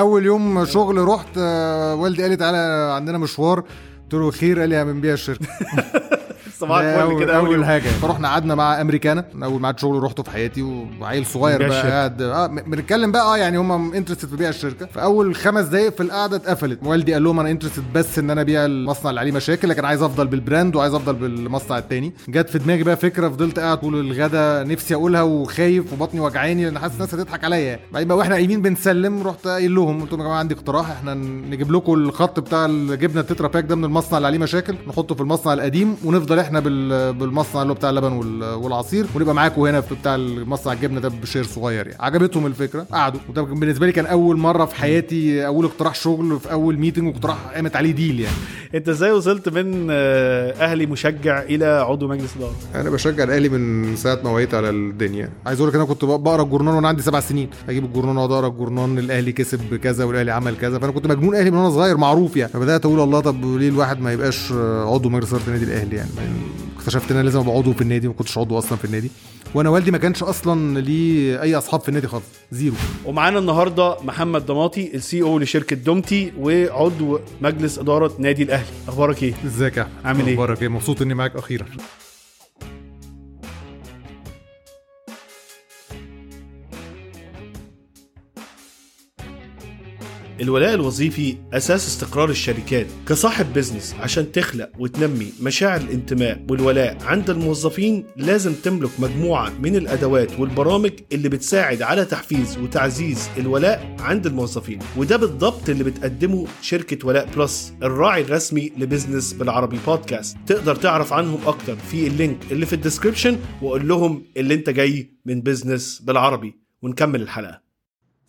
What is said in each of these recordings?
أول يوم شغل رحت آه، والدي قال لي تعالى عندنا مشوار. قلت له خير قال لي هنبيع الشركة. صباح الفل اول, كده أول يوم. حاجة فرحنا قعدنا مع أمريكانا أول ميعاد شغل رحته في حياتي وعيل صغير بقى. قاعد آه بنتكلم بقى آه يعني هم interested في بيع الشركة في أول خمس دقائق في القعدة اتقفلت والدي قال لهم أنا interested بس إن أنا أبيع المصنع اللي عليه مشاكل لكن عايز أفضل بال brand وعايز أفضل بالمصنع التاني جت في دماغي بقى فكرة فضلت قاعد طول الغدا نفسي أقولها وخايف وبطني وجعاني لأن حاسس الناس هتضحك عليا. بعدين بقى وإحنا قايمين بنسلم رحت قايل لهم قلت لهم يا جماعة عندي اقتراح إحنا نجيب لكم الخط بتاع الجبنه ال Tetra Pak ده من المصنع اللي عليه مشاكل نحطه في المصنع القديم ونفضل إحنا بال- بالمصنع اللي هو بتاع اللبن وال- والعصير ونبقى معاكم هنا في بتاع المصنع الجبنة ده ب share صغير يعني. عجبتهم الفكرة قعدوا. وده بالنسبة لي كان أول مرة في حياتي أول اقتراح شغل في أول meeting واقتراح قامت عليه deal يعني. أنت إزاي وصلت من آه، أهلي مشجع إلى عضو مجلس إدارة؟ أنا بشجع الأهلي من ساعة ما وعيت على الدنيا. عايز أقول لك أنا كنت بقرأ الجورنال وأنا عندي سبع سنين. أجيب الجورنال واقعد اقرا الجورنال الأهلي كسب كذا والأهلي عمل كذا. فأنا كنت مجنون أهلي من وأنا صغير معروف يعني. فبدأت أقول الله طب ليه الواحد ما يبقاش عضو مجلس إدارة النادي الأهلي يعني؟ اكتشفت إن أنا لازم أبقى عضو في النادي ما كنتش عضو أصلا في النادي. وأنا والدي ما كانش أصلا ليه أي أصحاب في النادي خالص زيرو. ومعانا النهارده محمد الدماطي ال CEO لشركة دومتي وعضو مجلس إدارة نادي الأهلي. أخبارك إيه؟ إزيك يا أحمد؟ عامل إيه؟ أخبارك إيه؟ مبسوط إني معاك أخيرا. الولاء الوظيفي أساس استقرار الشركات كصاحب business عشان تخلق وتنمي مشاعر الانتماء والولاء عند الموظفين لازم تملك مجموعة من الأدوات والبرامج اللي بتساعد على تحفيز وتعزيز الولاء عند الموظفين. وده بالضبط اللي بتقدمه شركة ولاء Plus الراعي الرسمي ل business بالعربي بودكاست. تقدر تعرف عنهم أكتر في ال link اللي في ال description وقول لهم اللي انت جاي من business بالعربي. ونكمل الحلقة.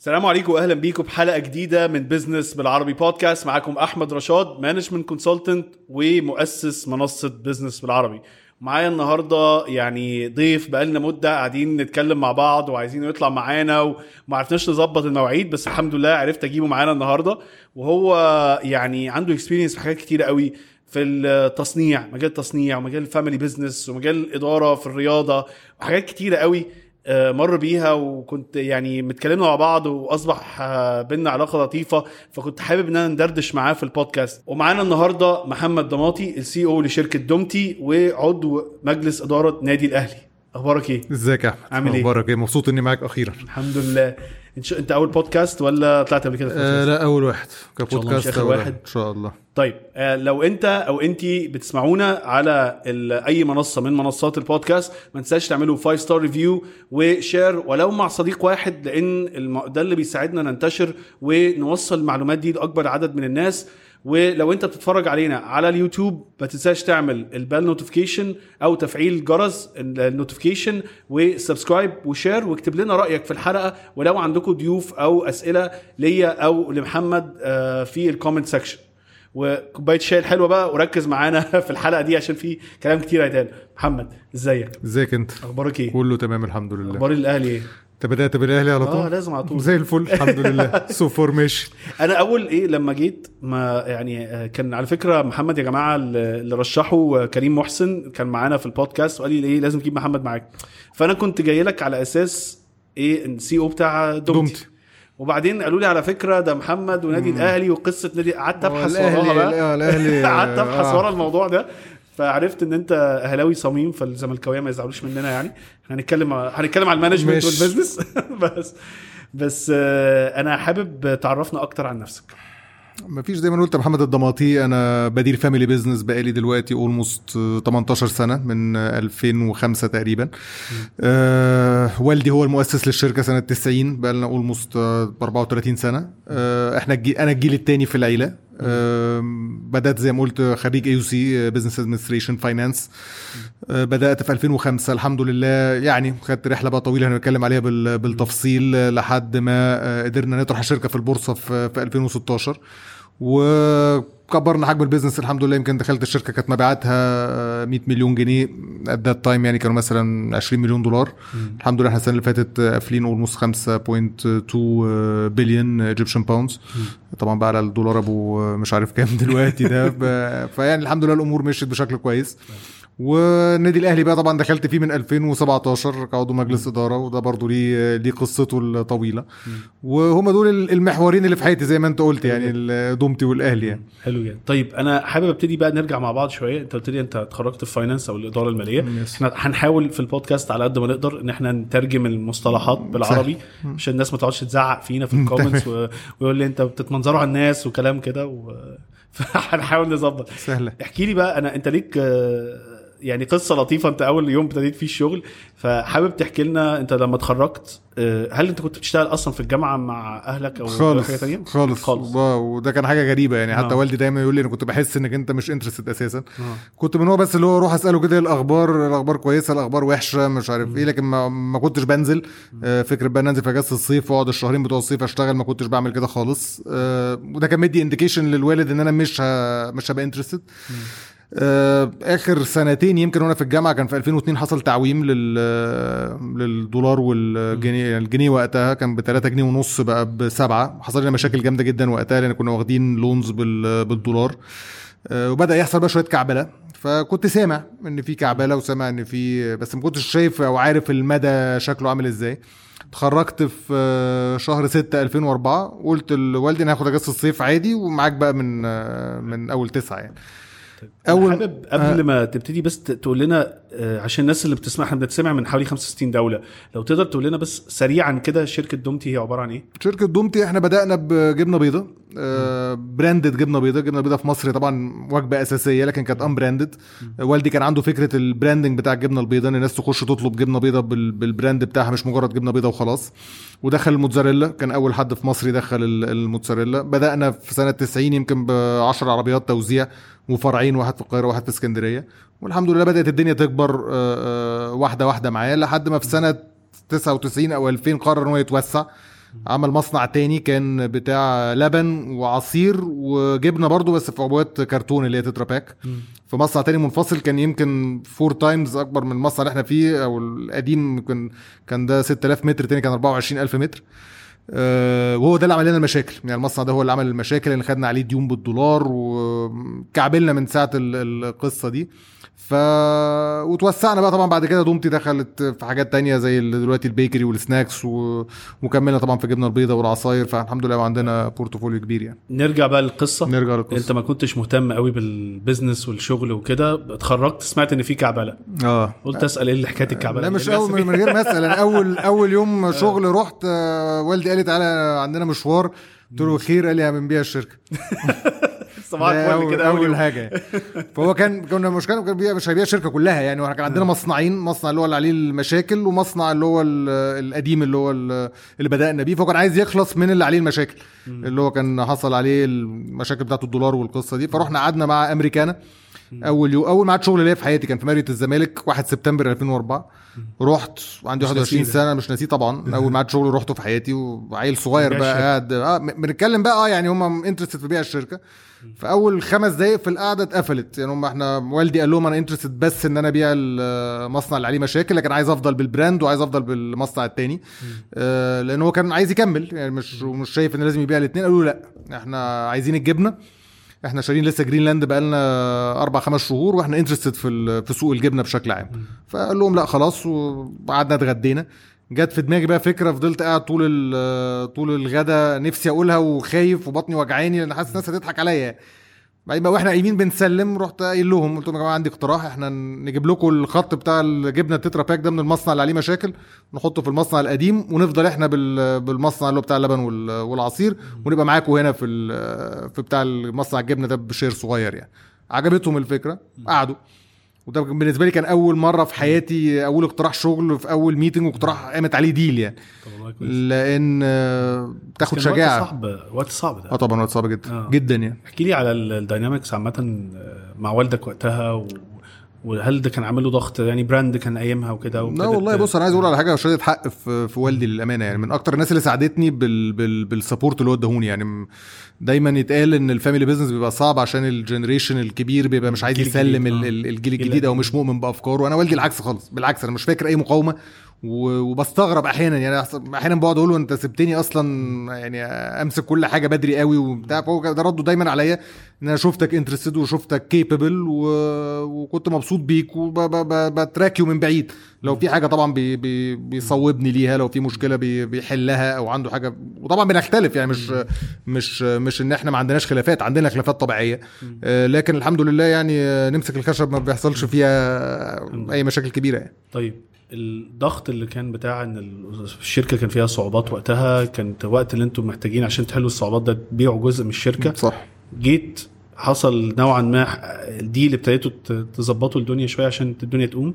السلام عليكم واهلا بيكم بحلقه جديدة من business بالعربي بودكاست معاكم أحمد رشاد management consultant ومؤسس منصة business بالعربي. معايا النهارده يعني ضيف بقالنا مدة قاعدين نتكلم مع بعض وعايزينه يطلع معانا وما عرفناش نظبط المواعيد بس الحمد لله عرفت أجيبه معانا النهارده. وهو يعني عنده experience في حاجات كتيرة قوي في التصنيع مجال التصنيع ومجال ال family business ومجال الإدارة في الرياضة وحاجات كتيرة قوي. مر بيها وكنت يعني متكلمنا مع بعض وأصبح آه، بينا علاقة لطيفة فكنت حابب إن أنا ندردش معاه في البودكاست. ومعانا النهارده محمد الدماطي ال CEO لشركة دومتي وعضو مجلس إدارة نادي الأهلي. أخبارك إيه؟ إزيك يا أحمد؟ عامل إيه؟ أخبارك إيه؟ مبسوط إني معاك أخيرا. الحمد لله. شاء- أنت أول بودكاست ولا طلعت قبل كده آه؟ لا أول واحد. كبودكاست أول واحد. إن شاء الله. طيب آه، لو أنت أو انت بتسمعونا على ال- أي منصة من منصات البودكاست ما تنساش تعملوا 5 star review و share ولو مع صديق واحد لأن الم- ده اللي بيساعدنا ننتشر ونوصل المعلومات دي لأكبر عدد من الناس. ولو انت بتتفرج علينا على اليوتيوب ما تنساش تعمل ال bell notification أو تفعيل جرس ال notification و subscribe و share واكتب لنا رأيك في الحلقة ولو عندكم ضيوف أو أسئلة ليا أو لمحمد آه، في ال comment section وكوباية الشاي الحلوة بقى وركز معانا في الحلقة دي عشان في كلام كتير هيتقال. محمد ازيك؟ ازيك انت؟ أخبارك إيه؟ كله تمام الحمد لله. أخبار الأهلي إيه؟ انت بدأت بالأهلي على آه طول؟ لازم على طول. زي الفل الحمد لله. so for information أنا أول إيه لما جيت ما يعني آه، كان على فكرة محمد يا جماعة اللي رشحه كريم محسن كان معانا في البودكاست وقال لي إيه لازم تجيب محمد معاك. فأنا كنت جاي لك على أساس إيه ال CEO بتاع دومتي, دومتي. وبعدين قالوا لي على فكرة ده محمد ونادي الأهلي وقصة نادي. قعدت أبحث وراها بقى. قعدت أبحث آه. ورا الموضوع ده. فعرفت إن أنت أهلاوي صميم فالزملكاوية ما يزعلوش مننا يعني. إحنا هنتكلم هنتكلم على ال management. وال business. بس بس آه، أنا حابب تعرفنا أكتر عن نفسك. مفيش زي ما قلت محمد الدماطي أنا بدير family business بقالي دلوقتي almost 18 سنة من 2005 تقريبا. آه والدي هو المؤسس للشركة سنة 90 بقى لنا almost 34 سنة. آه إحنا الجي أنا الجيل الثاني في العيلة. آه بدأت زي ما قلت خريج AUC business administration finance بدأت في 2005 الحمد لله. يعني خدت رحلة بقى طويلة هنتكلم عليها بال- بالتفصيل آه، لحد ما آه، قدرنا نطرح الشركة في البورصة في في 2016 وكبرنا حجم ال business الحمد لله. يمكن دخلت الشركة كانت مبيعاتها آه، 100 مليون جنيه. at that time يعني كانوا مثلا 20 مليون دولار. الحمد لله إحنا السنة اللي فاتت آه، قافلين almost 5.2 billion Egyptian pounds طبعا بقى على الدولار أبو آه، مش عارف كام دلوقتي ده. فيعني الحمد لله الأمور مشيت بشكل كويس. والنادي الأهلي بقى طبعا دخلت فيه من 2017 كعضو مجلس إدارة وده برضو ليه ليه قصته الطويلة. وهم دول المحورين اللي في حياتي زي ما أنت قلت يعني دومتي والأهلي يعني. حلو جدا. طيب أنا حابب أبتدي بقى نرجع مع بعض شوية. أنت قلت لي أنت اتخرجت في finance أو الإدارة المالية. Yes. إحنا هنحاول في البودكاست على قد ما نقدر إن إحنا نترجم المصطلحات بالعربي عشان الناس ما تقعدش تزعق فينا في ال comments و... ويقول لي أنت بتتمنظروا على الناس وكلام كده و... فهنحاول نظبط. سهلة. احكي لي بقى أنا أنت ليك يعني قصة لطيفة. انت أول يوم ابتديت فيه الشغل فحابب تحكي لنا انت لما اتخرجت آه، هل انت كنت بتشتغل أصلا في الجامعة مع أهلك أو خالص حاجة ثانية خالص. خالص. وده كان حاجة غريبة يعني. حتى آه. والدي دايما يقول لي أنا كنت بحس إنك أنت مش interested أساسا. آه. كنت من هو بس اللي هو أروح أسأله كده إيه الأخبار الأخبار كويسة الأخبار وحشة مش عارف إيه. لكن ما, ما كنتش بنزل آه، فكرة بقى ننزل في أجازة الصيف وأقعد الشهرين بتوع الصيف أشتغل ما كنتش بعمل كده خالص. آه، وده كان مدي indication للوالد إن أنا مش ه... مش هبقى interested آخر سنتين يمكن وأنا في الجامعة كان في 2002 حصل تعويم لل للدولار والجنيه الجنيه وقتها كان ب 3 جنيه ونص بقى بسبعة. حصل لنا مشاكل جامدة جدا وقتها لأن كنا واخدين لونز بال... بالدولار. آه، وبدأ يحصل بقى شوية كعبلة. فكنت سامع إن في كعبلة وسامع إن في بس ما كنتش شايف أو عارف المدى شكله عامل إزاي. اتخرجت في آه، شهر 6 2004 قلت لوالدي أنا هاخد أجازة الصيف عادي ومعاك بقى من آه، من أول تسعة يعني. اول حابب قبل ما تبتدي بس تقول لنا آه، عشان الناس اللي بتسمع إحنا بنتسمع من حوالي 65 دولة. لو تقدر تقول لنا بس سريعا كده شركة دومتي هي عبارة عن إيه؟ شركة دومتي إحنا بدأنا بجبنة بيضة آه branded جبنة بيضة. جبنة بيضة في مصر طبعا وجبة أساسية لكن كانت unbranded والدي كان عنده فكرة ال branding بتاع الجبنة البيضة ان الناس تخش تطلب جبنة بيضة بال- بال brand بتاعها مش مجرد جبنة بيضة وخلاص. ودخل الموتزاريلا. كان أول حد في مصر يدخل ال- الموتزاريلا. بدأنا في سنة 90 يمكن ب 10 عربيات توزيع وفرعين واحد في القاهرة وواحد في اسكندرية. والحمد لله بدأت الدنيا تكبر آه، آه، واحدة واحدة معاه لحد ما في سنة 99 أو 2000 قرر ان هو يتوسع. عمل مصنع تاني كان بتاع لبن وعصير وجبنة برضو بس في عبوات كرتون اللي هي تترا باك. في مصنع تاني منفصل كان يمكن four times أكبر من المصنع اللي إحنا فيه أو القديم كان كان ده 6000 متر تاني كان 24000 متر. آه، وهو ده اللي عمل لنا المشاكل. يعني المصنع ده هو اللي عمل المشاكل اللي خدنا عليه ديون بالدولار وكعبلنا من ساعة ال- القصة دي. ف وتوسعنا بقى طبعا بعد كده. دومتي دخلت في حاجات تانية زي دلوقتي ال bakery وال snacks و... وكملنا طبعا في الجبنه البيضاء والعصاير. فالحمد لله عندنا portfolio كبير يعني. نرجع بقى للقصة. نرجع للقصة. انت ما كنتش مهتم قوي بال business والشغل وكده. اتخرجت سمعت ان في كعبلة. آه. قلت أسأل إيه اللي حكاية الكعبلة؟ لا دي؟ مش أول من غير ما أسأل. أنا أول أول يوم شغل رحت آه، والدي قال لي تعالى عندنا مشوار. قلت له خير قال لي بنبيع الشركة. صباح الفل كده أول. حاجة. فهو كان كنا المشكلة كان مش هيبيع الشركة كلها يعني وإحنا كان عندنا مصنعين مصنع اللي هو اللي عليه المشاكل ومصنع اللي هو ال- القديم اللي هو ال- اللي بدأنا بيه فهو كان عايز يخلص من اللي عليه المشاكل اللي هو كان حصل عليه المشاكل بتاعت الدولار والقصة دي فرحنا قعدنا مع أمريكانا أول يوم أول ميعاد شغل ليا في حياتي كان في ماريوت الزمالك 1 سبتمبر 2004 رحت وعندي مش 21 ناسيه سنة مش ناسيه طبعا. أول ميعاد شغل رحته في حياتي وعيل صغير بقى. قاعد آه بنتكلم بقى آه يعني هم interested في بيع الشركة. فاول خمس دقايق في القعدة اتقفلت. يعني هم إحنا والدي قال لهم أنا interested بس إن أنا أبيع المصنع اللي عليه مشاكل لكن عايز أفضل بال brand وعايز أفضل بالمصنع التاني. آه لأن هو كان عايز يكمل يعني مش مش شايف إن لازم يبيع الاثنين قالوا لأ إحنا عايزين الجبنة. إحنا شارين لسه جرينلاند بقالنا أربع خمس شهور وإحنا interested في في سوق الجبنة بشكل عام. فقال لهم لا خلاص وقعدنا اتغدينا. جت في دماغي بقى فكرة فضلت قاعد طول طول الغدا نفسي أقولها وخايف وبطني وجعاني لأن حاسس الناس هتضحك عليا. يعني. بعدين بقى وإحنا قايمين بنسلم رحت قايل لهم قلت لهم يا جماعة عندي اقتراح إحنا نجيب لكم الخط بتاع الجبنه التترا باك ده من المصنع اللي عليه مشاكل نحطه في المصنع القديم ونفضل إحنا بال- بالمصنع اللي هو بتاع اللبن وال- والعصير ونبقى معاكم هنا في في بتاع المصنع الجبنة ده بشير صغير يعني. عجبتهم الفكرة قعدوا. وده بالنسبة لي كان أول مرة في حياتي أول اقتراح شغل في أول meeting واقتراح قامت عليه deal يعني. لأن آه، تاخد كان وقت شجاعة. صعب وقت صعب ده. آه طبعا وقت صعب جدا. آه. جدا يعني. احكي لي على ال- dynamics عامة آه، مع والدك وقتها و... وهل ده كان عامل له ضغط يعني brand كان ايامها وكده لا والله بص أنا عايز أقول على حاجة شهاده حق في, في والدي للأمانة. يعني من أكتر الناس اللي ساعدتني بال بال بال support اللي هو اداهوني. يعني دايما يتقال إن ال family business بيبقى صعب عشان ال generation الكبير بيبقى مش عايز الجيل يسلم الجديد، ال- آه. ال- الجيل الجيل الجديد أو. مش مؤمن بأفكاره. أنا والدي العكس خالص بالعكس. أنا مش فاكر أي مقاومة. وبستغرب أحيانا. يعني أحيانا بقعد أقول له أنت سبتني أصلا يعني أمسك كل حاجة بدري قوي وبتاع. فهو ده رده دايما عليا إن أنا شفتك interested وشفتك capable و... وكنت مبسوط بيك وب track you من بعيد. لو في حاجة طبعا بي... بي... بيصوبني ليها لو في مشكلة بي... بيحلها أو عنده حاجة. وطبعا بنختلف يعني مش مش مش إن إحنا ما عندناش خلافات. عندنا خلافات طبيعية. آه، لكن الحمد لله يعني آه، نمسك الخشب ما بيحصلش فيها أي مشاكل كبيرة يعني. طيب. الضغط اللي كان بتاع إن ال- الشركة كان فيها صعوبات وقتها كانت وقت اللي أنتم محتاجين عشان تحلوا الصعوبات ده تبيعوا جزء من الشركة. صح. جيت حصل نوعا ما دي اللي ابتديتوا تظبطوا الدنيا شوية عشان الدنيا تقوم.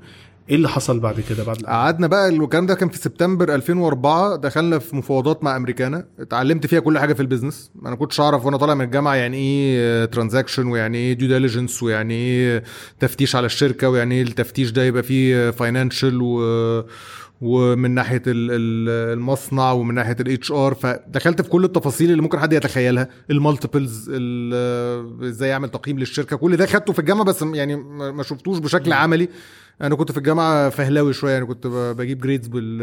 إيه اللي حصل بعد كده؟ بعد قعدنا بقى الكلام ده كان في سبتمبر 2004 دخلنا في مفاوضات مع أمريكانا. اتعلمت فيها كل حاجة في ال business. أنا كنتش أعرف وأنا طالع من الجامعة يعني إيه transaction ويعني إيه due diligence ويعني إيه تفتيش على الشركة ويعني إيه التفتيش ده يبقى فيه financial و ومن ناحية ال- ال- المصنع ومن ناحية ال HR فدخلت في كل التفاصيل اللي ممكن حد يتخيلها. ال multiples إزاي أعمل تقييم للشركة. كل ده خدته في الجامعة بس يعني ما شفتوش بشكل عملي. أنا كنت في الجامعة فهلاوي شوية يعني كنت بجيب grades بال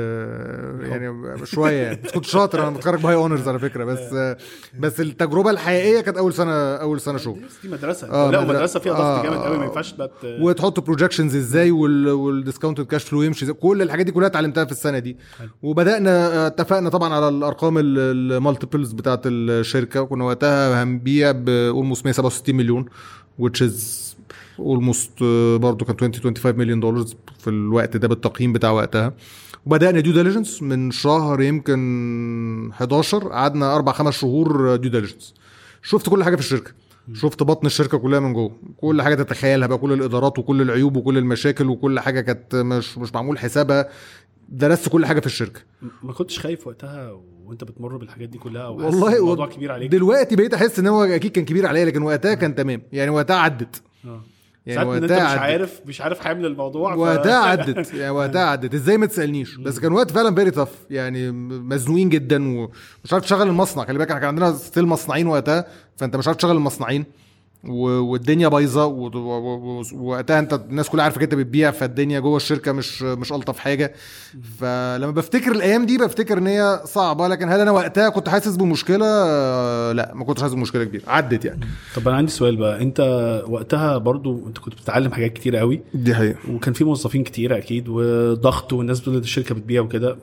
يعني شوية. يعني بس كنت شاطر أنا متخرج ب high honors على فكرة بس بس التجربة الحقيقية كانت أول سنة أول سنة شغل. دي مدرسة. آه، لا مدر- مدرسه فيها ضغط آه، جامد قوي ما آه. ينفعش بقى وتحط projections إزاي وال discounted cash flow يمشي كل الحاجات دي كلها اتعلمتها في السنة دي. وبدأنا آه، اتفقنا طبعا على الأرقام ال multiples بتاعت الشركة وكنا وقتها هنبيع ب almost 167 مليون which is almost برضه كان 20 25 مليون دولار في الوقت ده بالتقييم بتاع وقتها. وبدأنا due diligence من شهر يمكن 11 قعدنا أربع خمس شهور due diligence شفت كل حاجة في الشركة. شفت بطن الشركة كلها من جوه. كل حاجة تتخيلها بقى كل الإدارات وكل العيوب وكل المشاكل وكل حاجة كانت مش مش معمول حسابها. درست كل حاجة في الشركة. ما كنتش خايف وقتها وانت بتمر بالحاجات دي كلها والله الموضوع و- كبير عليك؟ دلوقتي بقيت أحس إن هو أكيد كان كبير عليا لكن وقتها كان تمام. يعني وقتها عدت. آه. يعني إن أنت وقتها مش عدت. عارف مش عارف حامل الموضوع ف- وقتها عدت. يعني وقتها عدت. إزاي ما تسألنيش؟ بس كان وقت فعلا very tough يعني مزنوقين جدا ومش عارف تشغل المصنع. خلي بالك إحنا كان عندنا still مصنعين وقتها فأنت مش عارف تشغل المصنعين. والدنيا بايظة ووقتها انت الناس كلها عارفة انت بتبيع فالدنيا جوه الشركة مش مش ألطف حاجة. فلما بفتكر الأيام دي بفتكر إن هي صعبة لكن هل أنا وقتها كنت حاسس بمشكلة؟ لا ما كنتش حاسس بمشكلة كبيرة. عدت يعني. طب أنا عندي سؤال بقى. أنت وقتها برضو أنت كنت بتتعلم حاجات كتير قوي. دي حقيقة. وكان في موظفين كتير أكيد وضغط والناس بتقول الشركة بتبيع وكده.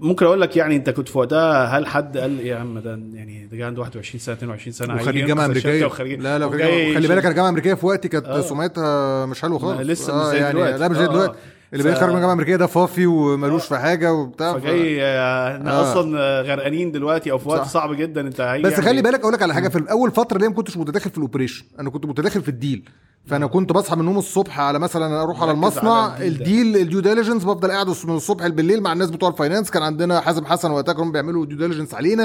ممكن أقول لك يعني أنت كنت في وقتها هل حد قال يا عم ده يعني ده عنده 21 سنة 22 سنة وخريج جامعة أمريكية لا لا خلي بالك الجامعة الأمريكية في وقتي كانت آه. سمعتها مش حلوة خالص لسه مش زي يعني دلوقتي. لا مش زي آه، دلوقتي آه. اللي بيخرج من الجامعة الامريكيه ده فافي وملوش في حاجة وبتاع فجاي آه، إحنا آه. أصلا آه، غرقانين دلوقتي أو في وقت صح. صعب جدا أنت بس يعمل خلي إيه؟ بالك أقول لك على حاجة في الأول فترة اللي ما كنتش متداخل في ال operation أنا كنت متداخل في ال deal فأنا كنت بصحى من النوم الصبح على مثلا أروح على المصنع على ال deal ال due diligence بفضل قاعد من الصبح بالليل مع الناس بتوع ال finance كان عندنا حازم حسن وقتها كانوا بيعملوا due diligence علينا.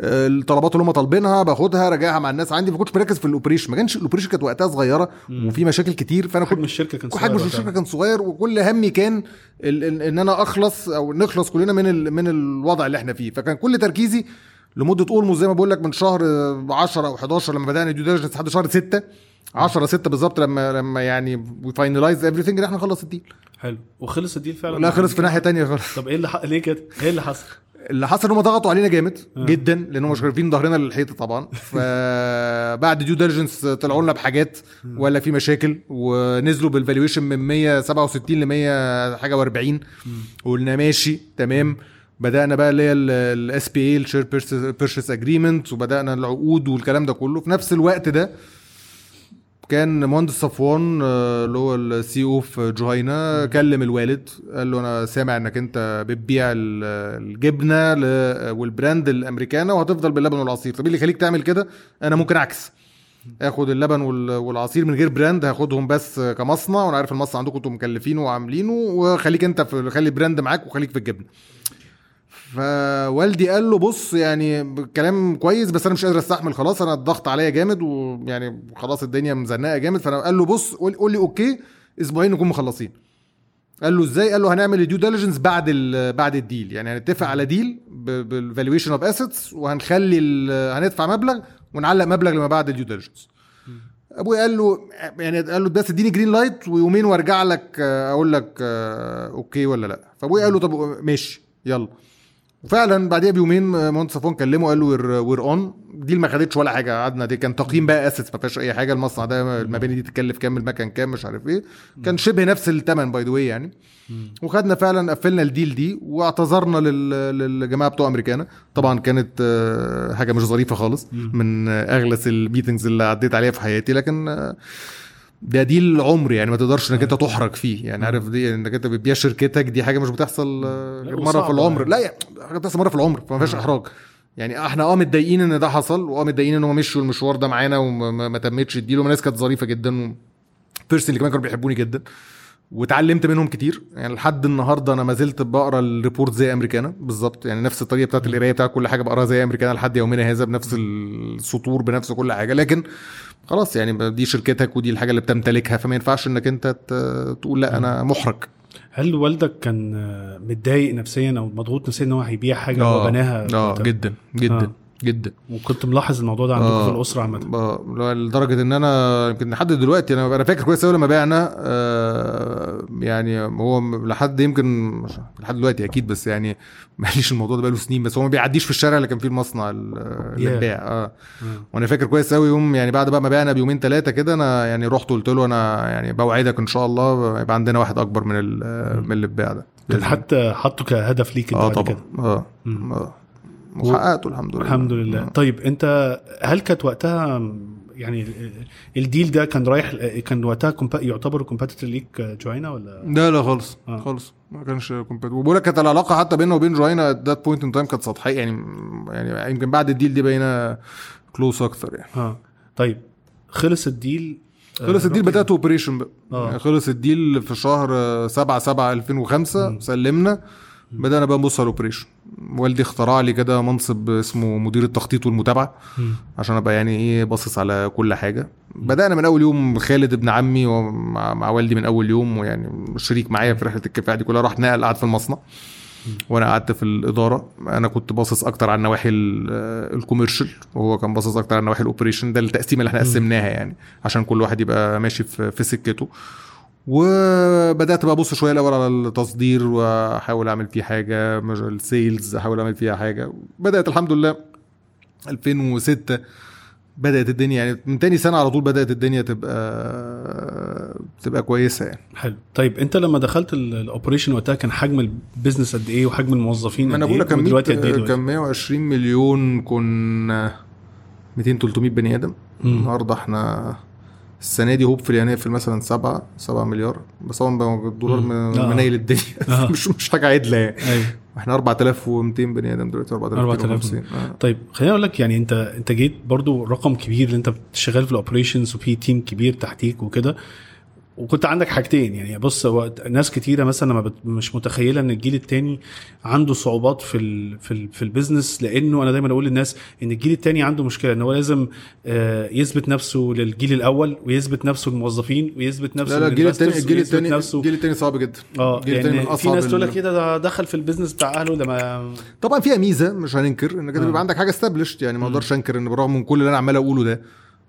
آه، الطلبات اللي هم طالبينها باخدها راجعها مع الناس عندي. ما كنتش مركز في ال operation ما كانش ال operation كانت وقتها صغيرة وفي مشاكل كتير. فأنا كنت الشركة كان صغير حجم. الشركة كان صغير وكل همي كان ال- ال- إن أنا أخلص أو نخلص كلنا من ال من الوضع اللي إحنا فيه. فكان كل تركيزي لمدة almost زي ما بقول لك من شهر 10 أو 11 لما بدأنا due diligence لحد شهر 6 10 6 بالظبط لما لما يعني we finalize everything إن إحنا نخلص ال deal حلو. وخلص ال deal فعلا؟ لا خلص في ناحية تانية خالص. طب إيه اللي ح... ليه كده؟ إيه اللي حصل؟ اللي حصل إن هم ضغطوا علينا جامد آه. جدا لأن هم مش عارفين ظهرنا للحيطة طبعا. فبعد due diligence طلعوا لنا بحاجات ولا في مشاكل ونزلوا بال valuation من 167 ل 100 حاجة و40 وقلنا ماشي تمام. بدأنا بقى اللي هي ال SPA ال share purchase agreement وبدأنا العقود والكلام ده كله. في نفس الوقت ده كان مهندس صفوان آه، اللي هو ال CEO في جهينة كلم الوالد قال له أنا سامع إنك أنت بتبيع ال- الجبنة وال brand الأمريكانة وهتفضل باللبن والعصير. طب إيه اللي يخليك تعمل كده؟ أنا ممكن اعكس آخد اللبن وال- والعصير من غير brand هاخدهم بس كمصنع وأنا عارف المصنع عندكم أنتم مكلفينه وعاملينه وخليك أنت في خلي ال brand معاك وخليك في الجبنة. فوالدي قال له بص يعني كلام كويس بس أنا مش قادر أستحمل خلاص أنا الضغط عليا جامد ويعني خلاص الدنيا مزنقة جامد. فأنا قال له بص قول, قول لي okay أسبوعين نكون مخلصين. قال له إزاي؟ قال له هنعمل ال due diligence بعد بعد ال deal يعني هنتفق على deal بال valuation of assets وهنخلي هندفع مبلغ ونعلق مبلغ لما بعد ال due diligence ابويا قال له يعني قال له بس اديني green light ويومين وأرجع لك أقول لك آه، okay ولا لأ. فابويا قال له طب ماشي يلا. وفعلا بعديها بيومين آه، مهندس صفوان كلمه قال له we're on دي ما خدتش ولا حاجة. قعدنا دي كان تقييم بقى اسس ما فيهاش أي حاجة. المصنع ده المباني دي تكلف كام المكن كام مش عارف إيه. كان شبه نفس الثمن by the يعني. وخدنا فعلا قفلنا الديل دي واعتذرنا لل- للجماعة بتوع أمريكانا. طبعا كانت آه، حاجة مش ظريفة خالص من آه، اغلس ال meetings اللي عديت عليها في حياتي. لكن آه، ده deal عمر يعني ما تقدرش إنك أنت تحرج فيه. يعني عارف دي إنك أنت بتبيع شركتك دي حاجة مش بتحصل غير مرة في العمر. يعني. لا يعني حاجة بتحصل مرة في العمر فما فيهاش إحراج. يعني إحنا آه متضايقين إن ده حصل وآه متضايقين إن هم مشوا المشوار ده معانا وما ما- ما تمتش ال deal وما ناس كانت ظريفة جدا personally كمان كانوا بيحبوني جدا. واتعلمت منهم كتير. يعني لحد النهارده أنا ما زلت بقرأ ال report زي أمريكانا. بالظبط. يعني نفس الطريقة بتاعت القراية بتاعت كل حاجة بقراها زي أمريكانا لحد يومنا هذا بنفس السطور بنفس كل حاجة. لكن خلاص يعني دي شركتك ودي الحاجة اللي بتمتلكها فما ينفعش إنك أنت تقول لا أنا محرج هل والدك كان آه، متضايق نفسيا أو مضغوط نفسيا إن هو هيبيع حاجة هو بناها آه؟ جدا جدا آه. جدا. وكنت ملاحظ الموضوع ده عندكم آه. في الأسرة عامة. لو- لدرجة إن أنا يمكن لحد دلوقتي أنا أنا فاكر كويس قوي لما بعنا آه يعني هو لحد يمكن لحد دلوقتي أكيد بس يعني معلش الموضوع ده بقاله سنين بس هو ما بيعديش في الشارع اللي كان فيه المصنع ال- اللي Yeah. اتباع آه. آه. وأنا فاكر كويس قوي يوم يعني بعد بقى ما بعنا بيومين ثلاثة كده أنا يعني رحت قلت له أنا يعني بوعدك إن شاء الله يبقى عندنا واحد أكبر من من اللي اتباع ده. كان حتى حطه كهدف ليك أنت آه بعد طبعا. كده. آه. مم. وحققته الحمد لله. الحمد لله. آه. طيب انت هل كانت وقتها يعني ال- ال deal ده كان رايح كان وقتها يعتبر competitor ليك جهينة ولا؟ لا لا خالص آه. خالص. ما كانش comparable وبقول لك كانت العلاقة حتى بيننا وبين جهينة at that point in time كانت سطحية يعني يعني يمكن بعد الديل دي بقينا close أكتر يعني. آه. طيب خلص ال deal آه، خلص ال deal بدات operation بقى. آه. يعني خلص ال deal في شهر 7 7 2005 سلمنا. بدأنا بقى نبص على ال operation والدي اخترع لي كده منصب اسمه مدير التخطيط والمتابعة. عشان أبقى يعني إيه باصص على كل حاجة. بدأنا من أول يوم خالد ابن عمي ومع مع والدي من أول يوم ويعني شريك معايا في رحلة الكفاح دي كلها راح نقل قعد في المصنع. وأنا قعدت في الإدارة. أنا كنت باصص أكتر على النواحي ال- آه، ال commercial. وهو كان باصص أكتر على النواحي ال operation ده التقسيمة اللي إحنا قسمناها يعني عشان كل واحد يبقى ماشي في سكته. وبدأت بقى أبص شوية الأول على التصدير وأحاول أعمل فيه حاجة ال sales أحاول أعمل فيها حاجة. بدأت الحمد لله 2006 بدأت الدنيا يعني من تاني سنة على طول بدأت الدنيا تبقى تبقى كويسة يعني. حلو. طيب أنت لما دخلت ال- ال operation وقتها كان حجم ال business قد إيه وحجم الموظفين ما قد أنا بقول إيه؟ لك كان ودلوقتي 100 قد إيه كان دلوقتي 120 مليون كنا 200 300 بني آدم. النهارده إحنا السنة دي هوب هنقفل مثلا 7 7 مليار بس طبعا الدولار مم. من- آه. منيل الدنيا آه. مش مش حاجة عدلة يعني أيوه إحنا 4200 بني آدم دلوقتي 4250 آه. طيب خليني أقول لك يعني أنت أنت جيت برضو رقم كبير اللي أنت شغال في ال operations وفي team كبير تحتيك وكده وكنت عندك حاجتين. يعني بص هو ناس كتيرة مثلا ما بت- مش متخيلة إن الجيل التاني عنده صعوبات في ال في ال في ال business لأنه أنا دايما أقول للناس إن الجيل التاني عنده مشكلة إن هو لازم آه، يثبت نفسه للجيل الأول ويثبت نفسه للموظفين ويثبت نفسه لا لا الجيل الثاني لل investors الجيل نفسه. الجيل الثاني صعب جدا. آه الجيل التاني من يعني في ناس تقول لك كده ده دخل في ال business بتاع أهله ده ما طبعا فيها ميزه مش هننكر إنك آه. بيبقى عندك حاجة established يعني ما أقدرش أنكر إن بالرغم من كل اللي أنا عمال أقوله ده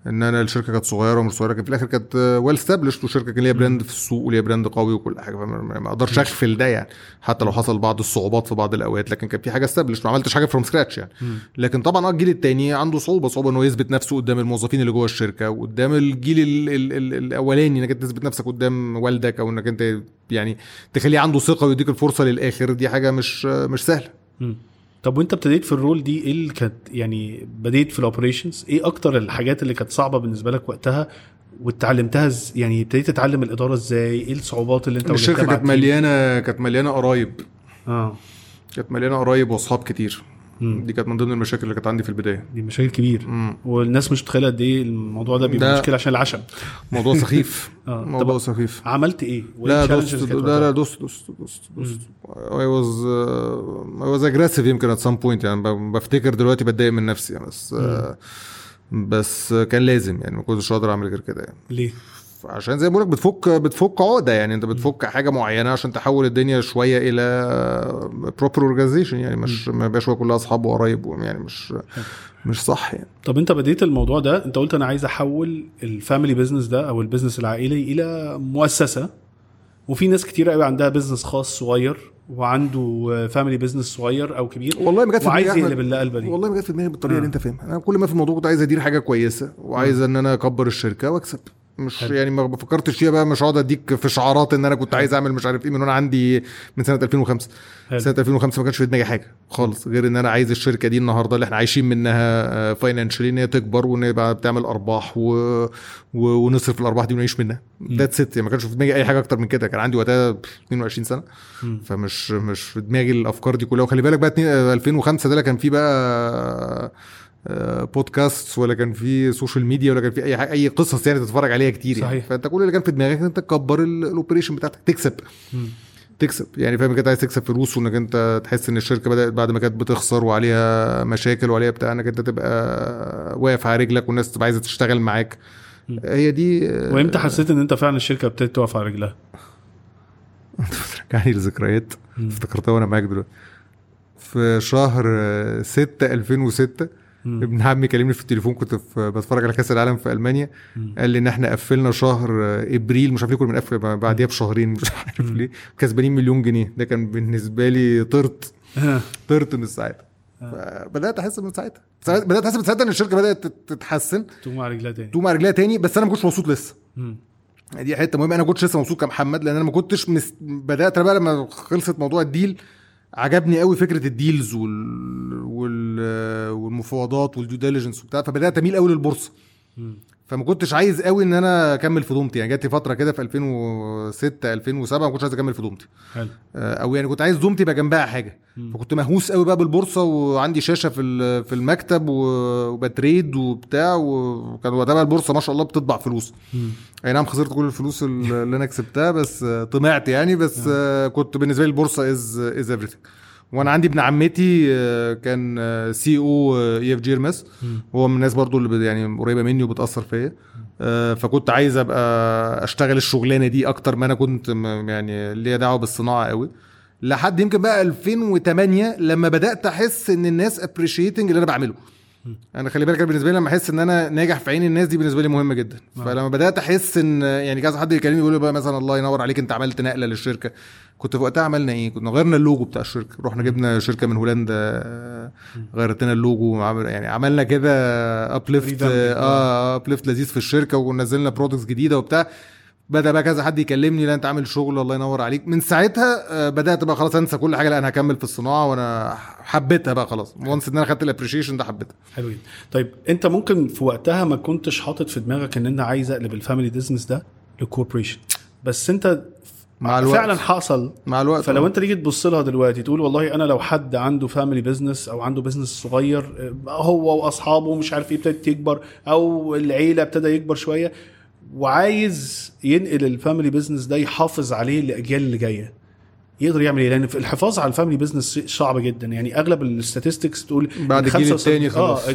إن أنا الشركة كانت صغيرة ومش صغيرة لكن في الآخر كانت well established وشركة كان ليها brand في السوق وليها brand قوي وكل حاجة فما ما أقدرش اغفل ده يعني. حتى لو حصل بعض الصعوبات في بعض الأوقات لكن كان في حاجة established ما عملتش حاجة from scratch يعني. لكن طبعا آه الجيل الثاني عنده صعوبة صعوبة إنه يثبت نفسه قدام الموظفين اللي جوه الشركة وقدام الجيل ال ال ال الأولاني إنك تثبت نفسك قدام والدك أو إنك أنت يعني تخليه عنده ثقة ويديك الفرصة للآخر. دي حاجة مش مش سهلة. طب وانت ابتديت في ال role دي إيه اللي كانت يعني بديت في ال operations إيه أكتر الحاجات اللي كانت صعبة بالنسبة لك وقتها واتعلمتها ز... يعني ابتديت تتعلم الإدارة إزاي؟ إيه الصعوبات اللي انت الشركة كانت؟ مليانة كانت مليانة قرايب. آه. كانت مليانة قرايب وأصحاب كتير. مم. دي كانت من ضمن المشاكل اللي كانت عندي في البداية. دي مشاكل كبير. مم. والناس مش متخيلة قد إيه الموضوع ده بيبقى مشكلة عشان العشم. موضوع سخيف. آه. موضوع سخيف. عملت إيه؟ لا دوست لا لا؟ دوست دوست دوست دوست. I was uh, I was aggressive يمكن at some point يعني. بفتكر دلوقتي بتضايق من نفسي يعني. بس uh, بس كان لازم يعني. ما كنتش أقدر أعمل غير كده يعني. ليه؟ عشان زي ما بقولك بتفك بتفك عقدة يعني. انت بتفك حاجة معينة عشان تحول الدنيا شوية إلى proper organization يعني. مش ما يبقاش كلها أصحاب وقرايب يعني مش مش صح يعني. طب انت بديت الموضوع ده انت قلت أنا عايز أحول ال family business ده أو ال business العائلي إلى مؤسسة. وفي ناس كتير قوي عندها business خاص صغير وعنده family business صغير أو كبير والله ما جت في وعايز دماغي يقلب. اللقلبه دي. والله ما جت في دماغي بالطريقة آه. اللي أنت فاهمها. أنا كل ما في الموضوع كنت عايز أدير حاجة كويسة وعايز إن أنا أكبر الشركة وأكسب. مش حلو. يعني ما فكرتش فيها بقى مش هقعد أديك في شعارات إن أنا كنت عايز أعمل مش عارف إيه من وأنا عندي من سنة 2005 حلو. سنة 2005 ما كانش في دماغي حاجة خالص غير إن أنا عايز الشركة دي النهارده اللي إحنا عايشين منها financially إن هي تكبر وإن هي بقى بتعمل أرباح و... و... ونصرف الأرباح دي ونعيش منها. that's it ما كانش في دماغي أي حاجة أكتر من كده. كان عندي وقتها 22 سنة. مم. فمش مش في دماغي الأفكار دي كلها. وخلي بالك بقى اتنين- 2005 ده لا كان فيه بقى آه، بودكاست ولا كان في social media ولا كان في أي حاجة أي قصص يعني تتفرج عليها كتير يعني صحيح. فأنت كل اللي كان في دماغك إن أنت تكبر ال- ال operation بتاعتك تكسب مم. تكسب يعني فاهم كده عايز تكسب فلوس وإنك أنت تحس إن الشركة بدأت بعد ما كانت بتخسر وعليها مشاكل وعليها بتاع إنك أنت تبقى واقف على رجلك والناس تبقى عايزة تشتغل معاك. هي دي آه، وإمتى حسيت إن أنت فعلا الشركة ابتدت تقف على رجلها رجعني لذكريات مم. افتكرتها وأنا معاك دلوقتي في شهر 6 2006 مم. ابن عمي كلمني في التليفون كنت في بتفرج على كأس العالم في ألمانيا. مم. قال لي إن إحنا قفلنا شهر إبريل مش عارف ليه كنا بنقفل بعديها بشهرين مش عارف. ليه. كسبانين مليون جنيه. ده كان بالنسبة لي طرت. آه. طرت من ساعتها. فبدأت أحس من ساعتها. ساعت- بدأت أحس من ساعتها إن الشركة بدأت تت- تتحسن. تقوم على رجلها تاني. تقوم على رجليها تاني بس أنا ما كنتش مبسوط لسه. مم. دي حتة مهمة. أنا ما كنتش لسه مبسوط كمحمد لأن أنا ما كنتش مس... بدأت بقى لما خلصت موضوع ال deal عجبني قوي فكرة ال deals وال... وال... والمفاوضات وال due diligence وبتاع فبدأت أميل قوي للبورصة مم. فما كنتش عايز قوي إن أنا أكمل في دومتي يعني جات لي فترة كده في 2006 2007 ما كنتش عايز أكمل في دومتي حلو آه، أو يعني كنت عايز دومتي يبقى جنبها حاجة مم. فكنت مهووس قوي بقى بالبورصة وعندي شاشة في في المكتب وب trade وبتاع وكان وقتها البورصة ما شاء الله بتطبع فلوس مم. أي نعم خسرت كل الفلوس اللي أنا كسبتها بس آه، طمعت يعني بس آه، كنت بالنسبة لي البورصة is is everything وأنا عندي ابن عمتي آه، كان CEO EFG Hermes مم. هو من الناس برضو اللي يعني قريبة مني وبتأثر فيا. آه، فكنت عايز أبقى أشتغل الشغلانة دي أكتر ما أنا كنت يعني ليا دعوة بالصناعة قوي. لحد يمكن بقى 2008 لما بدأت أحس إن الناس appreciating اللي أنا بعمله. أنا خلي بالك بالنسبة لي لما احس ان أنا ناجح في عين الناس دي بالنسبة لي مهمه جدا. نعم. فلما بدات احس ان يعني كذا حد يكلمني يقول لي بقى مثلا الله ينور عليك انت عملت نقلة للشركة. كنت في وقتها عملنا إيه؟ كنا غيرنا اللوجو بتاع الشركة. رحنا جبنا شركة من هولندا آه، غيرت لنا اللوجو يعني عملنا كده uplift. آه uplift لذيذ في الشركة ونزلنا products جديدة وبتاع. بدأ بقى كذا حد يكلمني لا أنت عامل شغل الله ينور عليك. من ساعتها آه، بدأت بقى خلاص أنسى كل حاجة لا أنا هكمل في الصناعة وأنا حبيتها بقى خلاص. once إن أنا خدت ال appreciation ده حبيتها. حلو جدا. طيب أنت ممكن في وقتها ما كنتش حاطط في دماغك إن انت عايز أقلب ال family business ده ل corporation بس أنت مع الوقت. فعلا حصل. مع الوقت فلو آه. أنت تيجي تبص لها دلوقتي تقول والله أنا لو حد عنده family business أو عنده business صغير آه، هو وأصحابه مش عارف إيه ابتدت يكبر أو العيلة ابتدى يكبر شوية وعايز ينقل ال family business ده يحافظ عليه الاجيال اللي جاية. يقدر يعمل إيه؟ لأن في الحفاظ على ال family business شيء صعب جدا. يعني أغلب ال statistics تقول بعد الجيل 75 التاني خلاص. آه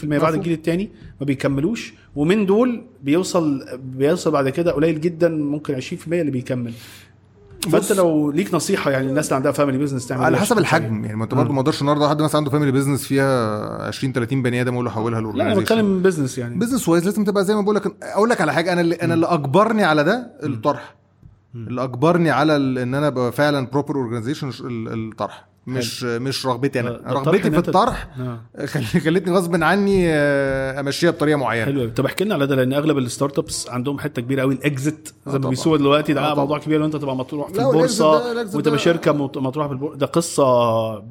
75% بعد. الجيل الثاني ما بيكملوش. ومن دول بيوصل بيوصل بعد كده قليل جدا ممكن 20% اللي بيكمل. فانت. لو ليك نصيحة يعني الناس اللي عندها family business تعمل على إيه؟ حسب الحجم يعني. ما انت برضه ما أقدرش النهارده حد مثلا عنده family business فيها 20 30 بني آدم أقول له حولها لا أنا بتكلم business يعني. business wise لازم تبقى زي ما بقول لك أقول لك على حاجة أنا اللي أنا اللي أجبرني على ده الطرح. اللي أجبرني على إن أنا أبقى فعلا proper organization الطرح. مش مش رغبتي آه، أنا الطرح رغبتي في الطرح آه. خل- خلتني غصب عني آه، أمشيها بطريقة معينة. حلو. طب احكي لنا على ده لأن أغلب ال startups عندهم حتة كبيرة قوي ال exit آه زي ما. بيسووا دلوقتي. ده آه آه. موضوع كبير وانت تبقى مطروح في البورصة ده- شركة مط- مطروحه في البورصه ده قصة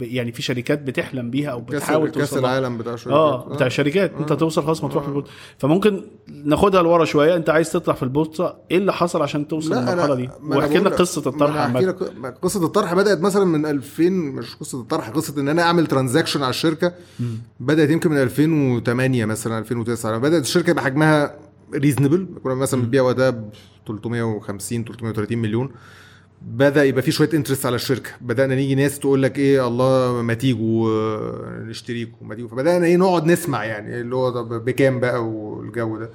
يعني في شركات بتحلم بيها أو كاس بتحاول كأس توصل لها. العالم بتاع الشركات آه بتاع الشركات أنت توصل خلاص مطروح في البورصة. فممكن ناخدها لورا شوية. أنت عايز تطلع في البورصة إيه اللي حصل عشان توصل للمرحلة دي؟ واحكي لنا قصة الطرح قصة الطرح بدأت مثلا من 2000 مش قصة الطرح قصة إن أنا أعمل transaction على الشركة. بدأت يمكن من 2008 مثلا 2009 لما بدأت الشركة يبقى حجمها reasonable كنا مثلا بنبيع وقتها ب 350 330 مليون. بدأ يبقى في شوية interest على الشركة. بدأنا نيجي ناس تقول لك إيه الله ما تيجوا آه، نشتريكم ما تيجوا. فبدأنا إيه نقعد نسمع يعني اللي هو طب بكام بقى والجو ده.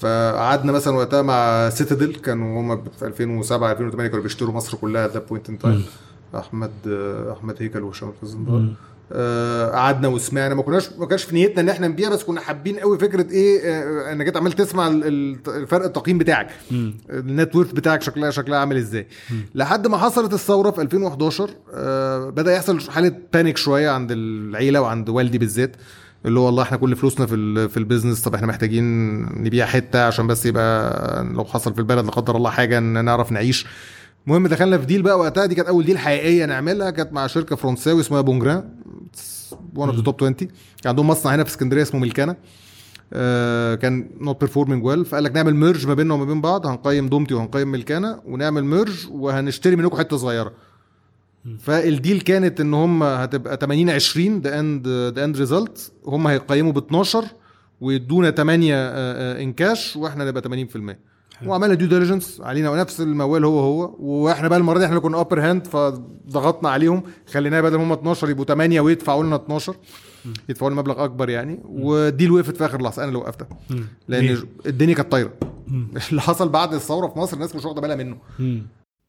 فقعدنا مثلا وقتها مع سيتادل كانوا هم في 2007 2008 كانوا بيشتروا مصر كلها that point in time أحمد أحمد هيكل وهشام الخازندار آه، قعدنا وسمعنا ما كناش ما كانش في نيتنا إن إحنا نبيع بس كنا حابين قوي فكرة إيه آه، إنك أنت عمال تسمع ال- ال- الفرق التقييم بتاعك. ال net worth بتاعك شكلها شكلها عامل إزاي. لحد ما حصلت الثورة في 2011 آه، بدأ يحصل حالة panic شوية عند العيلة وعند والدي بالذات اللي هو والله إحنا كل فلوسنا في في ال business طب إحنا محتاجين نبيع حتة عشان بس يبقى لو حصل في البلد لا قدر الله حاجة إن نعرف نعيش. المهم دخلنا في deal بقى وقتها دي كانت أول deal حقيقية نعملها كانت مع شركة فرنساوي اسمها بونجران one of the top 20 كان عندهم مصنع هنا في اسكندرية اسمه ملكانه آه كان not performing well فقال لك نعمل merge ما بيننا وما بين بعض هنقيم دومتي وهنقيم ملكانه ونعمل merge وهنشتري منكم حتة صغيرة. فال deal كانت إن هم هتبقى 80 20 the end the end result هم هيقيموا ب 12 ويدونا 8 in cash وإحنا نبقى 80% وعملنا due diligence علينا ونفس الموال هو هو. وإحنا بقى المرة دي إحنا اللي كنا upper hand فضغطنا عليهم. خليناها بدل ما هم 12 يبقوا 8 ويدفعوا لنا 12 يدفعوا لنا مبلغ أكبر يعني. وال deal وقفت في آخر لحظة. أنا اللي وقفتها. لأن؟ الدنيا كانت طايرة. اللي حصل بعد الثورة في مصر الناس مش واخدة بالها منه.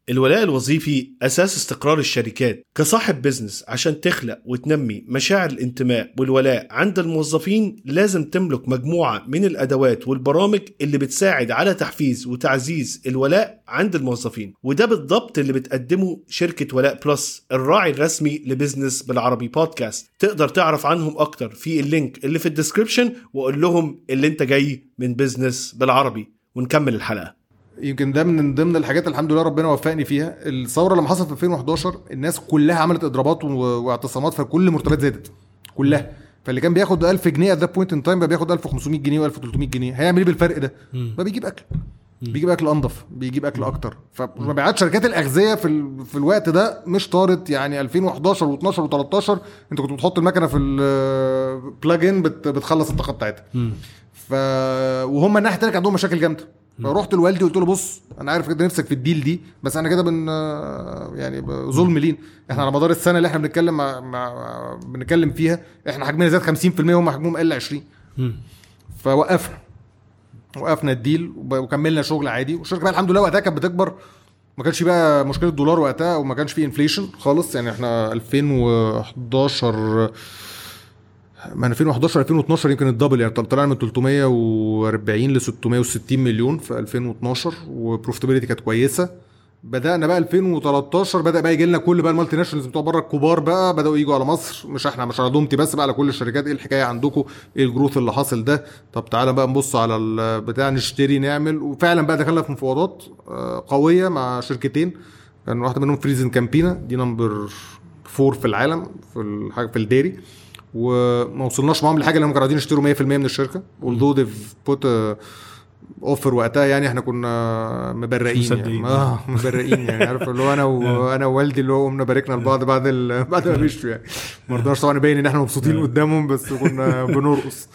الولاء الوظيفي أساس استقرار الشركات كصاحب business عشان تخلق وتنمي مشاعر الانتماء والولاء عند الموظفين لازم تملك مجموعة من الأدوات والبرامج اللي بتساعد على تحفيز وتعزيز الولاء عند الموظفين. وده بالضبط اللي بتقدمه شركة ولاء بلس الراعي الرسمي لبزنس بالعربي بودكاست. تقدر تعرف عنهم أكتر في ال link اللي في ال description وقول لهم اللي انت جاي من بزنس بالعربي. ونكمل الحلقة. يمكن ده من ضمن الحاجات الحمد لله ربنا وفقني فيها. الثورة لما حصلت في 2011 الناس كلها عملت اضرابات واعتصامات فكل المرتبات زادت. كلها. فاللي كان بياخد 1000 جنيه at the point in time بقى بياخد 1500 جنيه و1300 جنيه. هيعمل إيه بالفرق ده؟ ما بيجيب أكل. بيجيب أكل أنضف. بيجيب أكل أكتر. فمبيعات شركات الأغذية في ال... في الوقت ده مش طارت. يعني 2011 و12 و13 انت كنت بتحط المكنة في البلاج ان بت... بتخلص الطاقة بتاعتها. ف وهم الناحيه الثانية عندهم مشاكل جامدة. فرحت لوالدي قلت له بص أنا عارف كده نفسك في ال deal دي بس أنا كده been يعني ظلم لينا إحنا على مدار السنة اللي إحنا بنتكلم مع... مع... بنتكلم فيها إحنا حجمنا زاد 50% وهم حجمهم قل 20 فوقفنا وقفنا ال deal وكملنا شغل عادي. والشركة بقى الحمد لله وقتها كانت بتكبر ما كانش بقى مشكلة دولار وقتها وما كانش فيه inflation خالص. يعني إحنا 2011 من 2011 2012 يمكن ال double يعني. طلعنا من 340 ل 660 مليون في 2012 و profitability كانت كويسة. بدأنا بقى 2013 بدأ بقى يجي لنا كل بقى ال multinationals بتوع بره الكبار بقى بدأوا يجوا على مصر. مش إحنا مش على دومتي بس بقى على كل الشركات. إيه الحكاية عندكم؟ إيه ال growth اللي حاصل ده؟ طب تعالى بقى نبص على البتاع نشتري نعمل. وفعلا بقى دخلنا في مفاوضات آه، قوية مع شركتين. كان واحدة منهم فريزن كامبينا دي number four في العالم في الحاجة في ال dairy. وما وصلناش معاهم لحاجة لأنهم كانوا عايزين يشتروا 100% من الشركة. Although they've put offer وقتها يعني إحنا كنا مبرقين يعني. آه مبرقين يعني. عارف اللي هو أنا وأنا ووالدي اللي هو قمنا باركنا لبعض بعد ال... بعد ما مشوا يعني. ما رضناش طبعا نبين إن إحنا مبسوطين قدامهم بس كنا بنرقص.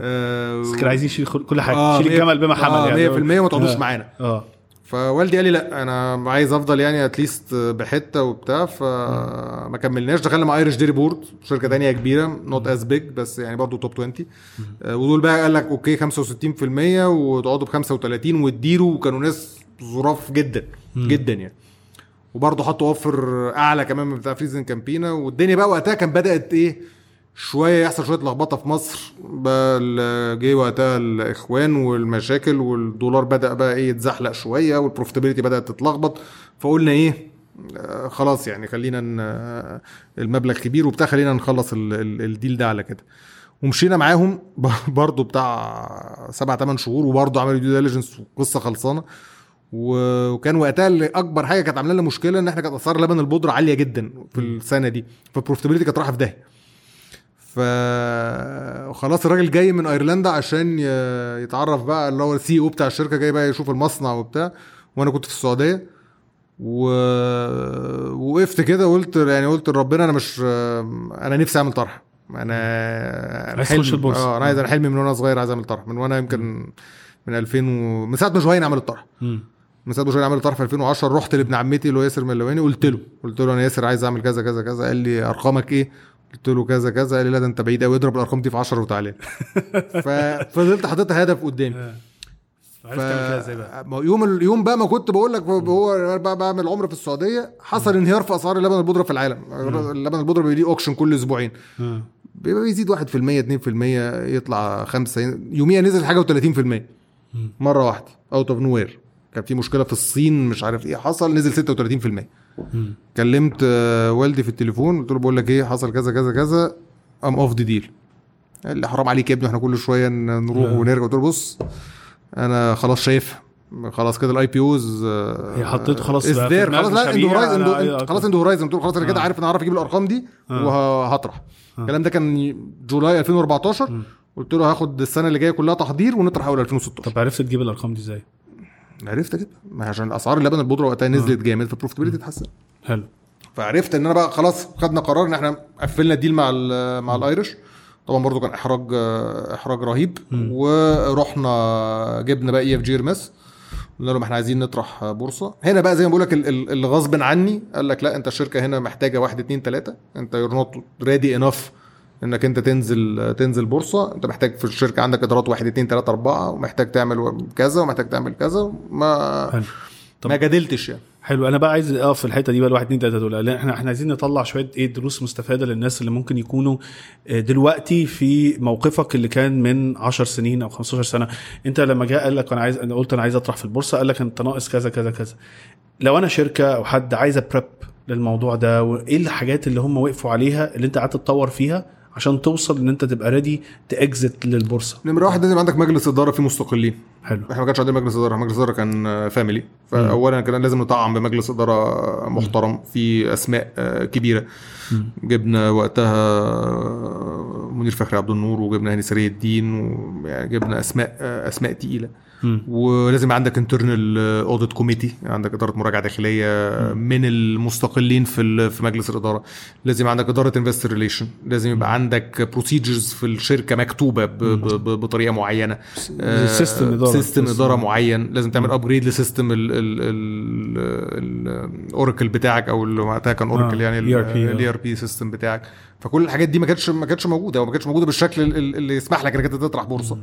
آه. بس كانوا عايزين يشيل كل حاجة. آه، شيل مية- الجمل بما حمل آه، يعني 100% ما تقعدوش آه. معانا. آه. فوالدي قال لي لا أنا عايز أفضل يعني at least بحتة وبتاع فما كملناش. دخلنا مع Irish Dairy Board شركة تانية كبيرة not as big بس يعني برضه top 20 آه، ودول بقى قال لك okay 65% وتقعدوا ب 35 وتديروا وكانوا ناس ظراف جدا جدا يعني. وبرضه حطوا offer أعلى كمان من بتاع فريزن كامبينا والدنيا بقى وقتها كان بدأت إيه شوية يحصل شوية لخبطة في مصر بقى جه وقتها الإخوان والمشاكل والدولار بدأ بقى إيه يتزحلق شوية وال profitability بدأت تتلخبط. فقلنا إيه آه، خلاص يعني خلينا آه، المبلغ كبير وبتاع خلينا نخلص ال- ال- ال deal ده على كده. ومشينا معاهم برضه بتاع سبع ثمان شهور وبرضه عملوا due diligence وقصة خلصانة. وكان وقتها اللي أكبر حاجة كانت عاملة لنا مشكلة إن إحنا كانت أسعار لبن البودرة عالية جدا في السنة دي فال profitability كانت رايحة في داهية. ف خلاص الراجل جاي من أيرلندا عشان يتعرف بقى اللي هو السي أو بتاع الشركة جاي بقى يشوف المصنع وبتاع. وأنا كنت في السعودية. و... وقفت كده وقلت يعني قلت لربنا أنا مش أنا نفسي أعمل طرح. أنا أنا عايز تخش البورصة. آه أنا عايز أنا حلمي من وأنا صغير عايز أعمل طرح. من وأنا يمكن من 2000 و... من ساعة ما جوهين عمل الطرح. من ساعة ما جوهين عمل الطرح في 2010 رحت لابن عمتي اللي هو ياسر ملواني قلت له قلت له أنا ياسر عايز أعمل كذا كذا كذا. قال لي أرقامك إيه؟ قلت له كذا كذا قال لي لا ده انت بعيد قوي اضرب الأرقام دي في 10 وتعالى. ففضلت حاططها هدف قدامي؟ ما هو يوم اليوم بقى ما كنت بقول لك هو بعمل عمرة في السعودية حصل انهيار في أسعار اللبن البودرة في العالم. اللبن البودرة ليه اوكشن كل أسبوعين. آه. بيبقى بيزيد 1% 2% يطلع 5 يوميا نزل حاجة و30% مرة واحدة اوت اوف نوير كان في مشكلة في الصين مش عارف إيه حصل نزل 36% مم. كلمت آه، والدي في التليفون قلت له بقول لك إيه حصل كذا كذا كذا ام اوف ذا ديل قال لي حرام عليك يا ابني إحنا كل شوية نروح آه. ونرجع. قلت له بص أنا خلاص شايفها خلاص كده الاي بي اوز هي حطيته خلاص بقى في خلاص لا اند مشاريع. هورايزن خلاص اند هورايزن خلاص أنا كده آه. عارف أنا هعرف أجيب الأرقام دي آه. وهطرح. الكلام ده كان جولاي 2014 قلت له هاخد السنة اللي جاية كلها تحضير ونطرح أول 2016 طب عرفت تجيب الأرقام دي إزاي؟ عرفت كده؟ ما عشان أسعار اللبن البودرة وقتها نزلت جامد فال profitability اتحسن. حلو. فعرفت إن أنا بقى خلاص خدنا قرار إن إحنا قفلنا ال deal مع ال مع ال Irish طبعا برضو كان إحراج إحراج رهيب. ورحنا جبنا بقى EFG Hermes قلنا لهم إحنا عايزين نطرح بورصة. هنا بقى زي ما بقول لك ال- ال- اللي غصب عني. قال لك لا أنت الشركة هنا محتاجة واحد اتنين تلاتة. أنت you're not ready enough إنك أنت تنزل تنزل بورصة أنت محتاج في الشركة عندك إدارات واحد اتنين تلاتة أربعة ومحتاج تعمل كذا ومحتاج تعمل كذا ما حلو. طب- ما جادلتش يعني. حلو. أنا بقى عايز أقف في الحتة دي بقى الواحد اتنين تلاتة دول. لأن إحنا إحنا عايزين نطلع شوية إيه دروس مستفادة للناس اللي ممكن يكونوا آه، دلوقتي في موقفك اللي كان من 10 سنين أو 15 سنة. أنت لما جاء قال لك أنا عايز أنا قلت أنا عايز أطرح في البورصة قال لك أنت ناقص كذا كذا كذا. لو أنا شركة أو حد عايزه prep للموضوع ده وإيه الحاجات اللي هم وقفوا عليها اللي أنت قعدت تطور فيها عشان توصل إن أنت تبقى ready تاخدها للبورصة. نمرة واحد لازم عندك مجلس إدارة فيه مستقلين. حلو. إحنا ما كانش عندنا مجلس إدارة. مجلس إدارة كان family فأولا كان لازم نطعم بمجلس إدارة محترم. في أسماء كبيرة. جبنا وقتها منير فخري عبد النور وجبنا هاني سري الدين ويعني جبنا أسماء أسماء تقيلة. ولازم عندك internal audit committee عندك إدارة مراجعة داخلية من المستقلين في في مجلس الإدارة. لازم عندك إدارة investor relation لازم يبقى عندك procedures في الشركة مكتوبة ب- ب- ب- بطريقة معينة. system إدارة. system system. إدارة معين. لازم تعمل upgrade ل system ال Oracle بتاعك أو اللي وقتها كان Oracle آه، يعني آه. ال ERP system بتاعك. فكل الحاجات دي ما كانتش ما كانتش موجودة وما كانتش موجودة بالشكل ال- ال- اللي يسمح لك إنك أنت تطرح بورصة.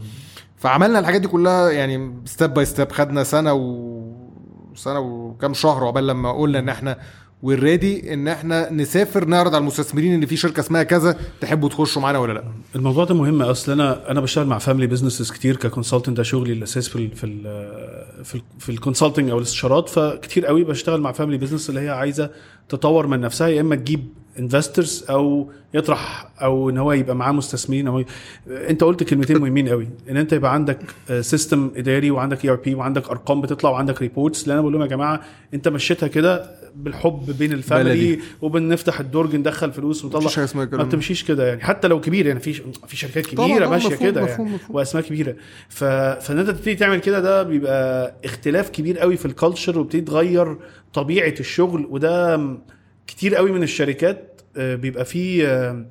فعملنا الحاجات دي كلها يعني step by step خدنا سنة و سنة وكام شهر عقبال لما قلنا إن إحنا already إن إحنا نسافر نعرض على المستثمرين إن في شركة اسمها كذا تحبوا تخشوا معانا ولا لأ. الموضوع ده مهم. أصل أنا أنا بشتغل مع family businesses كتير ك consultant ده شغلي الأساس في ال في ال في, ال في ال consulting أو الاستشارات. فكتير قوي بشتغل مع family business اللي هي عايزة تطور من نفسها يا إما تجيب investors أو يطرح أو إن هو يبقى معاه مستثمرين أو أنت قلت كلمتين مهمين قوي إن أنت يبقى عندك system إداري وعندك ERP وعندك أرقام بتطلع وعندك reports اللي أنا بقول لهم يا جماعة أنت مشيتها كده بالحب بين ال family. وبنفتح الدرج ندخل فلوس ونطلع مفيش حاجة اسمها ما. بتمشيش كده يعني حتى لو كبير يعني في في شركات كبيرة ماشية كده يعني مفهوم. وأسماء كبيرة ف... فإن أنت تبتدي تعمل كده ده بيبقى اختلاف كبير قوي في ال culture وبتبتدي تغير طبيعة الشغل وده كتير قوي من الشركات آه، بيبقى فيه آه،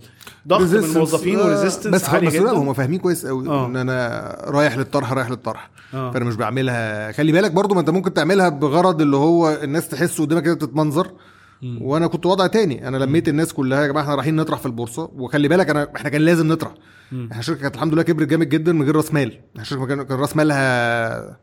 ضغط من. الموظفين آه، وريزيستنس بس عالي بس جدا. هم فاهمين كويس قوي آه. إن أنا رايح للطرح رايح للطرح. آه. فأنا مش بعملها. خلي بالك برضو ما أنت ممكن تعملها بغرض اللي هو الناس تحس قدامك كده تتمنظر. وأنا كنت وضع تاني. أنا لميت الناس كلها يا جماعة إحنا رايحين نطرح في البورصة. وخلي بالك أنا إحنا كان لازم نطرح. إحنا الشركة كانت الحمد لله كبرت جامد جدا من غير رأس مال. إحنا الشركة كان كان رأس مالها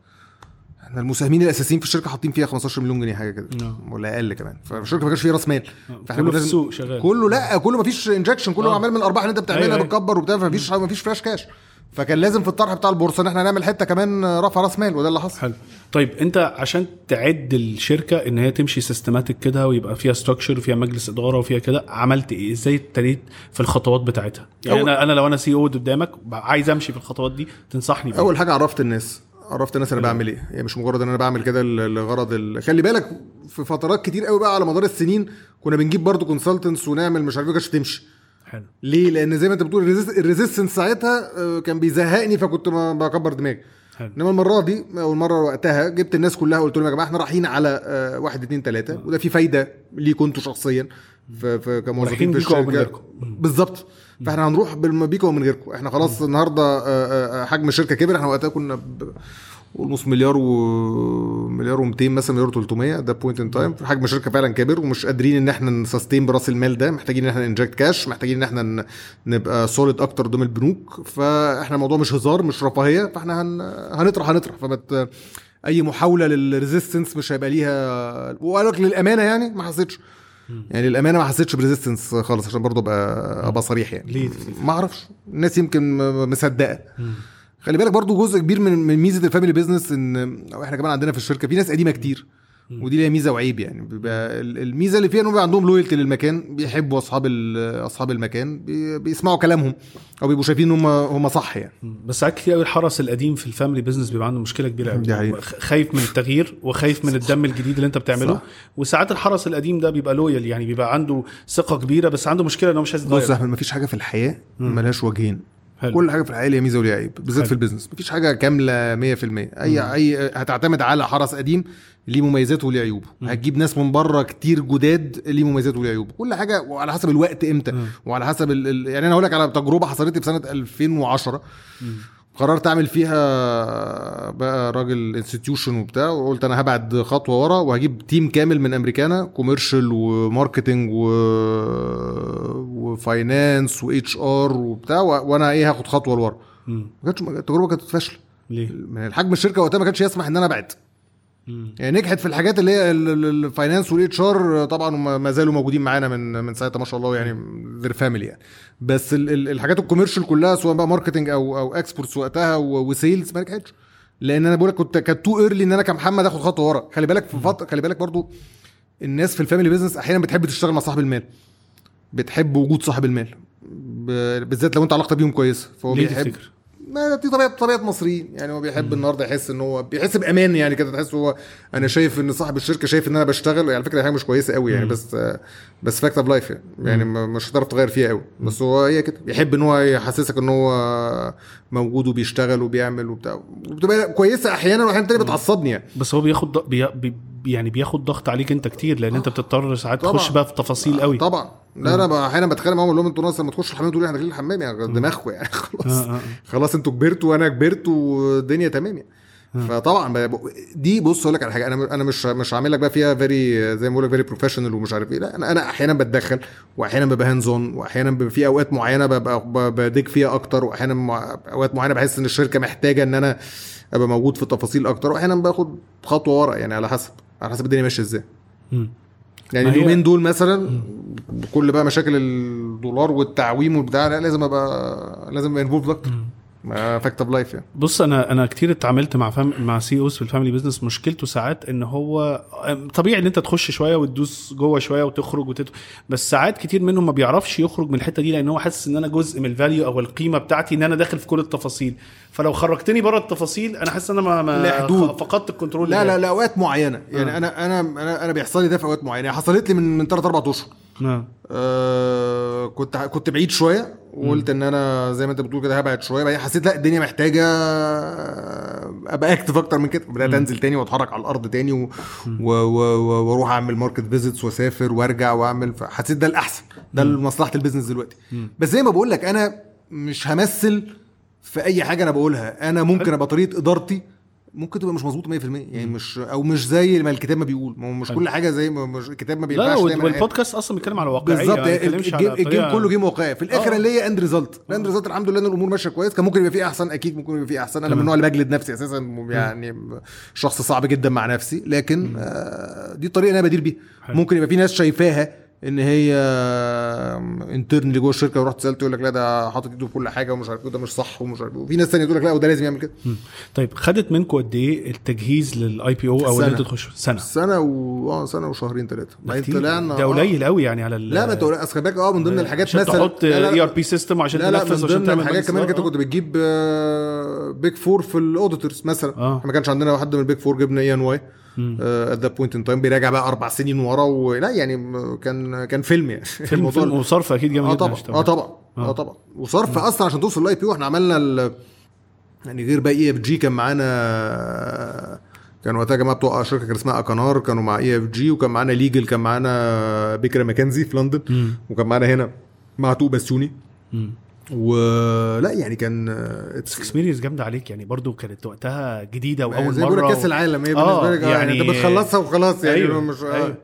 إحنا المساهمين الأساسيين في الشركة حاطين فيها 15 مليون جنيه حاجة كده. نعم. ولا أقل كمان. فالشركة ما كانش فيها راس مال. كله في كنا لازم- السوق شغال. كله لا كله ما فيش injection كله آه. عمال من الأرباح اللي أنت بتعملها أيوة، أيوة. بتكبر وبتاع ما فيش ما فيش flash cash فكان لازم في الطرح بتاع البورصة إن إحنا نعمل حتة كمان رفع راس مال وده اللي حصل. حلو. طيب أنت عشان تعد الشركة إن هي تمشي systematic كده ويبقى فيها structure وفيها مجلس إدارة وفيها كده عملت إيه؟ إزاي ابتديت في الخطوات بتاعتها؟ يعني أول- أنا أنا لو أنا CEO قدامك عايز أمشي في الخطوات دي تنصحني بإيه؟ أول حاجة عرفت الناس. عرفت الناس أنا بعمل إيه. يعني مش مجرد إن أنا بعمل كده لغرض ال... خلي بالك في فترات كتير قوي بقى على مدار السنين كنا بنجيب برضو consultants ونعمل مش عارف إيه تمشي حلو. ليه؟ لأن زي ما أنت بتقول ال resist- ال resistance ساعتها آه، كان بيزهقني فكنت بكبر دماغي. إنما المرة دي أو المره وقتها جبت الناس كلها قلت لهم يا جماعة إحنا رايحين على آه، واحد اتنين تلاتة. وده في فايدة ليكوا أنتوا شخصيا ف- ف- رايحين كموظفين في الشركة. بالظبط. فاحنا هنروح بيكوا ومن غيركم. إحنا خلاص النهارده آه، آه، حجم الشركة كبر. إحنا وقتها كنا ب... ونص مليار و مليار و200 مثلا مليار و300 that point in time حجم الشركة فعلا كبر ومش قادرين إن إحنا ن sustain براس المال ده. محتاجين إن إحنا inject cash محتاجين إن إحنا نبقى solid أكتر قدام البنوك. فاحنا الموضوع مش هزار مش رفاهية. فاحنا هن... هنطرح هنطرح. فمت أي محاولة لل resistance مش هيبقى ليها وقال للأمانة يعني ما حسيتش. يعني للأمانة ما حسيتش ب resistance خالص عشان برضه ابقى أبقى صريح يعني. ليه؟ ما أعرفش. الناس يمكن مصدقة. خلي بالك برضو جزء كبير من من ميزة ال family business ان إحنا كمان عندنا في الشركة في ناس قديمة كتير. ودي ليها ميزة وعيب يعني. بيبقى ال- الميزة اللي فيها بيبقى عندهم loyalty للمكان بيحبوا أصحاب أصحاب المكان بي- بيسمعوا كلامهم أو بيبقوا شايفين إن هم هم صح يعني. بس ساعات كتير قوي الحرس القديم في ال family business بيبقى عنده مشكلة كبيرة قوي. خايف من التغيير وخايف من الدم الجديد اللي أنت بتعمله. صح. وساعات الحرس القديم ده بيبقى loyal يعني بيبقى عنده ثقة كبيرة بس عنده مشكلة انه مش عايز بص يتغير أحمد مفيش حاجة في الحياة ملهاش وجهين. حلو. كل حاجة في الحياة ليها ميزة وليها عيب بالذات. في ال business مفيش حاجة كاملة 100% أي أي هتعتمد على حرس قديم ليه مميزاته وليه عيوبه. هتجيب ناس من بره كتير جداد ليه مميزاته وليه عيوبه. كل حاجة وعلى حسب الوقت إمتى. وعلى حسب ال... ال- يعني أنا هقول لك على تجربة حصلت لي في سنة 2010 قررت أعمل فيها بقى راجل institution وبتاع وقلت أنا هبعد خطوة ورا وهجيب team كامل من أمريكانا commercial و marketing و... و finance و HR وبتاع و... وأنا إيه هاخد خطوة لورا. ما كانتش التجربه كانت فاشلة ليه؟ من الحجم الشركة وقتها ما كانش يسمح إن أنا أبعد يعني نجحت في الحاجات اللي هي ال- ال- ال finance وال HR طبعا ما زالوا موجودين معانا من من ساعتها ما شاء الله يعني they're family يعني. بس ال- ال- الحاجات ال commercial كلها سواء بقى marketing أو أو exports وقتها و sales ما نجحتش. لأن أنا بقول لك كنت كانت too early إن أنا كمحمد آخد خطوه ورا. خلي بالك في فتره خلي بالك برضو الناس في ال family business أحيانا بتحب تشتغل مع صاحب المال. بتحب وجود صاحب المال. بالذات لو أنت علاقتك بيهم كويسة. فهو ليه بيحب تفتكر؟ ما دي طبيعه طبيعه مصريين. يعني هو بيحب النهارده يحس إن هو بيحس بأمان يعني كده تحس هو أنا شايف إن صاحب الشركة شايف إن أنا بشتغل. يعني على فكرة حاجة مش كويسة قوي يعني بس بس fact of life يعني. يعني مش هتعرف تغير فيها قوي. بس هو هي كده. بيحب إن هو يحسسك إن هو موجود وبيشتغل وبيعمل وبتاع. وبتبقى كويسة أحيانا واحيانا تاني بتعصبني يعني. بس هو بياخد ض- بي... بي... يعني بياخد ضغط عليك أنت كتير لأن أنت بتضطر ساعات. تخش بقى في تفاصيل قوي. طبعا. لا انا أحيانا بتخانق معاهم أقول لهم أنتوا ناس لما تخشوا الحمام تقولوا إحنا داخلين الحمام يعني دماغكم يعني خلاص. آه، آه. خلاص أنتوا كبرتوا وأنا كبرت والدنيا تمام يعني. فطبعا دي بص أقول لك على حاجة أنا أنا مش مش عامل لك بقى فيها very زي ما بقول لك very professional ومش عارف إيه. لا أنا أنا أحيانا بتدخل واحيانا ببقى hands on واحيانا في أوقات معينة ببقى بديك فيها أكتر واحيانا أوقات معينة بحس إن الشركة محتاجة إن أنا أبقى موجود في التفاصيل أكتر واحيانا باخد خطوة ورا يعني على حسب على حسب الدنيا ماشية إزاي. يعني اليومين دول مثلا بكل بقى مشاكل الدولار والتعويم والبتاع لا لازم ابقى لازم أبقى involved أكتر. Fact of life يعني بص أنا أنا كتير اتعاملت مع fam مع CEOs في ال family business مشكلته ساعات إن هو طبيعي إن أنت تخش شوية وتدوس جوه شوية وتخرج وتت... بس ساعات كتير منهم ما بيعرفش يخرج من الحتة دي لأن هو حاسس إن أنا جزء من ال value أو القيمة بتاعتي إن أنا داخل في كل التفاصيل فلو خرجتني بره التفاصيل أنا حاسس إن أنا ما, ما. فقدت ال control لا لا. لا أوقات معينة يعني آه. أنا أنا أنا أنا بيحصل لي ده في أوقات معينة يعني حصلت لي من من 3 4 أشهر آه. آه كنت كنت بعيد شوية وقلت إن أنا زي ما أنت بتقول كده هبعد شوية بعدين حسيت لأ الدنيا محتاجة أبقى active أكتر من كده. بدأت أنزل تاني وأتحرك على الأرض تاني و... و... و... و... وأروح أعمل market visits وأسافر وأرجع وأعمل فحسيت ده الأحسن ده لمصلحة ال business دلوقتي. بس زي ما بقول لك أنا مش همثل في أي حاجة أنا بقولها. أنا ممكن أبقى طريقة إدارتي ممكن تبقى مش مظبوطة 100% يعني مش أو مش زي ما الكتاب ما بيقول. ما هو مش كل حاجة زي ما مش الكتاب ما بينفعش لا والبودكاست أصلا بيتكلم على واقعيه بالظبط. ما بيتكلمش ال game, على ال game كله game واقعي. في الآخر. اللي هي end result ال end result الحمد لله إن الأمور ماشية كويس. كان ممكن يبقى فيه أحسن أكيد ممكن يبقى فيه أحسن. أنا من. النوع اللي بجلد نفسي أساسا يعني شخص صعب جدا مع نفسي. لكن آه دي الطريقة اللي أنا بدير بيها. ممكن يبقى في ناس شايفاها إن هي intern اللي جوه الشركة ورحت سألته يقول لك لا ده حاطط إيده في كل حاجة ومش عارف إيه ده مش صح ومش عارف إيه وفي ناس ثانية تقول لك لا وده لازم يعمل كده. طيب خدت منكم قد إيه التجهيز لل IPO أو. ان أنتوا تخشوا سنة سنة و آه سنة وشهرين ثلاثة بعدين. طلعنا ده آه. قليل قوي يعني على ال- لا ما انت أصل بالك آه من ضمن الحاجات عشان مثلا تحط ERP system عشان لا لا تنفذ من عشان ضمن الحاجات كمان مجلس كنت كنت بتجيب Big Four في ال auditors مثلا آه. ما كانش عندنا حد من ال Big Four جبنا EY ات ذا بوينت ان تايم بيراجع بقى أربع سنين ورا ولا يعني كان كان فيلم يعني فيلم الموضوع- فيلم وصرف أكيد جامد آه طبعا آه. طبعا آه طبعا وصرف أصلا عشان توصل للاي بي أو إحنا عملنا ال يعني غير بقى اي اف جي كان معانا كان وقتها جماعة بتوع شركة كان اسمها اكانار كانوا مع اي اف جي وكان معانا ليجل كان معانا بكرة ماكنزي في لندن. وكان معانا هنا مع تو بسيوني. ولا يعني كان بس experience جامدة عليك يعني برضو كانت وقتها جديدة وأول زي مرة كأس العالم هي آه، بالنسبة لك آه، يعني أنت بتخلصها وخلاص يعني أيوة. مش آه. أيوة.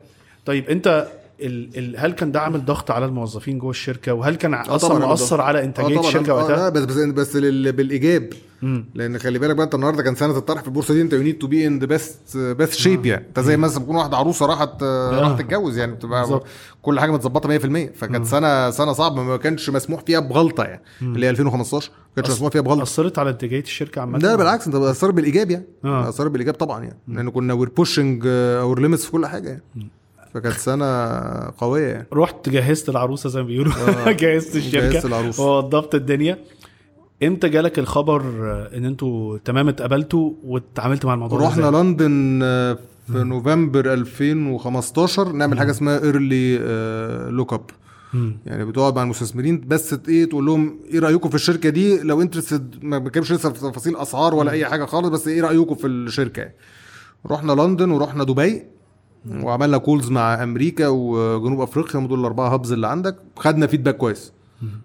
طيب أنت ال ال هل كان ده عامل ضغط على الموظفين جوه الشركة؟ وهل كان أصلا طبعاً عامل مؤثر. على آه إنتاجية. الشركة آه وقتها؟ لا بس بس بس بالإيجاب. مم. لأن خلي بالك بقى أنت النهارده كان سنة الطرح في البورصه دي أنت you need to be in the best best shape يعني. أنت زي مثلا تكون واحدة عروسة راحت آه، راحت تتجوز يعني بتبقى. كل حاجة متظبطة 100% فكانت سنه سنة صعبة ما كانش مسموح فيها بغلطة يعني. اللي هي 2015 ما كانش أص- مسموح فيها بغلطة. أثرت على إنتاجية الشركة عامة؟ لا بالعكس أنت أثرت بالإيجاب يعني. آه. أثرت بالإيجاب طبعا يعني. لأن كنا we're pushing our limits في كل حاجة يعني. فكانت سنة قوية رحت جهزت العروسة زي ما بيقولوا آه. جهزت الشركة جهزت العروسة. ووضبت الدنيا إمتى جالك الخبر ان أنتوا تمام اتقابلتوا واتعاملت مع الموضوع رحنا؟ لندن آه، في نوفمبر 2015 نعمل حاجة اسمها early look up. يعني بتقعد مع المستثمرين بس إيه تقول لهم إيه رأيكم في الشركة دي لو interested ما بنتكلمش لسه في تفاصيل أسعار ولا أي حاجة خالص بس إيه رأيكم في الشركة. رحنا لندن ورحنا دبي وعملنا calls مع أمريكا وجنوب أفريقيا هم دول الأربعة hubs اللي عندك. خدنا feedback كويس.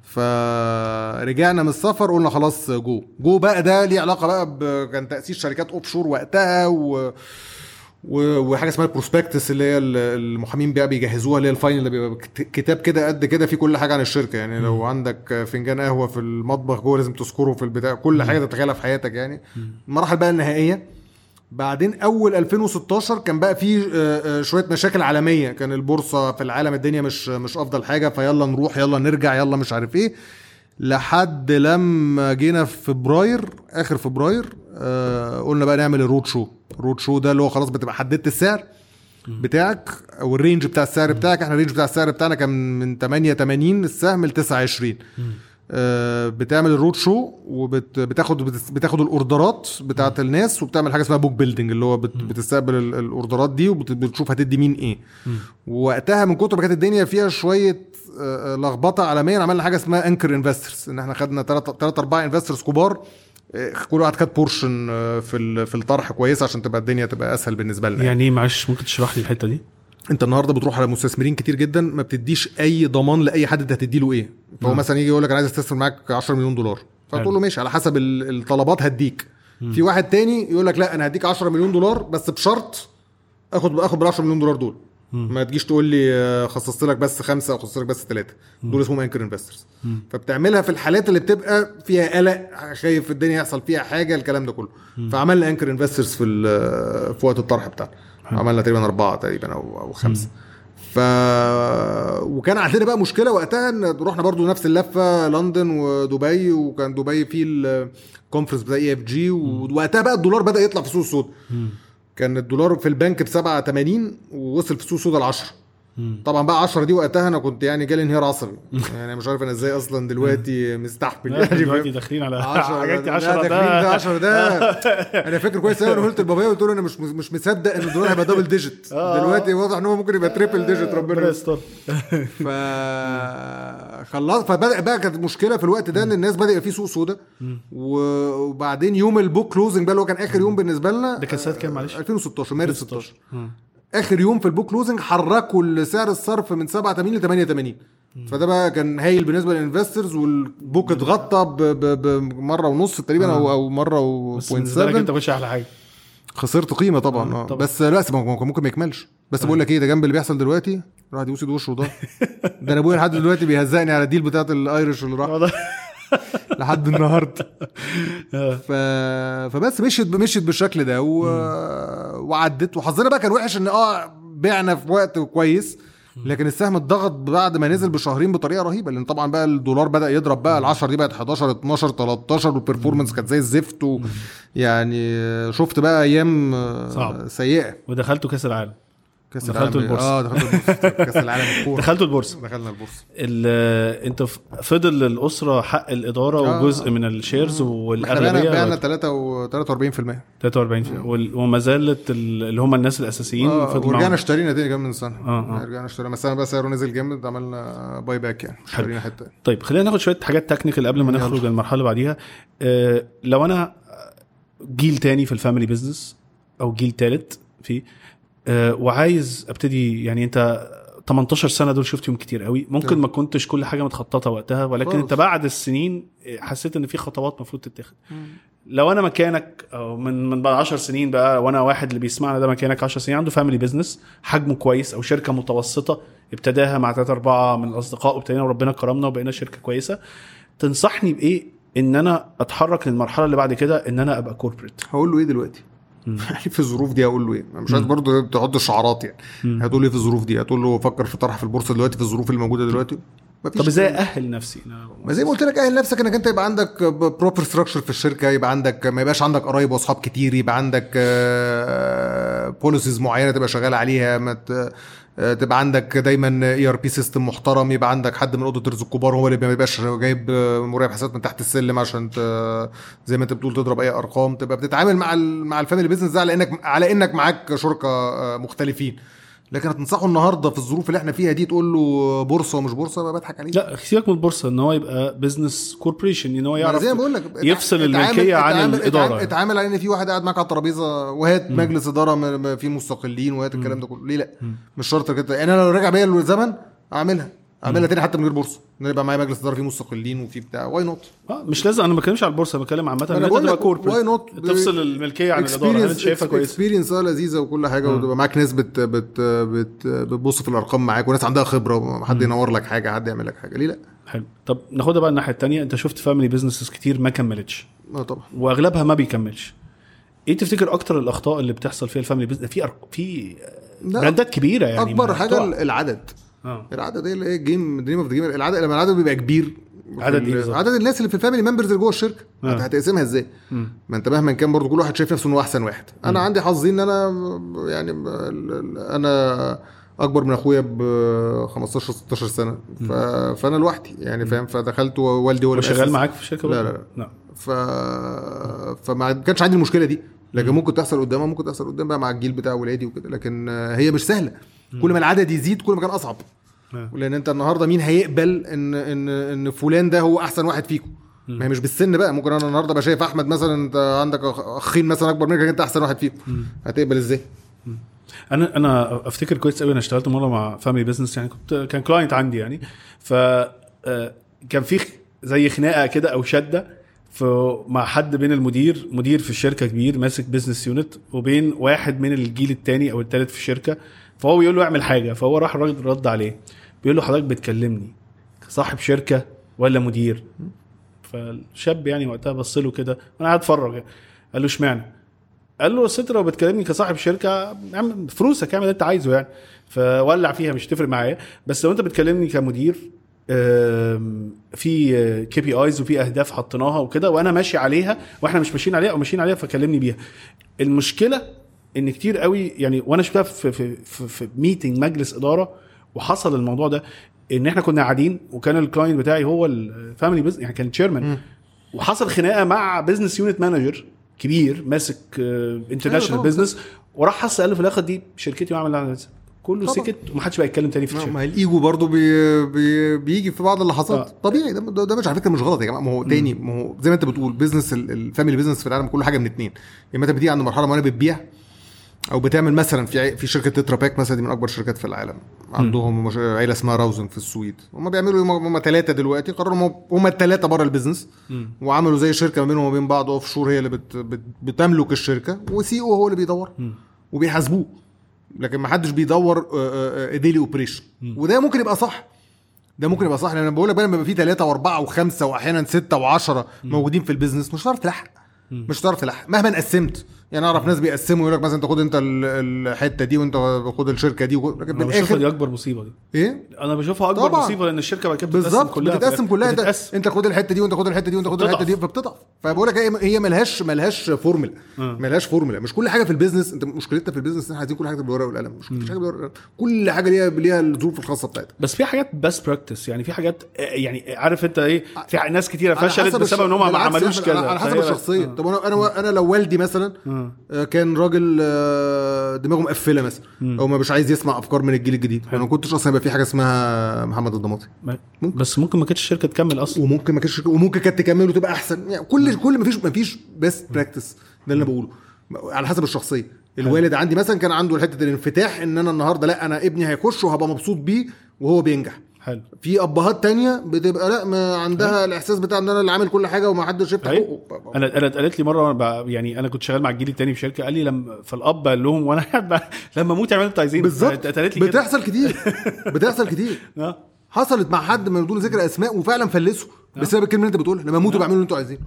فرجعنا من السفر قلنا خلاص جو جو بقى ده ليه علاقة بقى. كان تاسيس شركات offshore وقتها و... و... وحاجة اسمها ال prospectus اللي هي ال- المحامين بقى بيجهزوها اللي هي ال final اللي بيبقى كت- كتاب كده قد كده فيه كل حاجة عن الشركة. يعني لو عندك فنجان قهوة في المطبخ جوه لازم تذكره في البتاع. كل حاجة تتخيلها في حياتك يعني. المراحل بقى النهائية. بعدين أول 2016 كان بقى في آه، آه، شوية مشاكل عالمية. كان البورصة في العالم الدنيا مش مش أفضل حاجة فيلّا نروح يلا نرجع يلا مش عارف إيه. لحد لما جينا في فبراير آخر فبراير آه قلنا بقى نعمل ال roadshow ال roadshow ده اللي هو خلاص بتبقى حددت السعر بتاعك أو ال range بتاع السعر بتاعك. إحنا ال range بتاع السعر بتاعنا كان من 88 السهم ل 29 آه، بتعمل ال roadshow وبتاخد بتاخد ال orderات بتاعت الناس وبتعمل حاجة اسمها book building اللي هو بت- بتستقبل ال- ال orderات دي وبتشوف هتدي مين إيه. وقتها من كتر ما كانت الدنيا فيها شوية آه، آه، لخبطة عالميا عملنا حاجة اسمها anchor investors إن إحنا خدنا ثلاث أربع investors كبار آه، كل واحد خد portion آه، في في الطرح كويس عشان تبقى الدنيا تبقى أسهل بالنسبة لنا. يعني معلش ممكن تشرح لي الحتة دي؟ انت النهارده بتروح على مستثمرين كتير جدا ما بتديش أي ضمان لأي حد أنت هتدي له إيه. فهو نعم. مثلا يجي يقول لك أنا عايز أستثمر معاك 10 مليون دولار. فتقول له ماشي على حسب ال- الطلبات هديك. في واحد تاني يقول لك لا أنا هديك 10 مليون دولار بس بشرط آخد آخد بال 10 مليون دولار دول. ما تجيش تقول لي آه، خصصت لك بس خمسة أو خصصت لك بس ثلاثة دول اسمهم anchor investors فبتعملها في الحالات اللي بتبقى فيها قلق خايف الدنيا يحصل فيها حاجة الكلام ده كله. فعملنا anchor investors في ال- في وقت الطرح بتاعنا. عملنا تقريبا أربعة تقريبا أو أو خمسة. ف وكان عندنا بقى مشكلة وقتها إن رحنا برضو نفس اللفة لندن ودبي وكان دبي فيه ال conference بتاع EFG ووقتها بقى الدولار بدأ يطلع في سوق السود كان الدولار في البنك ب 7 80 ووصل في سوق السود ل 10 طبعا بقى 10 دي وقتها أنا كنت يعني جالي انهيار عصبي. يعني مش عارف أنا إزاي أصلا دلوقتي مستحمل. يعني دلوقتي؟ داخلين على 10 حاجات ده 10 10 ده. ده 10 ده. أنا فاكر كويس قوي أنا قلت لبابايا قلت له أنا مش مش مصدق ان الدولار هيبقى double digit آه. دلوقتي واضح إن هو ممكن يبقى triple digit ربنا. يستر. ف خلاص فبدأ بقى كانت مشكلة في الوقت ده إن الناس بدأ يبقى في سوق سودا و- وبعدين يوم ال book closing بقى اللي هو كان آخر يوم بالنسبة لنا ده كان سنة كام؟ معلش؟ 2016 مارس 16 آخر يوم في ال book closing حركوا سعر الصرف من 87 ل 88 فده بقى كان هايل بالنسبة لل investors وال book اتغطى بمره ونص تقريبا أو أو مرة و بس بالنسبة لك إنت 0.7 مش أحلى حاجة. خسرت قيمة طبعا آه، آه. طبعا. بس لا ممكن ما يكملش. بس بقول لك إيه ده جنب اللي بيحصل دلوقتي الواحد يبوس ايد وشه ده ده أنا ابويا لحد دلوقتي بيهزقني على ال deal بتاعت ال Irish اللي راح. لحد النهارده. آه. ف... فبس مشيت مشيت بالشكل ده و... وعدت. وحظنا بقى كان وحش إن آه بعنا في وقت كويس لكن السهم اتضغط بعد ما نزل بشهرين بطريقة رهيبة لأن طبعا بقى الدولار بدأ يضرب بقى ال 10 دي بقت 11 12 13 والبرفورمانس كانت زي الزفت و... يعني شفت بقى أيام آه، صعب. سيئة. ودخلتوا كأس العالم. كأس دخلتوا البورصة. آه دخلت البورصة. كأس العالم الكورة. دخلتوا البورصة. دخلنا البورصة. ال- انت فضل للاسره حق الإدارة آه. وجزء من ال shares والأغلبية بعنا بقت 3 و 43% 43 وال- وما زالت ال- اللي هم الناس الأساسيين فضل ورجعنا. اشترينا تاني كمان من سنة. آه، آه. رجعنا اشترينا. بس بقى سعره نزل جامد عملنا buy back يعني. اشترينا حتة. طيب خلينا ناخد شوية حاجات technical قبل ما. نخرج للمرحله اللي بعديها. آه لو أنا جيل تاني في ال family business أو جيل تالت فيه آه وعايز أبتدي يعني أنت 18 سنة دول شفت يوم كتير قوي ممكن تمام. ما كنتش كل حاجة متخططة وقتها ولكن. أنت بعد السنين حسيت إن في خطوات المفروض تتاخد لو أنا مكانك أو من من بعد 10 سنين بقى وأنا واحد اللي بيسمعنا ده مكانك 10 سنين عنده family business حجمه كويس أو شركة متوسطة ابتداها مع ثلاثة أربعة من الأصدقاء وابتدينا وربنا كرمنا وبقينا شركة كويسة تنصحني بإيه إن أنا أتحرك للمرحلة اللي بعد كده إن أنا أبقى corporate هقول له إيه دلوقتي؟ يعني في الظروف دي هقول له إيه؟ مش عايز برضه تحط الشعارات يعني هتقول إيه في الظروف دي؟ هتقول له فكر في طرح في البورصة دلوقتي في الظروف اللي موجودة دلوقتي؟ طب إزاي أأهل نفسي ما زي ما قلت لك أهل نفسك إنك أنت يبقى عندك proper structure في الشركة يبقى عندك ما يبقاش عندك قرايب وأصحاب كتير يبقى عندك policies معينة تبقى شغال عليها ما آه، تبقى عندك دايما ERP system محترم يبقى عندك حد من ال auditors الكبار هو اللي ما يبقاش جايب آه، مراقب حسابات من تحت السلم عشان زي ما انت بتقول تضرب أي أرقام تبقى بتتعامل مع مع ال family business ده على إنك على إنك معاك شركاء آه، مختلفين. لكن هتنصحه النهارده في الظروف اللي إحنا فيها دي تقول له بورصة ومش بورصة بضحك عليه؟ لا سيبك من البورصة إن هو يبقى business corporation إن هو يعرف زي ما بقول لك يفصل الملكية عن اتعامل- الإدارة. اتعامل, على إن في واحد قاعد معاك على الترابيزة وهات مجلس إدارة فيه مستقلين وهات الكلام ده كله. ليه لا؟ مش شرط كده. يعني أنا لو راجع بيا للزمن أعملها. اعملها تاني حتى من غير بورصة. إن يبقى معايا مجلس إدارة فيه مستقلين وفيه بتاع. why not آه مش لازم. أنا ما بتكلمش على البورصة بتكلم عامة. إن أنت بقول تبقى لك why not؟ تفصل الملكية عن الإدارة. انت شايفها كويسة. experience آه لذيذة وكل حاجة وتبقى معاك ناس بت بت بت بتبص في الأرقام معاك وناس عندها خبرة حد ينور لك حاجة حد يعمل لك حاجة. ليه لا؟ حلو. طب ناخدها بقى الناحية الثانية أنت شفت family businesses كتير ما كملتش. آه طبعا. وأغلبها ما بيكملش. إيه تفتكر أكتر الأخطاء اللي بتحصل في ال family business في. في brand ات كبيرة يعني. أكبر حاجة. العدد. آه. العدد إيه اللي إيه game dream of the game العدد لما العدد بيبقى كبير عدد بالظبط؟ عدد الناس اللي في ال family members اللي جوه الشركة آه. هت- هتقسمها إزاي؟ ما أنت مهما كان برضو كل واحد شايف نفسه إنه أحسن واحد. أنا عندي حظي إن أنا يعني أنا أكبر من أخويا ب 15 16 سنة. ف... فأنا لوحدي يعني فاهم؟ فدخلت والدي هو اللي شغال. معاك في الشركة لا، برضه؟ لا، لا ف... فما كانش عندي المشكلة دي لكن ممكن تحصل قدامها ممكن تحصل قدام بقى مع الجيل بتاع ولادي وكده لكن هي مش سهلة. كل ما العدد يزيد كل ما كان أصعب. آه. لأن أنت النهارده مين هيقبل ان ان إن فلان ده هو أحسن واحد فيكم؟ ما هي مش بالسن بقى. ممكن أنا النهارده شايف أحمد مثلا أنت عندك أخين مثلا أكبر منك أنت أحسن واحد فيكم. هتقبل إزاي؟ أنا أنا أفتكر كويس قوي أنا اشتغلت مرة مع family business يعني كنت كان client عندي يعني. ف آه، كان في زي خناقة كده أو شدة مع حد بين المدير مدير في الشركة كبير ماسك business unit وبين واحد من الجيل الثاني أو الثالث في الشركة. فهو بيقول له اعمل حاجة فهو راح الراجل رد عليه بيقول له حضرتك بتكلمني صاحب شركة ولا مدير؟ فالشاب يعني وقتها بص له كده وأنا قاعد أتفرج. قال له إشمعنى؟ قال له لست لو بتكلمني كصاحب شركة اعمل فلوسك اعمل اللي أنت عايزه يعني. فولع فيها مش تفرق معايا. بس لو أنت بتكلمني كمدير في KPIs وفي أهداف حطيناها وكده وأنا ماشي عليها وإحنا مش ماشيين عليها أو ماشيين عليها فكلمني بيها. المشكلة إن كتير قوي يعني وأنا شفتها في في في, في meeting مجلس إدارة وحصل الموضوع ده إن إحنا كنا قاعدين وكان ال client بتاعي هو ال family business يعني كان chairman وحصل خناقة مع business unit manager كبير ماسك international طبعاً. business وراح حس قال له في الآخر دي شركتي واعمل اللي عايزه. كله طبعاً. سكت ومحدش بقى يتكلم تاني في الشركة ما الإيجو برضه بي بي بيجي في بعض اللحظات آه. طبيعي ده, ده, مش على فكرة مش غلط يا جماعة ما هو تاني ما هو زي ما أنت بتقول business ال family business في العالم كله حاجة من اتنين يا إما أنت بتيجي عند مرحلة معينة بتبيع أو بتعمل مثلا في في شركة Tetra Pak مثلا دي من أكبر الشركات في العالم. عندهم مش- عيلة اسمها Rausing في السويد. هم بيعملوا هم- ثلاثة دلوقتي. قرروا هم- الثلاثه بره ال business. وعملوا زي شركة ما بينهم وما بين بعض offshore هي اللي بت بت بتملك الشركة. و CEO هو اللي بيدور. وبيحاسبوه. لكن ما حدش بيدور daily operation وده ممكن يبقى صح. ده ممكن يبقى صح. لأن أنا بقول لك بقى لما يبقى في ثلاثة وأربعة وخمسة واحيانا ستة وعشرة موجودين في ال business مش هتعرف تلحق مش هتعرف تلحق مهما قسمت. يعني أعرف ناس بيقسموا يقول لك مثلا أنت خد أنت ال- الحتة دي وأنت خد الشركة دي لكن أنا في بشوفها دي أكبر مصيبة دي. إيه؟ أنا بشوفها أكبر طبعاً. مصيبة لأن الشركة بعد كده بتتقسم كلها بتتقسم كلها. أنت, بتتقسم. أنت خد الحتة دي وأنت خد الحتة دي وأنت خد. الحتة دي فبتضعف فبقول لك هي ملهاش ملهاش فورمولا. آه. ملهاش فورمولا. مش كل حاجة في ال business أنت مشكلتنا في ال business إن إحنا عايزين كل حاجة بالورقة والقلم. مش مفيش حاجة بالورقة كل حاجة ليها ليها الظروف الخاصة بتاعتها. بس في حاجات best practice يعني في حاجات آه، يعني عارف أنت إيه؟ في ناس كتيرة فشلت بسبب إن هم ما عملوش كده. على حسب الشخصية. آه. طب أنا أنا أنا لو والدي مثلا آه. كان راجل آه، دماغه مقفلة مثلا أو ما مش عايز يسمع أفكار من الجيل الجديد. أنا ما كنتش أصلا يبقى في حاجة اسمها محمد الدماطي. ما- ممكن. بس ممكن ما كانتش الشركة تكمل أصلا. وممكن ما كانش وممكن كانت تكمل وتبقى أحسن. يعني كل كل ما فيش ما فيش best practice ده اللي أنا بقوله. على حسب الشخصية. الوالد عندي مثلا كان عنده حتة الانفتاح إن أنا النهارده لأ أنا ابني هيخش وهبقى مبسوط بيه وهو بينجح. حلو. في أبهات تانية بتبقى لا ما عندها الإحساس بتاع إن أنا اللي عامل كل حاجة وما حدش يفتح. بقه أنا أنا اتقالت لي مرة يعني أنا كنت شغال مع الجيل التاني في شركة قال لي لما فالأب قال لهم وأنا قاعد لما أموت اعملوا اللي أنتوا عايزينه. بالظبط. لي بتحصل كتير. بتحصل كتير. آه. حصلت مع حد من دون ذكر أسماء وفعلا فلسوا بسبب الكلمة اللي أنت بتقولها. لما أموت ابقوا اعملوا اللي أنتوا عايزينه.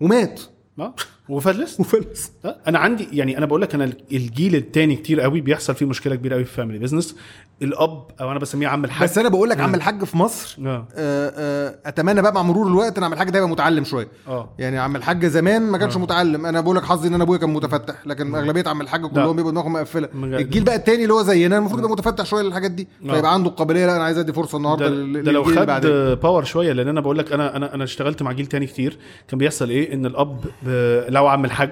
ومات. وفلس؟ وفلس. آه، أنا عندي يعني أنا بقول لك أنا الجيل التاني كتير قوي بيحصل فيه مشكلة كبيرة قوي في family business الأب أو أنا بسميه عم الحاج. بس أنا بقول لك عم الحاج في مصر آه. آه، آه، أتمنى بقى مع مرور الوقت إن عم الحاج ده يبقى متعلم شوية. آه. يعني عم الحاج زمان ما كانش متعلم. أنا بقول لك حظي إن أنا أبويا كان متفتح لكن أغلبية عم الحاج كلهم بيبقوا دماغهم مقفلة. الجيل بقى التاني اللي هو زينا المفروض يبقى متفتح شوية للحاجات دي. آه. فيبقى عنده القابلية لأ أنا عايز أدي فرصة النهارده ده, لو. خد power شوية لأن أنا بقول لك أنا أنا أنا اشتغلت مع جيل تاني كتير. كان بيحصل إيه؟ إن الأب لو عم الحاج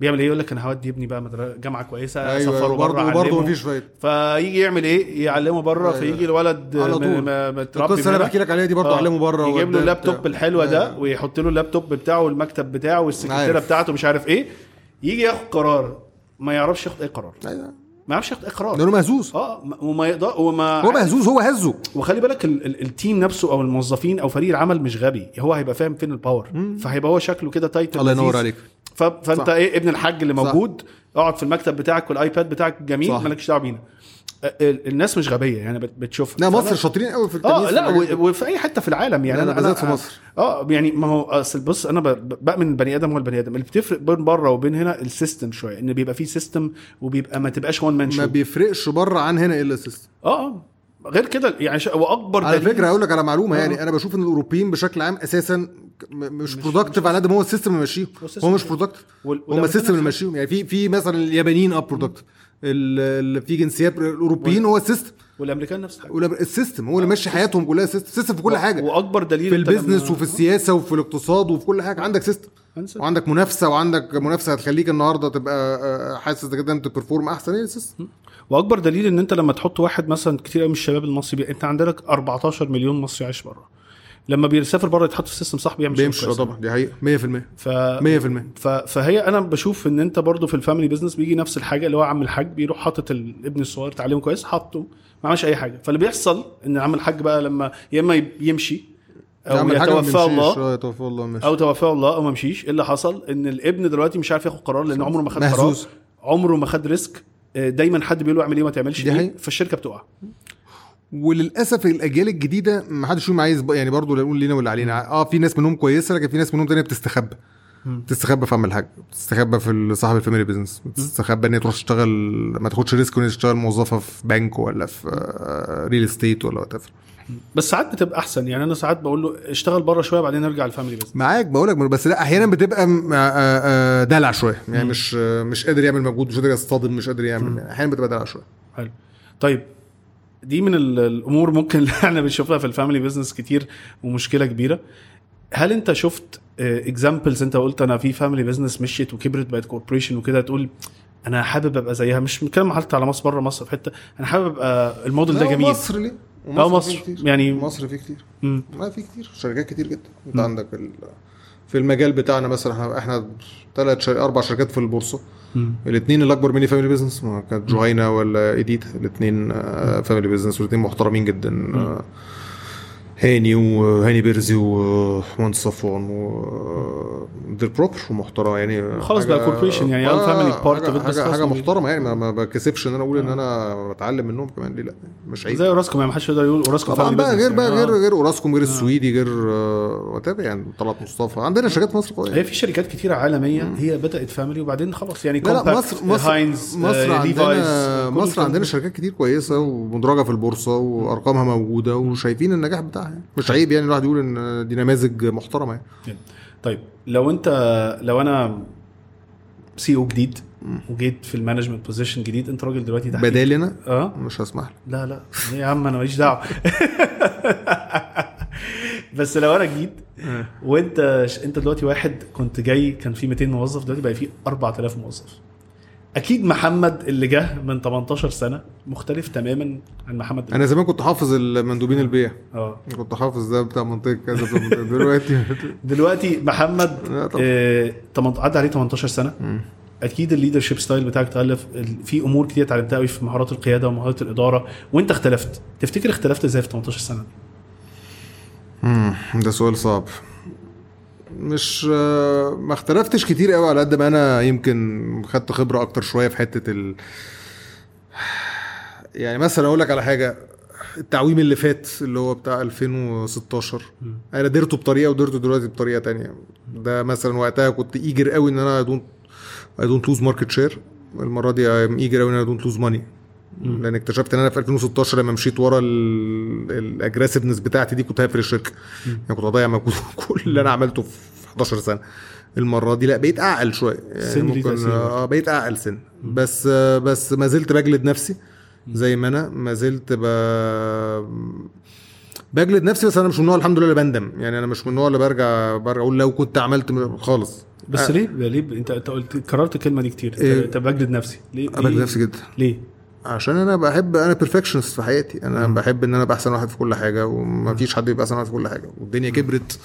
بيعمل إيه يقول لك أنا هودي ابني بقى مدرسة جامعة كويسة أيوه اسفره بره برضه. مفيش فايدة فيجي يعمل إيه يعلمه بره أيوة. فيجي الولد على طول. متربي القصة اللي بحكي لك عليها دي برضه آه. علمه بره يجيب له اللابتوب بتاع. الحلوة ده أيوة. ويحط له اللابتوب بتاعه والمكتب بتاعه والسكرتيرة. بتاعته مش عارف إيه يجي ياخد قرار ما يعرفش ياخد اي قرار أيوه ما يعرفش ياخد اي قرار لأنه مهزوز آه وما يقدر وما هو مهزوز هو هزه وخلي بالك ال ال ال team نفسه أو الموظفين أو فريق العمل مش غبي هو هيبقى فاهم فين ال power فهيبقى هو شكله كده title الله ينور. عليك. فأنت صح. إيه ابن الحاج اللي صح. موجود اقعد في المكتب بتاعك وال iPad بتاعك جميل صح. مالكش دعوة بينا الناس مش غبية يعني بت- بتشوف لا مصر شاطرين قوي في آه التمييز لا دي. و- وفي أي حتة في العالم يعني لا، أنا لا، بالذات في مصر. آه يعني ما هو أصل بص أنا بأمن البني آدم هو البني آدم اللي بتفرق بين بره وبين هنا ال system شوية إن بيبقى فيه system وبيبقى ما تبقاش one man ما بيفرقش بره عن هنا إلا ال system آه آه غير كده يعني واكبر على فكرة أقول لك على معلومة آه. يعني أنا بشوف إن الأوروبيين بشكل عام أساسا م- مش productive على قد ما هو ال system اللي ماشيهم هو مش. productive هم ال system اللي. ماشيهم يعني في في مثلا اليابانيين اب productive اللي في جنسيات الأوروبيين هو ال system والأمريكان نفس الحاجة. ال system هو اللي ماشي حياتهم كلها system system في كل حاجة. وأكبر دليل في ال business وفي السياسة وفي الاقتصاد وفي كل حاجة. عندك system. وعندك منافسة وعندك منافسة هتخليك النهارده تبقى آه، حاسس إنك أنت بت perform أحسن. إيه ال system وأكبر دليل إن أنت لما تحط واحد مثلا كتير قوي من الشباب المصري. أنت عندك 14 مليون مصري عايش بره. لما بيسافر بره يتحط في system صح بيعمل بيمشي كويس. طبعا. دي حقيقة. 100% ف 100% ف... فهي أنا بشوف إن أنت برضو في ال family business بيجي نفس الحاجة اللي هو عم الحاج بيروح حاطط الابن الصغير تعليمه كويس حاطه ما عملش أي حاجة. فاللي بيحصل إن عم الحاج بقى لما يا إما يمشي أو ما يتوفى بيمشيش. الله آه، الله ماشي. أو توفاه الله أو ما مشيش. إيه اللي حصل؟ إن الابن دلوقتي مش عارف ياخد قرار لأن عمره ما خد قرار. عمره ما خد risk آه، دايما حد بيقول له اعمل إيه وما تعملش إيه. فالشركة بتقع. وللأسف الأجيال الجديدة ما حدش فيهم عايز يعني برضه لا نقول لينا ولا علينا. آه في ناس منهم كويسة لكن في ناس منهم تانية بتستخبى. بتستخبى في عمل حاجة. بتستخبى في صاحب ال family business. بتستخبى إن هي تروح تشتغل ما تاخدش risk ان هي تشتغل موظفة في بنك ولا في real estate ولا whatever بس ساعات بتبقى أحسن. يعني أنا ساعات بقول له اشتغل بره شوية بعدين ارجع ال family business معاك بقول لك بس لا أحيانا بتبقى آه، آه، دلع شوية. يعني مش آه، مش قادر يعمل مجهود مش قادر يصطدم مش قادر يعمل يعني. أحيانا بتبقى دلع شوية. حلو. طيب دي من ال- الأمور ممكن اللي إحنا بنشوفها في ال family business كتير ومشكلة كبيرة هل انت شفت examples انت قلت أنا في family business مشيت وكبرت بقت corporation وكده تقول أنا حابب أبقى زيها مش بتكلم حتى على مصر بره مصر في حتة أنا حابب أبقى الموديل ده جميل مصر ليه؟ مصر. كتير. يعني- مصر فيه كتير مم. لا في كتير شركات كتير جدا انت عندك ال... في المجال بتاعنا مثلا إحنا إحنا ثلاث شر... أربع شركات في البورصة. مم. الاثنين اللي أكبر مني family business ما كانت جهينة ولا إيديتا الاثنين family business والاثنين محترمين جدا آه، هاني وهاني برزي ومهندس صفوان و they're proper ومحترم يعني خلاص بقى corporation يعني آه، family part حاجة, حاجة, حاجة محترمة يعني ما, بكسفش إن أنا أقول إن أنا بتعلم منهم كمان ليه لأ؟ مش عيب. زي أوراسكوم يعني ما حدش يقدر يقول أوراسكوم طبعا family بقى غير بقى يعني. غير آه. غير أوراسكوم غير السويدي غير وات يعني طلعت مصطفى. عندنا شركات في مصر هي قويه في شركات كتيرة عالمية هي بدأت family وبعدين خلاص يعني لا لا مصر مصر هاينز مصر آه، عندنا مصر عندنا. شركات كتير كويسة ومدرجة في البورصة وأرقامها موجودة وشايفين النجاح بتاعها. يعني. مش عيب يعني الواحد يقول إن دي نماذج محترمة يعني. طيب لو أنت لو أنا CEO جديد وجيت في ال management position جديد أنت راجل دلوقتي تحت بدالي أنا؟ آه. مش هسمح لك. لا لا. يا عم؟ أنا ماليش دعوة. بس لو أنا جديد وأنت ش- أنت دلوقتي واحد كنت جاي كان في 200 موظف دلوقتي بقى في 4000 موظف. أكيد محمد اللي جه من 18 سنة مختلف تماما عن محمد. أنا زمان كنت حافظ المندوبين البيع. آه. كنت حافظ ده بتاع منطقة كذا بتاع دلوقتي؟ دلوقتي محمد. آه، عدى عليه 18 سنة. أكيد ال leadership style بتاعك اختلف ال- في أمور كتير اتعلمتها قوي في مهارات القيادة ومهارات الإدارة. وأنت اختلفت. تفتكر اختلفت إزاي في 18 سنة مم، ده سؤال صعب. مش آه، ما اختلفتش كتير قوي على قد ما أنا يمكن خدت خبرة أكتر شوية في حتة ال يعني مثلا أقول لك على حاجة التعويم اللي فات اللي هو بتاع 2016 أنا درته بطريقة ودرته دلوقتي بطريقة تانية. ده مثلا وقتها كنت eager قوي ان أنا don't I don't lose market share المرة دي eager قوي ان أنا don't lose money لأن اكتشفت إن أنا في 2016 لما مشيت ورا ال aggressiveness بتاعتي دي كنت هقفل الشركة يعني كنت هضيع مجهود كل اللي أنا عملته في 11 سنة. المرة دي لا بقيت أعقل شوية. تأثير برضه. آه بقيت أعقل سن. بس آه، بس ما زلت بجلد نفسي زي ما أنا. ما زلت ب... بجلد نفسي بس أنا مش من النوع الحمد لله اللي بندم. يعني أنا مش من النوع اللي برجع برجع أقول لو كنت عملت خالص. بس آه. ليه؟ ليه؟ أنت أنت قلت كررت الكلمة دي كتير. إيه؟ أنت بجلد نفسي. ليه؟ بجلد؟ نفسي جدا. ليه؟ عشان أنا بحب أنا perfectionist في حياتي. أنا بحب ان أنا ابقى احسن واحد في كل حاجة ومفيش حد يبقى احسن واحد في كل حاجة والدنيا كبرت.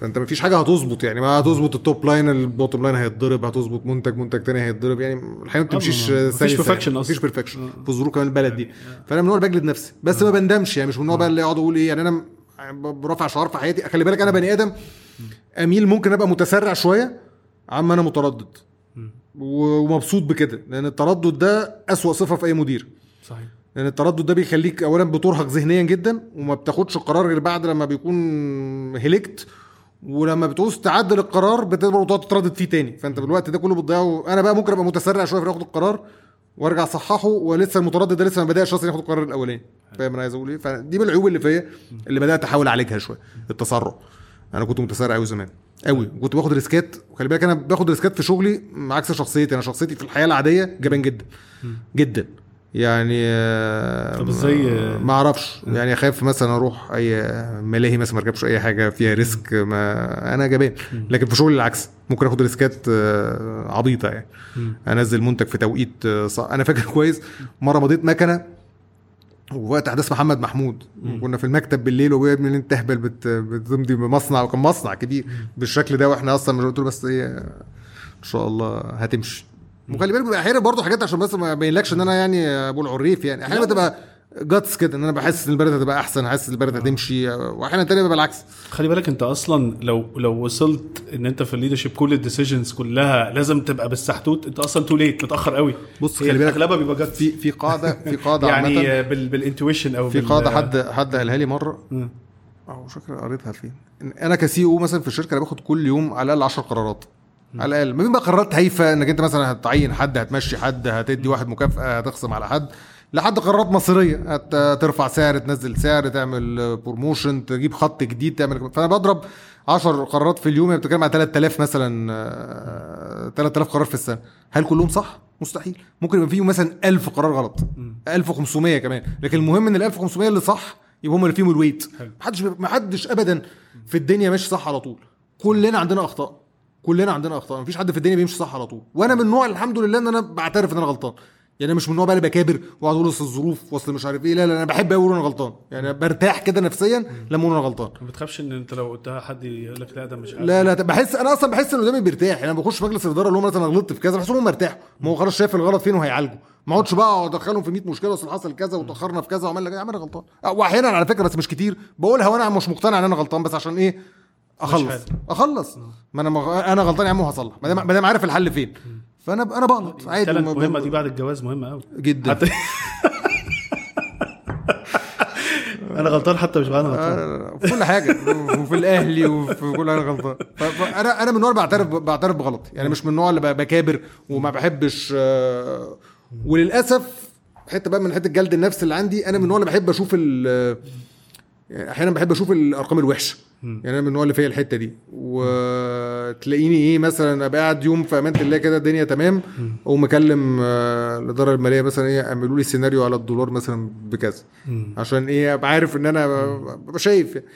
فانت مفيش حاجة هتظبط يعني ما هتظبط ال top line ال bottom line هيتضرب هتظبط منتج منتج تاني هيتضرب. يعني الحياة ما بتمشيش ما- مفيش perfection يعني. مفيش. perfection في ظروف كمان البلد دي. فانا من النوع اللي بجلد نفسي. بس ما بندمش يعني مش من النوع بقى اللي يقعد أقول إيه يعني أنا برافع شعار في حياتي. خلي بالك أنا بني آدم أميل ممكن أبقى متسرع شوية عما أنا متردد. ومبسوط بكده لأن التردد ده أسوأ صفة في أي مدير. صحيح. لأن التردد ده بيخليك اولا بترهق ذهنيا جدا وما بتاخدش القرار غير بعد لما بيكون هلكت ولما بتعوز تعدل القرار بتقدر تقعد تتردد فيه تاني. فأنت بالوقت ده كله بتضيعه. أنا بقى ممكن أبقى متسرع شوية في آخد القرار وأرجع أصححه ولسه المتردد ده لسه ما بدأش أصلا ياخد القرار الأولاني. فاهم أنا عايز أقول إيه؟ فدي من العيوب اللي فيا اللي بدأت أحاول أعالجها شوية التسرع. أنا كنت متسرع قوي زمان. قوي. كنت باخد risk ات. وخلي بالك أنا باخد risk ات في شغلي عكس شخصيتي. أنا شخصيتي في الحياة العادية جبان جدا. جدا. يعني آه، طب إزاي، آه، ما أعرفش. يعني أخاف مثلا أروح أي ملاهي مثلا ما أركبش أي حاجة فيها risk. ما أنا جبان. لكن في شغلي العكس. ممكن آخد risk ات آه، عبيطة يعني. أنزل منتج في توقيت آه، صع- أنا فاكر كويس. مرة مضيت مكنة ووقت أحداث محمد محمود. كنا في المكتب بالليل وأبويا ابني انت تهبل بت- بتمضي بمصنع وكان مصنع كبير بالشكل ده وإحنا أصلا مش قلت له بس إيه إن شاء الله هتمشي. وخلي بالك أحيانا برضه حاجات عشان بس ما يبينلكش إن أنا يعني أبو العريف يعني. أحيانا بتبقى guts كده إن أنا بحس إن البلد هتبقى أحسن حاسس إن البلد هتمشي واحيانا تاني بيبقى العكس. خلي بالك أنت أصلا لو لو وصلت إن أنت في ال leadership كل ال decisions كلها لازم تبقى بالسحتوت. أنت أصلا too late متأخر قوي. بص خلي بالك اغلبها بيبقى gut في في قاعدة في قاعدة يعني آه، بال بال intuition أو في قاعدة حد حد قالها لي مرة. أو مش فاكر قريتها فين. أنا ك CEO مثلا في الشركة أنا باخد كل يوم على الأقل 10 قرارات. على الأقل. ما بين بقى قرارات هايفة إنك أنت مثلا هتعين حد هتمشي حد هتدي واحد مكافأة هتخصم على حد. لحد قرارات مصيرية. ترفع سعر تنزل سعر تعمل promotion تجيب خط جديد تعمل فأنا بضرب 10 قرارات في اليوم يعني بتتكلم عن 3000 مثلا آه، 3000 قرار في السنة. هل كلهم صح؟ مستحيل. ممكن يبقى فيهم مثلا 1000 قرار غلط. 1500 كمان. لكن المهم إن ال 1500 اللي صح يبقى هم اللي فيهم الويت. محدش محدش ابدا في الدنيا ماشي صح على طول. كلنا عندنا أخطاء. كلنا عندنا أخطاء. مفيش حد في الدنيا بيمشي صح على طول. وأنا من النوع الحمد لله إن أنا بعترف إن أنا غلطان. يعني مش من النوع بقى اللي بكابر واقعد أقول أصل الظروف وأصل مش عارف إيه. لا لا أنا بحب أقول أنا غلطان. يعني برتاح كده نفسيا لما أقول أنا غلطان. ما بتخافش إن أنت لو قلتها حد يقول لك لا ده مش عارف لا لا بحس أنا أصلا بحس إن قدامي بيرتاح. يعني بخش مجلس الاداره اللي هم مثلا غلطت في كذا بحس إنهم مرتاحوا ما هو خلاص شايف الغلط فين وهيعالجه. ما اقعدش بقى أدخلهم في 100 مشكلة أصل حصل كذا وتاخرنا في كذا وعملنا كذا. يا عم أنا غلطان. أه، واحيانا على فكرة بس مش كتير. بقولها وأنا مش مقتنع إن أنا غلطان بس عشان إيه؟ أخلص. أخلص. ما أنا مغ... أنا غلطان يا عم وهصلح. ما دام عارف الحل فين. فأنا أنا بغلط عادي التالنت ما- مهمة دي بعد الجواز مهمة قوي جدا. حتى أنا غلطان حتى مش أنا غلطان. آه، في كل حاجة. وفي الأهلي وفي كل حاجة غلطان. فانا أنا من النوع بعترف بعترف بغلطي يعني مش من النوع اللي بكابر وما بحبش آه، وللأسف حتة بقى من حتة جلد النفس اللي عندي أنا من النوع اللي بحب أشوف ال يعني أحيانا بحب أشوف الأرقام الوحشة. يعني أنا من النوع اللي فيا الحتة دي. وتلاقيني إيه مثلا ابقى قاعد يوم في أمان الله كده الدنيا تمام أقوم مكلم آه، الإدارة المالية مثلا إيه أعملوا لي سيناريو على الدولار مثلا بكذا. عشان إيه أبقى عارف إن أنا ببقى شايف يعني.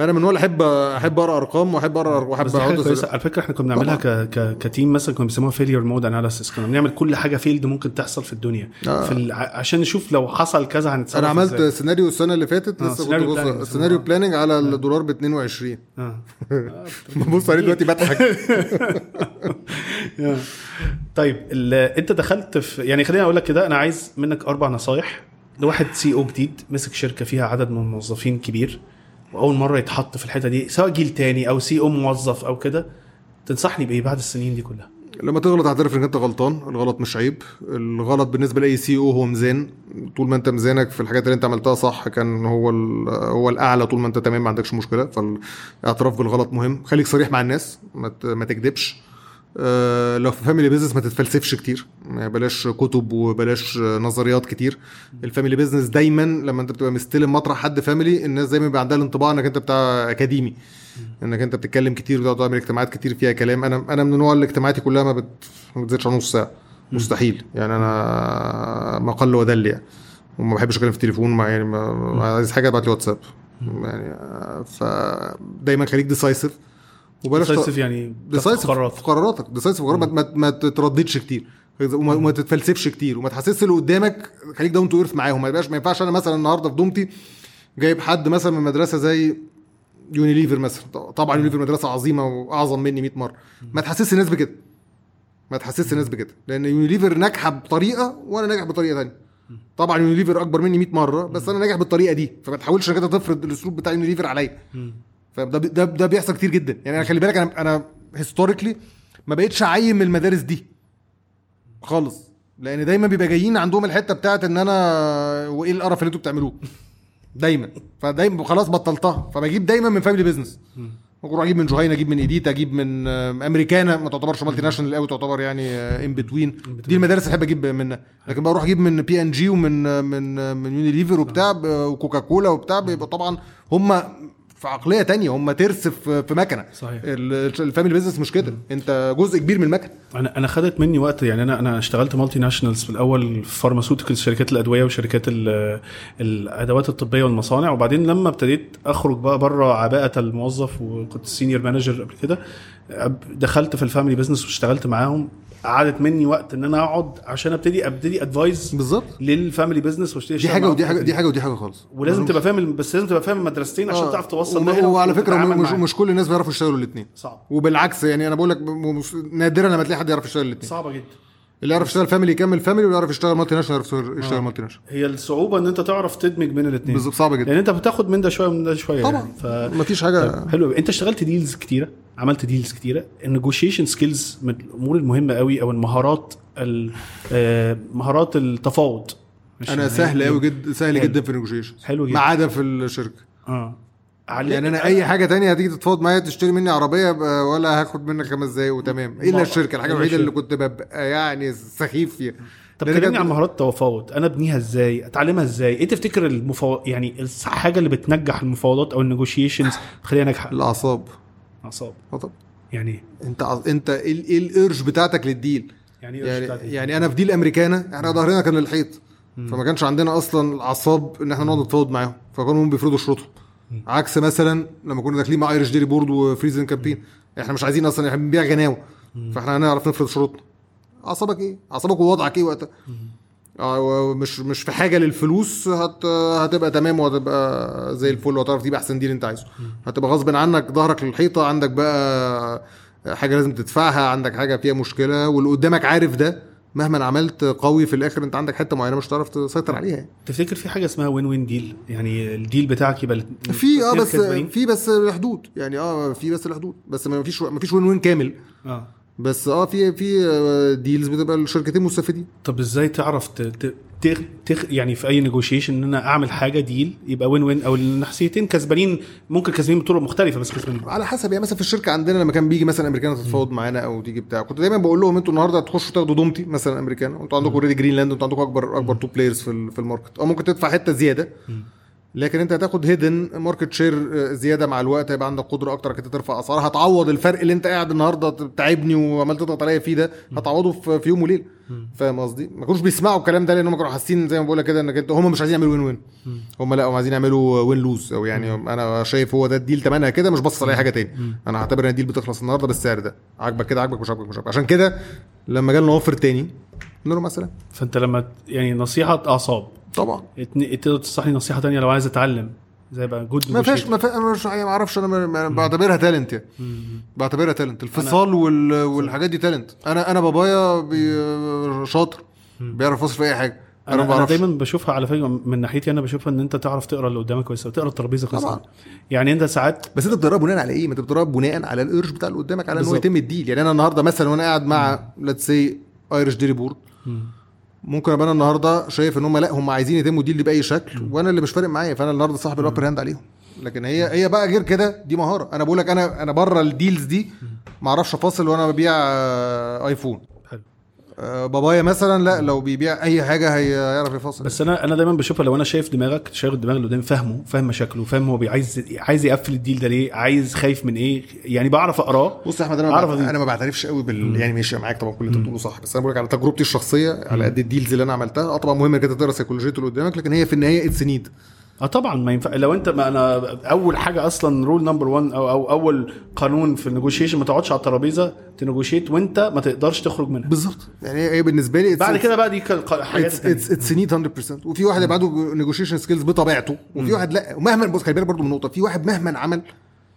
فأنا من اللي احب أحب أقرأ أرقام وأحب اقرا وأحب أقعد على فكرة إحنا كنا بنعملها ك... ك... ك team مثلا كنا بنسموها failure mode analysis كنا بنعمل كل حاجة failed ممكن تحصل في الدنيا آه. في ال... عشان نشوف لو حصل كذا هنتصرف أنا عملت إزاي. سيناريو السنة اللي فاتت آه، لسه كنت ببص سيناريو. planning على الدولار ب 22 آه. ببص عليه دلوقتي بضحك آه. طيب. أنت دخلت في يعني خليني أقول لك كده أنا عايز منك أربع نصايح لواحد CEO جديد مسك شركة فيها عدد من الموظفين كبير وأول مرة يتحط في الحتة دي سواء جيل تاني أو CEO موظف أو كده تنصحني بإيه بعد السنين دي كلها؟ لما تغلط اعترف انك أنت غلطان الغلط مش عيب. الغلط بالنسبة لأي CEO هو ميزان. طول ما أنت ميزانك في الحاجات اللي أنت عملتها صح كان هو هو الأعلى طول ما أنت تمام ما عندكش مشكلة. فالاعتراف بالغلط مهم. خليك صريح مع الناس ما تكذبش لو في family business ما تتفلسفش كتير. يعني بلاش كتب وبلاش آه، نظريات كتير. ال family business دايما لما أنت بتبقى مستلم مطرح حد family الناس دايما بيبقى عندها الانطباع إنك أنت بتاع academy إنك أنت بتتكلم كتير وتقعد تعمل اجتماعات كتير فيها كلام. أنا أنا من النوع اللي اجتماعاتي كلها ما, بت... ما بتزيدش عن نص ساعة. مستحيل. يعني أنا ما قل ودل يعني. وما بحبش اتكلم في التليفون ما يعني ما ما عايز حاجة أبعت لي واتساب. يعني آه، فدايما خليك decisive وبلاش decisive يعني decisive قرارات في قراراتك. decisive في قراراتك. ما, ما, ما تترددش كتير. وما, وما تتفلسفش كتير. وما تحسسش اللي قدامك خليك down to earth معاهم. ما يبقاش ما ينفعش أنا مثلا النهارده في دومتي جايب حد مثلا من مدرسة زي يونيليفر مثلا. طبعا يونيليفر مدرسة عظيمة وأعظم مني 100 مرة. ما تحسسش الناس بكده. ما تحسسش الناس بكده. لأن يونيليفر ناجحة بطريقة وأنا ناجح بطريقة ثانية طبعا يونيليفر أكبر مني 100 مرة بس أنا ناجح بالطريقة دي. فما تحاولش انك انت تفرض الأسلوب بتاع يونيليفر عليا. فده ده ده بيحصل كتير جدا. يعني أنا خلي بالك أنا أنا historically ما بقتش اعين من المدارس دي خالص لأن دايما بيبقى جايين عندهم الحتة بتاعت إن أنا وإيه القرف اللي أنتوا بتعملوه. دايما. فدايما خلاص بطلتها. فبجيب دايما من family business ممكن أجيب من جهينة أجيب من ايديتا أجيب من أمريكانا. ما تعتبرش multinational قوي تعتبر يعني in between دي المدارس اللي أحب أجيب منها. لكن بروح أجيب من بي ان جي ومن آه، من آه، من يونيليفر وبتاع ب- وكوكا كولا وبتاع بيبقى طبعا هم في عقلية تانية هم ترس في مكنة. صحيح. ال- ال family business مش كده. انت جزء كبير من المكنة. أنا أنا خدت مني وقت يعني أنا أنا اشتغلت multinationals في الأول في pharmaceutical شركات الأدوية وشركات ال- الأدوات الطبية والمصانع. وبعدين لما ابتديت أخرج بقى بره عباءة الموظف وكنت senior manager قبل كده دخلت في ال family business واشتغلت معاهم قعدت مني وقت إن أنا أقعد عشان ابتدي أبتدي advise بالظبط. لل family business وأشتري دي حاجة ودي حاجة دي حاجة ودي حاجة خالص. ولازم تبقى فاهم بس لازم تبقى فاهم المدرستين عشان آه. تعرف توصل وم- وعلى فكرة مش. مش كل الناس بيعرفوا يشتغلوا الاثنين صعب. وبالعكس يعني أنا بقول لك نادرا لما تلاقي حد يعرف يشتغل الاثنين صعبة جدا. اللي يعرف يشتغل family يكمل family واللي يعرف يشتغل multinational يعرف يشتغل multinational هي الصعوبة إن أنت تعرف تدمج بين الاثنين بالظبط صعب جدا. لأن أنت بتاخد من ده شوية ومن ده شوية طبعا. يعني. ف... مفيش حاجة. حلو. أنت اشتغلت deals كتيرة عملت deals كتيرة. ال negotiation skills من الأمور المهمة قوي أو المهارات ال- آه، مهارات التفاوض. أنا يعني- سهل قوي جدا سهل. جدا في النيجوشيشن حلو جدا. ما عدا في الشركة. آه. علق- يعني أنا أي حاجة تانية هتيجي تتفاوض معايا تشتري مني عربية ولا هاخد منك خمس دقايق وتمام. إلا الشركة الحاجة الوحيدة اللي. كنت ببقى يعني سخيف فيها. طب كلمني عن مهارات التفاوض. أنا أبنيها إزاي؟ أتعلمها إزاي؟ إيه تفتكر المفاوض يعني الحاجة اللي بتنجح المفاوضات أو ال negotiations تخليها ناجحة؟ الأعصاب. اعصاب آه طبعا. يعني؟ إيه؟ انت أنت إيه ال- إيه ال rush بتاعتك لل deal؟ يعني إيه يعني بتاعتي؟ يعني أنا في deal أمريكانا إحنا ظهرنا كان للحيط فما كانش عندنا أصلا الأعصاب إن إحنا نقعد نتفاوض معاهم. فكانوا هم بيفرضوا شروطهم. عكس مثلا لما كنا داخلين مع Irish Dairy Board و FrieslandCampina إحنا مش عايزين أصلا إحنا بنبيع غناوة. فإحنا هنعرف نفرض شروطنا. أعصابك إيه؟ أعصابك ووضعك إيه وقتها؟ آه، مش مش في حاجة للفلوس هت هتبقى تمام وهتبقى زي الفل وهتعرف تجيب أحسن deal أنت عايزه. هتبقى غصب عنك ظهرك للحيطة عندك بقى حاجة لازم تدفعها عندك حاجة فيها مشكلة واللي قدامك عارف ده مهما عملت قوي في الآخر أنت عندك حتة معينة مش هتعرف تسيطر عليها. تفتكر في حاجة اسمها win-win deal يعني ال deal بتاعك يبقى في آه بس؟ في بس الحدود يعني آه في بس الحدود. بس ما فيش ما فيش win-win كامل. آه. بس آه في في آه، deals بتبقى الشركتين مستفيدين. طب إزاي تعرف. تخ... تخ... يعني في أي نيجوشيشن إن أنا أعمل حاجة deal يبقى win-win أو الناحيتين كسبانين ممكن كسبانين بطرق مختلفة بس كسبانين. على حسب يعني مثلا في الشركة عندنا لما كان بيجي مثلا أمريكان تتفاوض معانا أو تيجي بتاع كنت دايما بقول لهم أنتوا النهارده هتخشوا تاخدوا دومتي مثلا أمريكان وانتوا عندكم already جرينلاند وانتوا عندكم اكبر أكبر two players في ال market. أو ممكن تدفع حتة زيادة. لكن انت هتاخد hidden market share زيادة مع الوقت هيبقى عندك قدرة أكتر إنك ترفع اسعار هتعوض الفرق اللي أنت قاعد النهارده تعبني وعمال تضغط عليا فيه ده هتعوضه في يوم وليلة. فاهم قصدي؟ ما كانوش بيسمعوا الكلام ده لأن هم كانوا حاسين زي ما بقول لك كده إنك أنت هم مش عايزين يعملوا win-win هم لأ هم عايزين يعملوا win-lose أو يعني أنا شايف هو ده ال deal تمنها كده مش باصص على أي حاجة تاني. أنا هعتبر إن ال deal بتخلص النهارده بالسعر ده. عاجبك كده عاجبك مش عاجبك مش عاجبك. عشان كده لما جالنا offer تاني له مثلا؟ فأنت لما يعني نصيحة أعصاب. طبعا. تقدر تنصحني نصيحة تانية لو عايز أتعلم. زي بقى good ما فيش ما فيش أنا مش ما أعرفش أنا بعتبرها talent يعني. بعتبرها talent الفصال وال... والحاجات دي talent أنا أنا بابايا بي... شاطر. بيعرف يفصل في أي حاجة. أنا أنا بعرفش. دايما بشوفها على فكرة من ناحيتي أنا بشوفها إن أنت تعرف تقرأ اللي قدامك كويس وتقرا الترابيزة كويس. يعني أنت ساعات بس أنت بتدرب بناء على إيه؟ ما أنت بتدرب بناء على ال rush بتاع اللي قدامك على إن هو. يتم ال deal. يعني أنا النهارده مثلا وأنا قاعد مع let's say Irish Dairy Board ممكن ابقى أنا النهارده شايف ان هم لا هم عايزين يتموا دي بأي شكل وأنا اللي مش فارق معايا فأنا النهارده صاحب ال upper hand عليهم. لكن هي هي بقى غير كده دي مهارة. أنا بقول لك أنا أنا بره الديلز دي ما أعرفش افاصل وأنا ببيع آه، iPhone. بابايا مثلا لا لو بيبيع أي حاجة هيعرف يفاصل بس أنا أنا دايما بشوفها لو أنا شايف دماغك شايف الدماغ اللي قدامي فاهمه فاهم مشاكله فاهم هو عايز عايز يقفل ال deal ده ليه عايز خايف من إيه يعني بعرف أقراه. بص يا أحمد أنا أعرف أدي. أنا ما بعترفش قوي بال يعني ماشي معاك طبعا كل اللي بتقوله صح بس أنا بقول لك على تجربتي الشخصية على قد ال deals اللي أنا عملتها. آه طبعا مهم انك تقرأ سيكولوجيه اللي قدامك لكن هي في النهاية it's need آه طبعا ما ينفع. لو أنت ما أنا أول حاجة أصلا rule number 1 أو أو أول قانون في النيجوشيشن ما تقعدش على الترابيزة ت negotiate وأنت ما تقدرش تخرج منها. بالظبط. يعني هي بالنسبة لي بعد كده بقى دي حاجات it's need 100% وفي واحد يبقى عنده negotiation skills بطبيعته وفي واحد لا. ومهما بص خلي بالك برضه من نقطه في واحد مهما عمل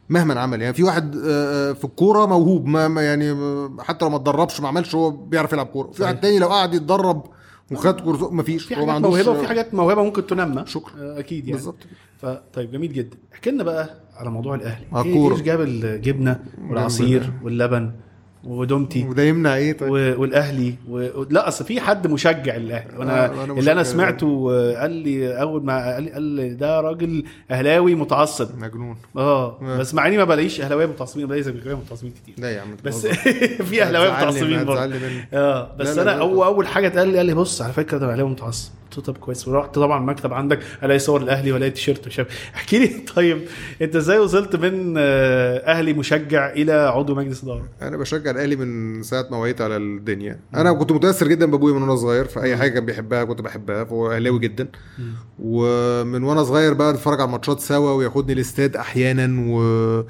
مهما عمل. يعني في واحد آه، آه، في الكورة موهوب ما ما يعني آه، حتى لو ما اتدربش ما عملش هو بيعرف يلعب كورة. في واحد تاني لو قعد يتدرب وخد كورس ما فيش في حاجات موهبة وفي حاجات موهبة ممكن تنمى شكرا. آه، أكيد يعني. بالظبط. فطيب جميل جدا. احكي لنا بقى على موضوع الأهلي. إيه جاب الجبنة والعصير واللبن؟ ودومتي وده يمنع إيه طيب؟ و- والأهلي. و... لا أصل في حد مشجع الأهلي. وأنا آه، اللي أنا سمعته آه، قال لي أول ما قال لي, قال لي ده راجل أهلاوي متعصب. مجنون. آه آه. بس مع إني ما بلاقيش أهلاوية متعصبين بلاقي زملكاويه متعصبين كتير. لا يا عم بس. في أهلاوية متعصبين برضه. آه بس لا، لا، أنا. هو اول حاجة اتقال لي قال لي بص على فكرة ده أهلاوي متعصب. قلت له طب كويس. ورحت طبعا المكتب عندك ألاقي صور الاهلي وألاقي تيشيرت مش عارف. احكي لي طيب أنت إزاي وصلت من آه، أهلي مشجع إلى عضو مجلس إدارة؟ أنا بشجع الأهلي من ساعة ما وعيت على الدنيا. أنا كنت متأثر جدا بأبويا من وأنا صغير فأي حاجة كان بيحبها كنت بحبها فهو أهلاوي جدا. ومن وأنا صغير بقى نتفرج على الماتشات سوا وياخدني الاستاد أحيانا و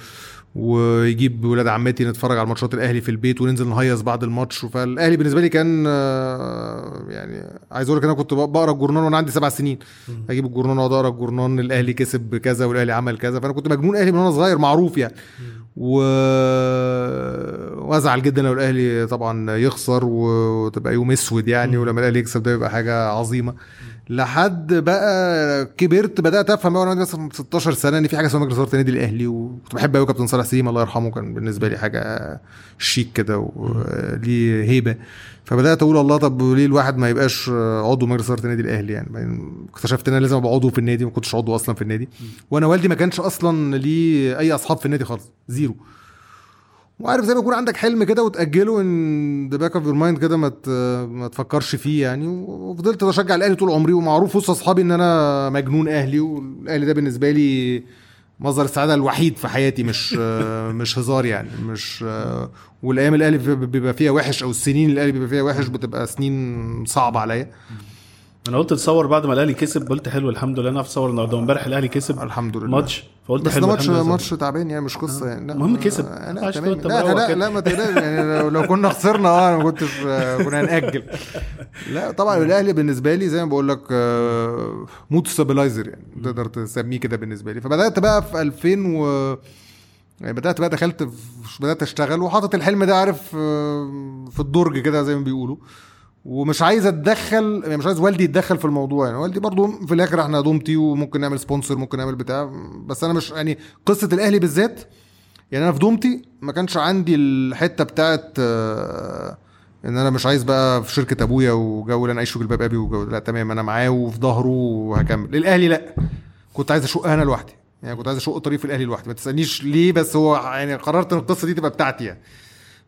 ويجيب ولاد عمتي نتفرج على ماتشات الأهلي في البيت وننزل نهيص بعد الماتش. فالأهلي بالنسبة لي كان آه، يعني عايز أقول لك أنا كنت بقرأ الجورنال وأنا عندي سبع سنين. أجيب الجورنال وأقعد أقرأ الجورنال الأهلي كسب كذا والأهلي عمل كذا. فأنا كنت مجنون أهلي من وأنا صغير معروف يعني. و... وأزعل جدا لو الأهلي طبعا يخسر وتبقى يوم أسود يعني ولما الأهلي يكسب ده يبقى حاجة عظيمة. لحد بقى كبرت بدأت أفهم وأنا عندي مثلا 16 سنة إن في حاجة اسمها مجلس إدارة النادي الأهلي وكنت بحب قوي كابتن صالح سليم الله يرحمه كان بالنسبة لي حاجة شيك كده وليه هيبة. فبدأت أقول الله طب ليه الواحد ما يبقاش عضو مجلس إدارة النادي الأهلي يعني؟ اكتشفت إن أنا لازم أبقى عضو في النادي ما كنتش عضو أصلا في النادي. وأنا والدي ما كانش أصلا ليه أي أصحاب في النادي خالص zero. وعارف زي ما يكون عندك حلم كده وتأجله in the back of your mind كده ما ما تفكرش فيه يعني وفضلت بشجع الأهلي طول عمري ومعروف وسط أصحابي إن أنا مجنون أهلي والأهلي ده بالنسبة لي مصدر السعادة الوحيد في حياتي مش مش هزار يعني مش والأيام الأهلي بيبقى فيها وحش أو السنين اللي الأهلي بيبقى فيها وحش بتبقى سنين صعبة عليا. أنا قلت تصور بعد ما الأهلي كسب قلت حلو الحمد لله نعرف تصور النهارده امبارح الأهلي كسب. الحمد لله. ماتش. فقلت بس حلو ماتش الحمد لله. ماتش تعبان يعني مش قصة يعني. لا المهم كسب. آه، لا تمام. لا لا. لا ما تقلقش. يعني لو, لو كنا خسرنا آه أنا ما كنتش آه، كنا هنأجل. لا طبعا الأهلي بالنسبة لي زي ما بقول لك آه، mood stabilizer يعني تقدر تسميه كده بالنسبة لي. فبدأت بقى في 2000 و يعني بدأت بقى دخلت في بدأت أشتغل وحاطط الحلم ده عارف آه، في الدرج كده زي ما بيقولوا. ومش عايز اتدخل يعني مش عايز والدي يتدخل في الموضوع يعني. والدي برضو في الآخر إحنا دومتي وممكن نعمل sponsor ممكن نعمل بتاع. بس أنا مش يعني قصة الأهلي بالذات يعني أنا في دومتي ما كانش عندي الحتة بتاعت آه، إن أنا مش عايز بقى في شركة أبويا وجو اللي أنا في جلباب أبي وجو. لا تمام أنا معاه وفي ظهره وهكمل. الاهلي لا. كنت عايز اشقها أنا لوحدي. يعني كنت عايز اشق طريق في الأهلي لوحدي. ما تسألنيش ليه بس هو يعني قررت إن القصة دي تبقى بتاعتي يعني.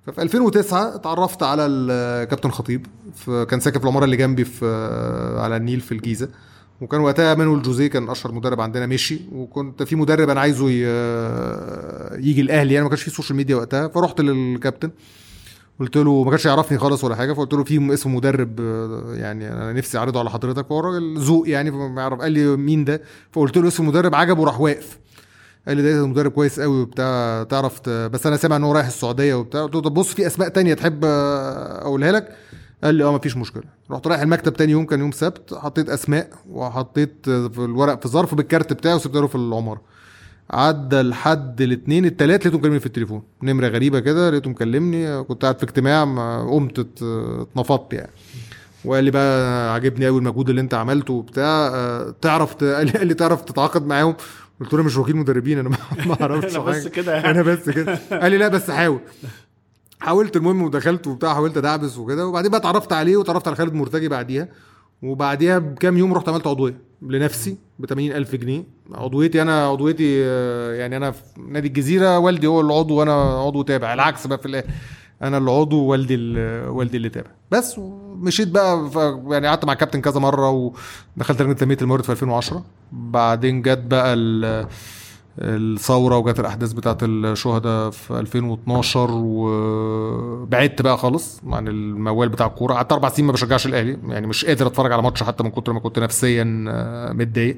ففي 2009 اتعرفت على الكابتن خطيب كان ساكن في العمارة اللي جنبي في على النيل في الجيزة. وكان وقتها مانويل جوزيه كان أشهر مدرب عندنا مشي. وكنت في مدرب أنا عايزه يجي الأهلي يعني ما كانش في social media وقتها. فرحت للكابتن. قلت له ما كانش يعرفني خالص ولا حاجة. فقلت له في اسم مدرب يعني أنا نفسي أعرضه على حضرتك. فهو راجل ذوق يعني فما يعرف. قال لي مين ده؟ فقلت له اسم مدرب عجبه راح واقف. قال لي ده مدرب كويس قوي وبتاع تعرف. بس أنا سامع إن هو رايح السعودية وبتاع. قلت له طب بص في أسماء تانية تحب آه، أقولها لك؟ قال لي آه مفيش مشكلة. رحت رايح المكتب تاني يوم كان يوم سبت حطيت أسماء وحطيت في الورق في ظرف بالكارت بتاعي وسبته له في العمارة. عدى لحد الاثنين التلات لقيته مكلمني في التليفون. نمرة غريبة كده لقيته مكلمني كنت قاعد في اجتماع ما قمت ات- اتنفضت يعني. وقال لي بقى عاجبني قوي المجهود اللي أنت عملته وبتاع آه، تعرف قال لي تعرف تتعاقد معاهم؟ قلت له مش وكيل مدربين أنا ما أعرفش أنا بس. كده يعني. أنا بس كده. قال لي لا بس حاول. حاولت المهم ودخلت وبتاع حاولت أدعبس وكده. وبعدين بقى اتعرفت عليه واتعرفت على خالد مرتجي بعديها. وبعديها بكام يوم رحت عملت عضوية لنفسي ب 80000 جنيه. عضويتي أنا عضويتي آه، يعني أنا في نادي الجزيرة والدي هو العضو وأنا عضو تابع. العكس بقى في الآخر أنا العضو والدي ال- والدي اللي تابع. بس ومشيت بقى. يعني قعدت مع الكابتن كذا مرة ودخلت لجنه تنمية الموارد في 2010 بعدين جت بقى ال... الثورة وجت الأحداث بتاعت الشهداء في 2012 وبعدت بقى خالص عن الموال بتاع الكورة. قعدت أربع سنين ما بشجعش الأهلي يعني مش قادر أتفرج على ماتش حتى من كتر ما كنت نفسيا آه، متضايق.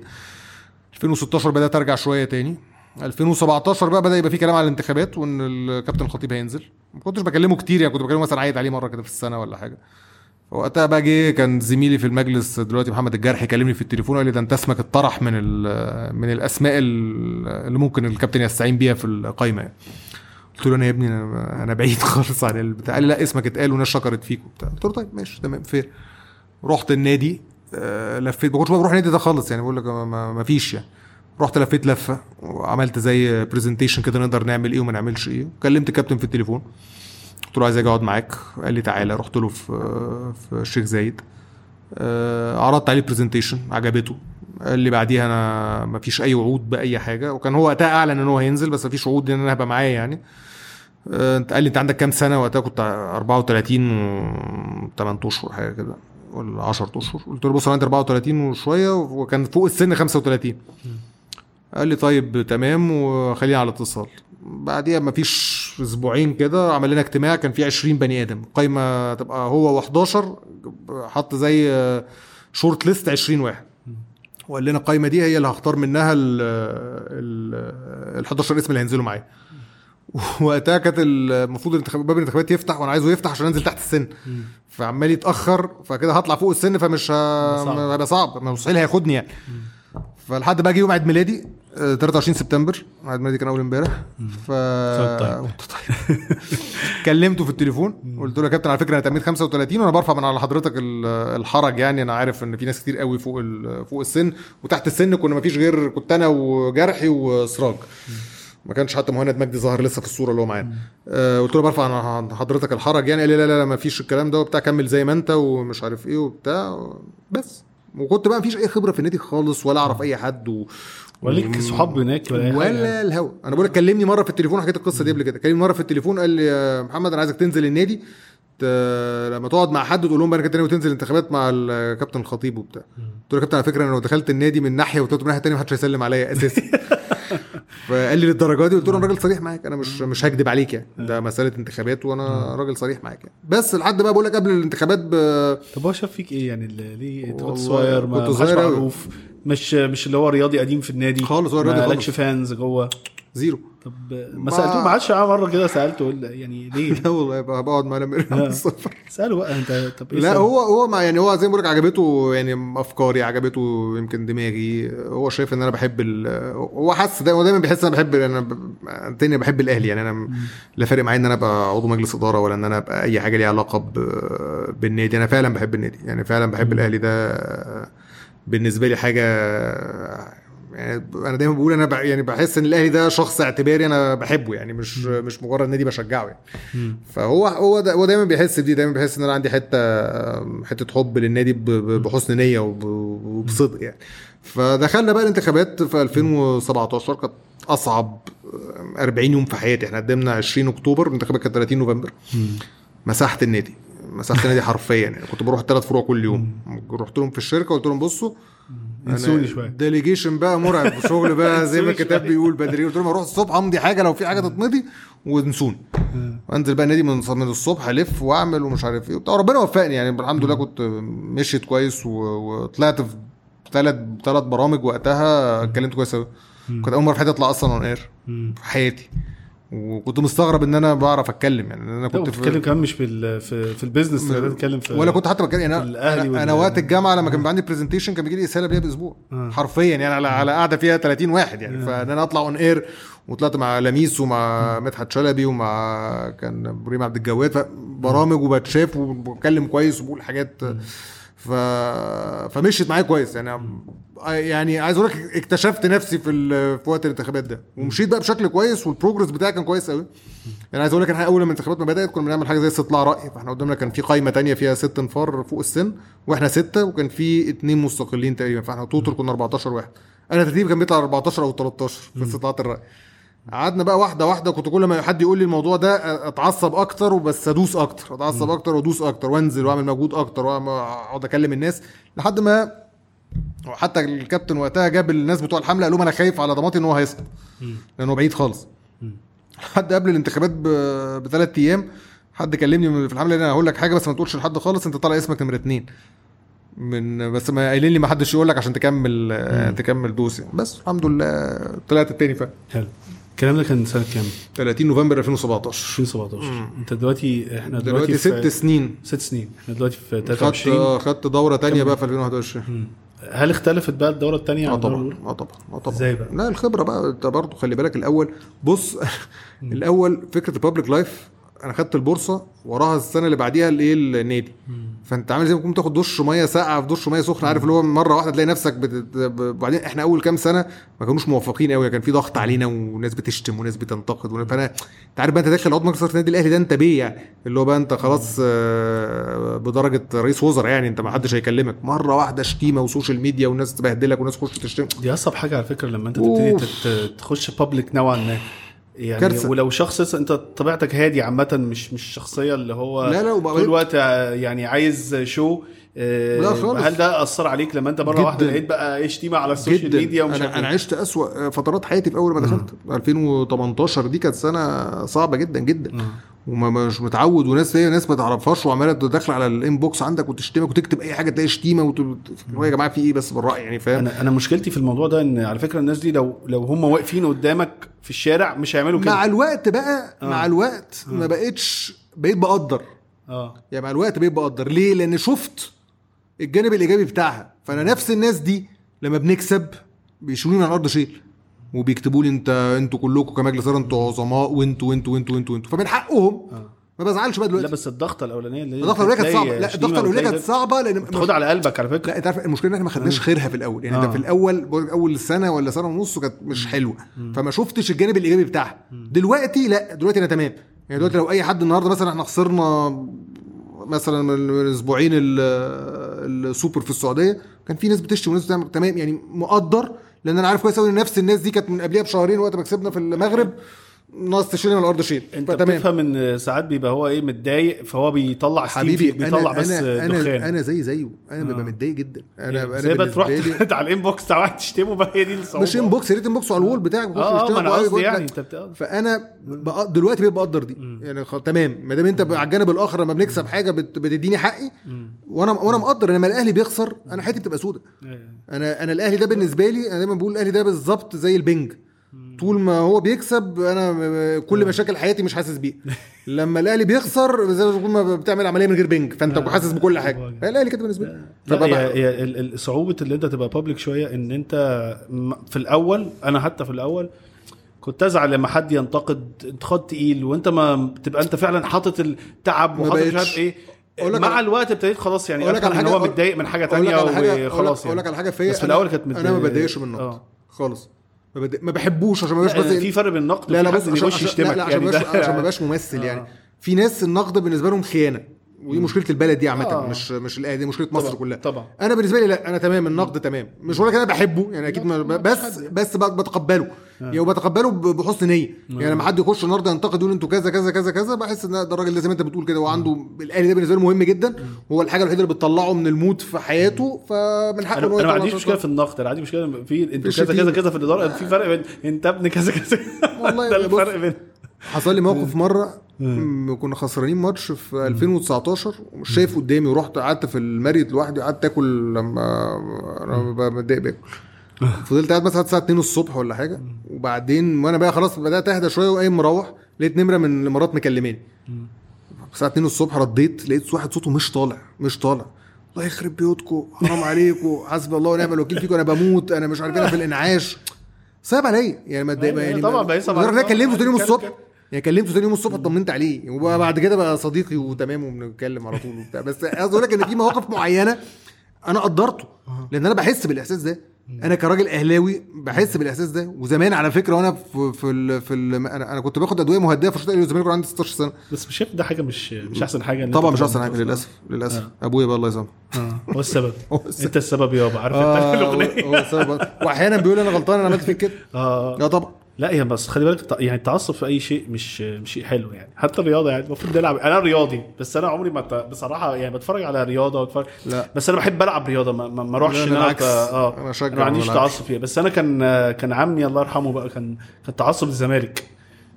2016 بدأت أرجع شوية تاني. 2017 بقى بدأ يبقى في كلام على الانتخابات وإن الكابتن الخطيب هينزل. ما كنتش بكلمه كتير يعني كنت بكلمه مثلا عايد عليه مرة كده في السنة ولا حاجة. وقتها بقى جه كان زميلي في المجلس دلوقتي محمد الجرحي كلمني في التليفون قال لي ده انت اسمك اتطرح من من الأسماء ال- اللي ممكن الكابتن يستعين بيها في القايمة. يعني. قلت له أنا يا ابني أنا أنا بعيد خالص عن البتاع قال لي لا اسمك اتقال والناس شكرت فيك وبتاع. قلت له طيب ماشي تمام فير. رحت النادي آه، لفيت. ما كنتش بروح النادي ده خالص يعني بقول لك ما- فيش يعني. رحت لفيت لفة وعملت زي presentation كده نقدر نعمل إيه وما نعملش إيه. كلمت الكابتن في التليفون. قلت له عايز أجي أقعد معاك. قال لي تعالى. رحت له في في الشيخ زايد. آه، عرضت عليه presentation عجبته. قال لي بعديها أنا ما فيش أي وعود باي حاجة. وكان هو وقتها أعلن إن هو هينزل بس ما فيش وعود إن أنا هبقى معاه يعني. آه، انت قال لي أنت عندك كام سنة؟ وقتها كنت 34 و 8 أشهر حاجة كده. ولا 10 أشهر. قلت له بص أنا عندي 34 وشوية وكان فوق السن 35 قال لي طيب تمام وخلينا على اتصال. بعديها ما فيش أسبوعين كده عمل لنا اجتماع كان فيه 20 بني آدم. قايمة تبقى هو و11 حط زي شورت ليست 20 واحد. وقال لنا القايمه دي هي اللي هختار منها ال ال 11 اسم اللي هينزلوا معايا. وقتها كانت المفروض الانتخاب باب الانتخابات يفتح وأنا عايزه يفتح عشان أنزل تحت السن. فعمال يتأخر فكده هطلع فوق السن فمش. هيبقى صعب. مستحيل هياخدني يعني. فلحد بقى جه يوم عيد ميلادي 23 سبتمبر عيد ميلادي كان أول امبارح. ف طيب. كلمته في التليفون قلت له يا كابتن على فكرة أنا تميت 35 وأنا برفع من على حضرتك ال- الحرج يعني. أنا عارف إن في ناس كتير قوي فوق فوق السن. وتحت السن كنا ما فيش غير كنت أنا وجرحي وسراج. ما كانش حتى مهند مجدي ظاهر لسه في الصورة اللي هو معانا. آه قلت له برفع عن حضرتك الحرج يعني. قال لي لا لا لا ما فيش الكلام ده وبتاع كمل زي ما أنت ومش عارف إيه وبتاع. بس. وكنت بقى ما فيش أي خبرة في النادي خالص ولا أعرف أي حد و... ولا ليك صحاب هناك ولا؟ ولا الهوا. أنا بقول كلمني مرة في التليفون حكيت القصة دي قبل كده. كلمني مرة في التليفون قال لي يا محمد أنا عايزك تنزل النادي ت... لما تقعد مع حد تقول لهم بقى أنا كنت ناوي تنزل انتخابات مع الكابتن الخطيب وبتاع. قلت له كابتن على فكرة أنا لو دخلت النادي من ناحية وطلعت من الناحيه الثانية محدش هيسلم عليا أساسا. فقال لي للدرجة دي قلت له أنا راجل صريح معاك أنا مش مش هكدب عليك يعني. ده مسألة انتخابات وأنا راجل صريح معاك يعني. بس لحد بقى بقول لك قبل الانتخابات ب... طب هو شاف فيك إيه يعني؟ ليه؟ أنت كنت صغير ما كنت صغير. معروف. مش مش اللي هو رياضي قديم في النادي. خالص، هو رياضي خالص. فانز جوه. زيرو. طب ما سألتوه ما عادش معاه مرة كده سألته يعني ليه؟ لا والله بقعد معاه لما من السفر. سأله بقى انت طب إيه لا؟ هو هو ما يعني هو زي ما عجبته يعني أفكاري عجبته يمكن دماغي. هو شايف إن أنا بحب ال هو حاسس ده هو دايما بيحس إن أنا بحب أنا ب- تاني بحب الأهلي. يعني أنا لا فارق معايا إن أنا أبقى عضو مجلس إدارة ولا إن أنا أبقى أي حاجة ليها علاقة ب- بالنادي. أنا فعلا بحب النادي. يعني فعلا بحب الأهلي. ده بالنسبة لي حاجة يعني أنا دايما بقول أنا يعني بحس إن الأهلي ده شخص اعتباري أنا بحبه يعني مش مش مجرد نادي بشجعه يعني. فهو هو دا هو دايما بيحس بدي دايما بيحس إن أنا عندي حتة حتة حب للنادي بحسن نية وب- وبصدق يعني. فدخلنا بقى الانتخابات في 2017 كانت أصعب 40 يوم في حياتي. إحنا قدمنا 20 أكتوبر الانتخابات كانت 30 نوفمبر. مسحت النادي. مسحت النادي حرفيا يعني. كنت بروح ثلاث فروع كل يوم. رحت لهم في الشركة قلت لهم بصوا انسوني شوية. delegation بقى مرعب شغل بقى زي ما الكتاب. بيقول بدري. قلت لهم أروح الصبح امضي حاجة لو في حاجة تتمضي ونسوني انزل بقى النادي من من الصبح الف واعمل ومش عارف إيه وبتاع. ربنا وفقني يعني. الحمد لله كنت مشيت كويس وطلعت في ثلاث ثلاث برامج وقتها اتكلمت كويس قوي كنت أول مرة في حياتي أطلع أصلا on air. في حياتي. وكنت مستغرب إن أنا بعرف أتكلم يعني أنا كنت بتتكلم كمان مش في ال- في, في ال business انت بتتكلم في ولا كنت حتى بتكلم يعني أنا الأهلي أنا, وال- أنا وقت الجامعة لما كان بيبقى عندي presentation كان بيجي لي رسالة بيها بأسبوع آه. حرفيا يعني على على قاعدة فيها 30 واحد يعني فإن أنا أطلع on air وطلعت مع لميس ومع مدحت شلبي ومع كان إبراهيم عبد الجواد فبرامج وبتشاف وبتكلم كويس وبقول حاجات ف... فمشيت معايا كويس. يعني يعني عايز أقول لك اكتشفت نفسي في ال... في وقت الانتخابات ده. ومشيت بقى بشكل كويس وال progress بتاعي كان كويس قوي يعني عايز أقول لك إحنا أول ما الانتخابات ما بدأت كنا بنعمل حاجة زي استطلاع رأي. فإحنا قدامنا كان في قائمة تانية فيها ست انفار فوق السن وإحنا ستة وكان في اتنين مستقلين تقريبا. فإحنا total كنا 14 واحد. أنا ترتيبي كان بيطلع 14 أو 13 في استطلاعات الرأي. قعدنا بقى واحدة واحدة كنت كل ما حد يقول لي الموضوع ده أتعصب أكتر وبس أدوس أكتر أتعصب أكتر وأدوس أكتر وأنزل وأعمل مجهود أكتر واقعد أكلم الناس لحد ما حتى الكابتن وقتها جاب الناس بتوع الحملة قال لهم أنا خايف على ضمانتي إن هو هيسقط لأنه بعيد خالص. لحد قبل الانتخابات بثلاث أيام حد كلمني في الحملة أنا هقول لك حاجة بس ما تقولش لحد خالص أنت طالع اسمك نمرة اتنين. من بس ما قايلين لي ما حدش يقول لك عشان تكمل آه، تكمل دوس يعني. بس الحمد لله طلعت التاني فعلا. حلو. الكلام ده كان سنة كام؟ 30 نوفمبر 2017 2017 انت دلوقتي إحنا دلوقتي, دلوقتي ست سنين. ست سنين. إحنا دلوقتي في خدت 23 آه، خدت دورة تانية بقى في 2021 مم. هل اختلفت بقى الدورة الثانية آه طبعا؟ آه طبعا آه طبعا. إزاي بقى؟ لا الخبرة بقى انت برضه خلي بالك الأول. بص الأول فكرة البابليك لايف أنا خدت البورصة وراها السنة اللي بعديها الايه النادي. فانت عامل زي ما تكون تاخد دش مية ساقعة في دش مية سخنة عارف اللي هو مرة واحدة تلاقي نفسك بت... وبعدين إحنا أول كام سنة ما كانوش موفقين قوي كان في ضغط علينا وناس بتشتم وناس بتنتقد ون- فأنا انت عارف بقى انت داخل عضو مجلس النادي الأهلي ده انت بيه يعني اللي هو بقى انت خلاص آه، بدرجة رئيس وزراء يعني انت ما حدش هيكلمك. مرة واحدة شتيمة و social media والناس تبهدلك وناس تخش تشتم. دي أصعب حاجة على فكرة لما انت تبتدي تخش public نوعا ما. يعني كارثة. ولو شخص انت طبيعتك هادي عامة مش مش شخصية اللي هو لا، لا، طول الوقت يعني عايز show آه، لا خالص. هل ده أثر عليك لما انت مرة واحدة. لقيت بقى شتيمه على ال social جدا ميديا ومش أنا إيه؟ عشت أسوأ فترات حياتي في أول ما دخلت 2018 دي كانت سنة صعبة جدا جدا وما مش متعود وناس هي ناس ما تعرفهاش وعمالة تدخل على الانبوكس عندك وتشتمك وتكتب أي حاجة تلاقي شتيمة وت... هو يا جماعة في إيه بس بالرأي يعني فاهم؟ أنا أنا مشكلتي في الموضوع ده إن على فكرة الناس دي لو لو هم واقفين قدامك في الشارع مش هيعملوا كده. مع الوقت بقى مع الوقت ما بقتش بقيت بقدر. آه. يعني مع الوقت بقيت بقدر. ليه؟ لأن شفت الجانب الإيجابي بتاعها. فأنا نفس الناس دي لما بنكسب بيشيلوني من على الأرض شيل. وبيكتبوا لي انت أنتوا كلكم كمجلس إدارة أنتوا عظماء وانتوا وانتوا وانتوا وانتوا. وانتوا فمن حقهم. ما بزعلش بقى لا دلوقتي بس الضغطة الأولانية اللي الضغطة الأولانية كانت صعبة. لا الضغطة الأولانية كانت صعبة لأن تاخدها على قلبك على فكرة. لا انت عارف المشكلة إن إحنا ما خدناش خيرها في الأول. يعني آه. انت في الأول أول سنة ولا سنة ونص كانت مش حلوة. فما شفتش الجانب الإيجابي بتاعها. دلوقتي لا دلوقتي أنا تمام. يعني دلوقتي لو أي حد النهارده مثلا إحنا خسرنا مثلا من من أسبوعين ال- السوبر في السعودية كان في ناس بتشتم وناس بتعمل تمام. يعني مقدر لأن أنا عارف كويس قوي إن نفس الناس دي كانت من قبلها بشهرين وقت ما كسبنا في المغرب. ناقص تشيلني من الأرض شيل. أنت فتمام. بتفهم إن ساعات بيبقى هو إيه متضايق فهو بيطلع حبيبي بيطلع أنا بس أنا دخان. أنا أنا زي زيه. أنا ببقى آه. متضايق جدا. أنا أنا زي بقى تروح لي- على ال inbox بتاع تشتمه بقى هي دي الصعوبه مش inbox يا ريت inbox على ال wall بتاعك آه ما أنا قصدي يعني أنت بت... فأنا. دلوقتي بقيت بقدر دي. يعني خ... تمام. ما دام أنت على الجانب الآخر لما بنكسب حاجة بت... بتديني حقي وأنا وأنا مقدر. لما الأهلي بيخسر أنا حياتي بتبقى سودة. أنا أنا الأهلي ده بالنسبة لي أنا دايما بقول الأهلي ده بالظبط زي البنج. طول ما هو بيكسب أنا كل مشاكل حياتي مش حاسس بيها لما الأهلي بيخسر زي ما بتعمل عملية من غير بنج فأنت حاسس بكل حاجة. الأهلي كده بالنسبة لي. صعوبة اللي أنت تبقى بابليك شوية إن أنت في الأول أنا حتى في الأول كنت أزعل لما حد ينتقد انتقاد تقيل وأنت ما تبقى أنت فعلا حاطط التعب وحاطط مش. عارف إيه. مع الوقت ابتديت خلاص يعني أقول لك على إن حاجة- هو متضايق من حاجة تانية وخلاص أقول لك يعني. على حاجة فيا. بس في الأول كانت أنا ما بتضايقش من النقد آه. خالص. ما, بحبوش عشان ما بقاش لا، بس في فرق بين النقد لا لا حد عشان, عشان, يشتمك يعني. عشان ما بقاش ممثل يعني. آه. في ناس النقد بالنسبة لهم خيانة ودي مشكله البلد دي عامة آه. مش مش دي مشكلة مصر طبعا، كلها. طبعا. أنا بالنسبة لي لا أنا تمام النقد تمام. مش بقول لك أنا بحبه يعني أكيد بس بس بتقبله. يعني وبتقبله بحسن نية. يعني لما حد يخش النهارده ينتقد يقول أنتوا كذا كذا كذا كذا بحس إن ده الراجل ده زي ما انت بتقول كده هو عنده الاهلي ده بالنسبة له مهم جدا. هو الحاجة الوحيدة اللي بتطلعه من المود في حياته فمن حقه أنا أنا ما عنديش. مشكلة في النقد أنا عندي مشكلة في أنتوا كذا كذا. كذا في الإدارة في فرق بين أنت ابن كذا كذا. والله ده الفرق بين حصل لي موقف مرة كنا خسرانين ماتش في 2019 ومش شايف قدامي ورحت قعدت في المريت لوحدي قعدت آكل لما أنا ببقى متضايق باكل. فضلت قاعد مثلا الساعة 2 الصبح ولا حاجة وبعدين وأنا بقى خلاص بدأت أهدى شوية وقايم مروح لقيت نمرة من الامارات مكلماني. الساعة 2 الصبح رديت لقيت واحد صوته مش طالع مش طالع. الله يخرب بيوتكم حرام عليكم حسبي الله ونعم الوكيل فيكم أنا بموت أنا مش عارف إيه، أنا في الإنعاش. صعب عليا. يعني ما أيوة، يعني طبعا بيصعب عليك. أنا كلمته تاني يوم الصبح. يعني كلمته تاني يوم الصبح اطمنت عليه. وبعد كده بقى صديقي وتمام وبنتكلم على طول وبتاع. بس عايز أقول لك إن في مواقف معينة أنا قدرته لأن أنا بحس بالإحساس ده. أنا كراجل اهلاوي بحس بالاحساس ده. وزمان على فكرة وأنا في في ال في ال أنا كنت باخد أدوية مهدئة في الشوط الاولاني والزمالك وأنا عندي 16 سنة. بس مش شايف ده حاجة مش مش أحسن حاجة إن طبعا مش أحسن حاجة. للأسف للأسف. أبويا بقى الله يسامحه. آه، هو السبب. أنت السبب يابا عارف أنت هو الأغنية. هو السبب. واحيانا بيقول أنا غلطان أنا عملت فيك كده آه. لا طبعا. لا هي بس خلي بالك يعني التعصب في أي شيء مش مش شيء حلو يعني حتى الرياضة يعني المفروض نلعب أنا رياضي بس أنا عمري ما ت- بصراحة يعني بتفرج على رياضة وأتفرج لا. بس أنا بحب ألعب رياضة ما, ما أروحش إن أنا آه أنا أشجع أنا ما عنديش. تعصب فيها بس أنا كان كان عمي الله يرحمه بقى كان كان تعصب الزمالك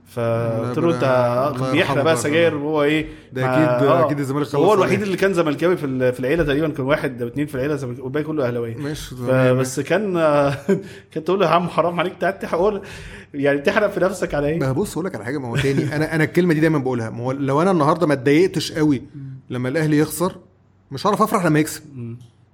فقلت له أنت بيحرق بقى. سجاير وهو إيه ده أكيد- آه. أكيد الزمالك خلص هو. الوحيد اللي كان زملكاوي في في العيلة تقريبا كان واحد أو اثنين في العيلة زملك- والباقي كله أهلاوية ماشي فبس كان كان تقول له يا عم حرام عليك تقعد تحرق يعني تحرق في نفسك على إيه؟ ما بص أقول لك على حاجة ما هو تاني. أنا أنا الكلمة دي دايما بقولها. ما هو لو أنا النهارده ما اتضايقتش قوي لما الأهلي يخسر مش هعرف أفرح لما يكسب.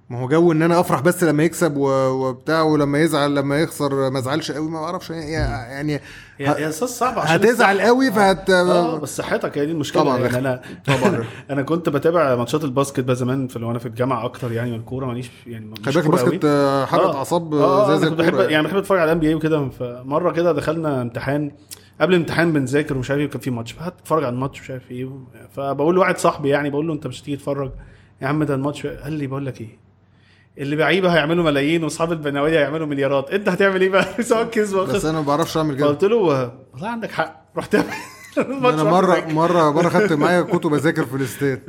ما هو جو إن أنا أفرح بس لما يكسب وبتاع ولما يزعل لما يخسر ما أزعلش قوي ما أعرفش يعني أساس صعب عشان هتزعل قوي فهت آه بس صحتك هي دي المشكلة. طبعاً. يعني أنا طبعاً. أنا كنت بتابع ماتشات ال basket بقى زمان في وأنا في الجامعة أكتر يعني من الكوره ماليش يعني مش خلي بالك ال basket. آه، حرقت آه. أعصاب زي زي أنا كنت بحب يعني بحب أتفرج على ال NBA وكده. فمرة كده دخلنا امتحان قبل الامتحان بنذاكر ومش عارف إيه كان في ماتش. فهتتفرج على الماتش مش عارف إيه. فبقول لواحد صاحبي يعني بقول له أنت مش هتيجي تتفرج؟ يا عم ده الماتش قال لي بقول لك إيه؟ اللي لعيبه هيعملوا ملايين واصحاب الأندية هيعملوا مليارات. انت هتعمل إيه بقى؟ سواء أو بس أنا ما بعرفش اعمل كده. فقلت له والله عندك حق. رحت أنا مره مره مرة خدت معايا كتب أذاكر في الإستاد.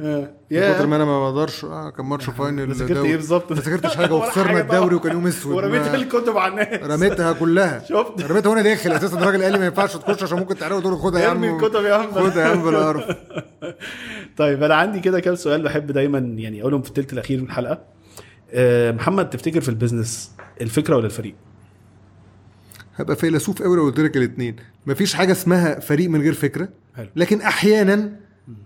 من كتر ما أنا ما بقدرش. آه كان ماتش final ذاكرت دوري. إيه بالظبط؟ ما ذاكرتش حاجة وخسرنا الدوري. وكان يوم أسود. ورميت ما- الكتب على الناس. رميتها كلها. شفت؟ رميتها وأنا داخل أساسا. الراجل قال لي ما ينفعش تخش عشان ممكن تعرفه تقول له خدها يا عم. ارمي الكتب يا عم. خدها يا عم بالقرف طيب أنا عندي كده كام سؤال بحب دايما يعني أقولهم في الثلث الأخير من الحلقة. آه، محمد تفتكر في ال business الفكرة ولا الفريق؟ هبقى فيلسوف قوي لو قلت لك الاثنين مفيش حاجة اسمها فريق من غير فكرة حلو. لكن أحيانا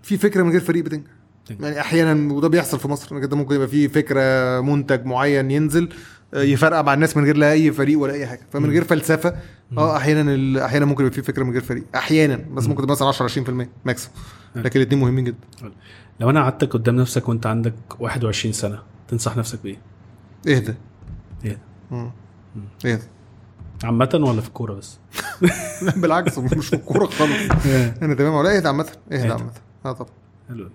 في فكرة من غير فريق بتنجح. تنجح. يعني أحيانا وده بيحصل في مصر كده ممكن يبقى في فكرة منتج معين ينزل آه، يفرقع مع الناس من غير لا أي فريق ولا أي حاجة. فمن غير فلسفة آه أحيانا أحيانا ممكن يبقى في فكرة من غير فريق. أحيانا بس ممكن تبقى مثلا 10 20% maximum لكن الاثنين مهمين جدا. لو أنا قعدتك قدام نفسك وأنت عندك 21 سنة تنصح نفسك بإيه؟ اهدى مم. اهدى عامة ولا في الكورة بس؟ لا بالعكس مش في الكورة خالص. أنا تمام. ولا اهدى عامة؟ اهدى اهدى. عامة؟ آه طبعا. حلو.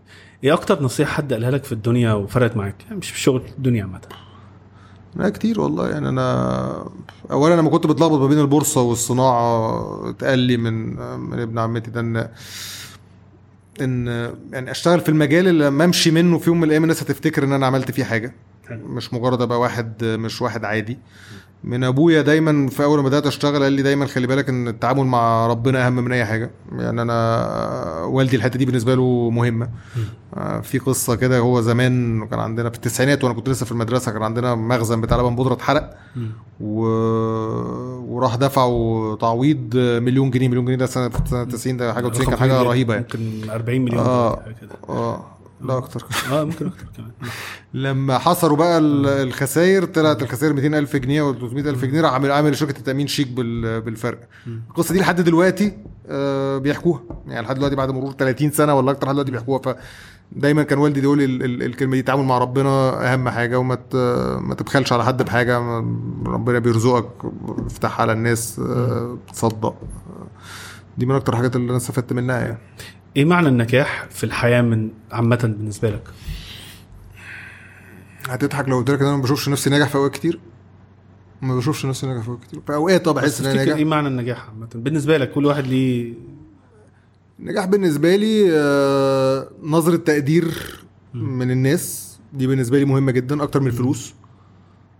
إيه أكتر نصيحة حد قالها لك في الدنيا وفرقت معاك؟ يعني مش في الشغل الدنيا عامة. لا كتير والله. يعني أنا اولا لما كنت بتلخبط ما بين البورصة والصناعة اتقال لي من من ابن عمتي ده إن إن يعني أشتغل في المجال اللي لما أمشي منه في يوم من الأيام الناس هتفتكر إن أنا عملت فيه حاجة. مش مجرد أبقى واحد مش واحد عادي من أبويا دايما في أول ما بدأت أشتغل قال لي دايما خلي بالك إن التعامل مع ربنا أهم من أي حاجة. يعني أنا والدي الحتة دي بالنسبة له مهمة. آه، في قصة كده هو زمان كان عندنا في التسعينات وأنا كنت لسه في المدرسة كان عندنا مخزن بتاع لبن بودرة اتحرق. و... وراح دفعوا تعويض مليون جنيه. مليون جنيه ده سنه سنة 90 ده حاجة 90 كان حاجة رهيبة يعني. ممكن 40 مليون آه آه. لا أكتر آه ممكن أكتر كمان. لما حصروا بقى ال- الخسائر طلعت الخسائر 200 ألف جنيه و 300 ألف جنيه راح عامل عامل شركة التأمين شيك بال- بالفرق. القصة دي لحد دلوقتي آه، بيحكوها. يعني لحد دلوقتي بعد مرور 30 سنة ولا أكتر لحد دلوقتي بيحكوها. ف دايما كان والدي يقول الكلمة دي التعامل مع ربنا أهم حاجة وما ما تبخلش على حد بحاجة ربنا بيرزقك افتح على الناس آه، تصدق. دي من أكتر الحاجات اللي أنا استفدت منها يعني. إيه معنى النجاح في الحياة من عامة بالنسبة لك؟ هتضحك لو قلت لك إن أنا ما بشوفش نفسي ناجح في أوقات كتير. ما بشوفش نفسي ناجح في أوقات كتير. في أوقات بس بحس ان أنا تفتكر ناجح إيه معنى النجاح عامة؟ بالنسبة لك كل واحد ليه النجاح بالنسبة لي آه، نظرة تقدير من الناس. دي بالنسبة لي مهمة جدا أكتر من الفلوس.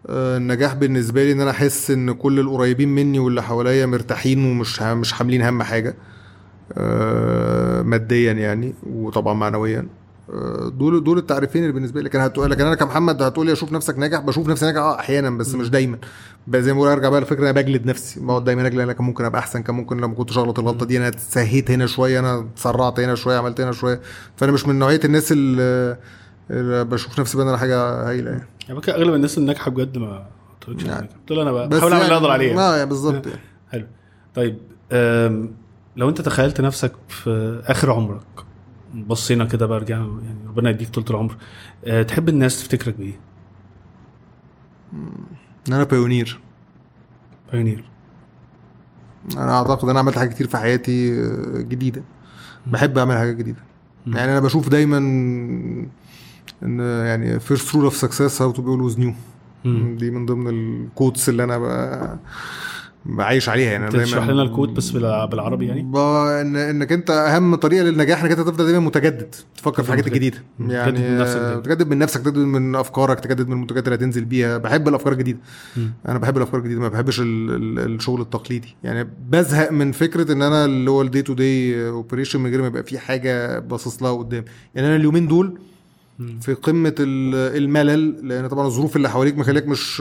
آه، النجاح بالنسبة لي إن أنا أحس إن كل القريبين مني واللي حواليا مرتاحين ومش مش حاملين هم حاجة. ماديا يعني وطبعا معنويا. آه، دول دول التعريفين اللي بالنسبة لي. لكن هتقول لكن أنا كمحمد هتقول لي أشوف نفسك ناجح بشوف نفسي ناجح آه أحيانا بس مش دايما. زي ما بقول أرجع بقى لفكرة أنا بجلد نفسي. بقعد دايما أجلد أنا كان ممكن أبقى أحسن كان ممكن لما كنتش أغلط الغلطة دي أنا سهيت هنا شوية أنا اتسرعت هنا شوية عملت هنا شوية. فأنا مش من نوعية الناس اللي, اللي بشوف نفسي بقى ان أنا حاجة هايلة يعني. يعني أغلب الناس الناجحة بجد ما قلتلكش يعني. قلت أنا بحاول أعمل اللي يعني- أقدر عليه آه يعني بالظبط. يعني. حلو. طيب لو انت تخيلت نفسك في اخر عمرك بصينا كده بقى رجعنا يعني ربنا يديك طول العمر أه، تحب الناس تفتكرك بإيه؟ إن أنا pioneer pioneer أنا أعتقد إن أنا عملت حاجات كتير في حياتي آه، جديدة. بحب أعمل حاجات جديدة. يعني أنا بشوف دايما إن يعني first rule of success how to be always new دي من ضمن ال quotes اللي أنا ب- بعيش عليها يعني أنا تشرح لنا ال quote بس بالع- بالعربي يعني. إن إنك أنت أهم طريقة للنجاح إنك أنت تفضل دايما متجدد تفكر في حاجات متجدد. جديده مم. يعني تجدد من نفسك دايما. تجدد من نفسك تجدد من أفكارك تجدد من المنتجات اللي هتنزل بيها بحب الأفكار الجديدة. أنا بحب الأفكار الجديدة ما بحبش ال... ال... الشغل التقليدي يعني بزهق من فكرة إن أنا اللي هو ال day to day operation من غير ما يبقى في حاجة باصص لها قدام يعني أنا اليومين دول. في قمة ال- الملل لأن طبعا الظروف اللي حواليك مخليك مش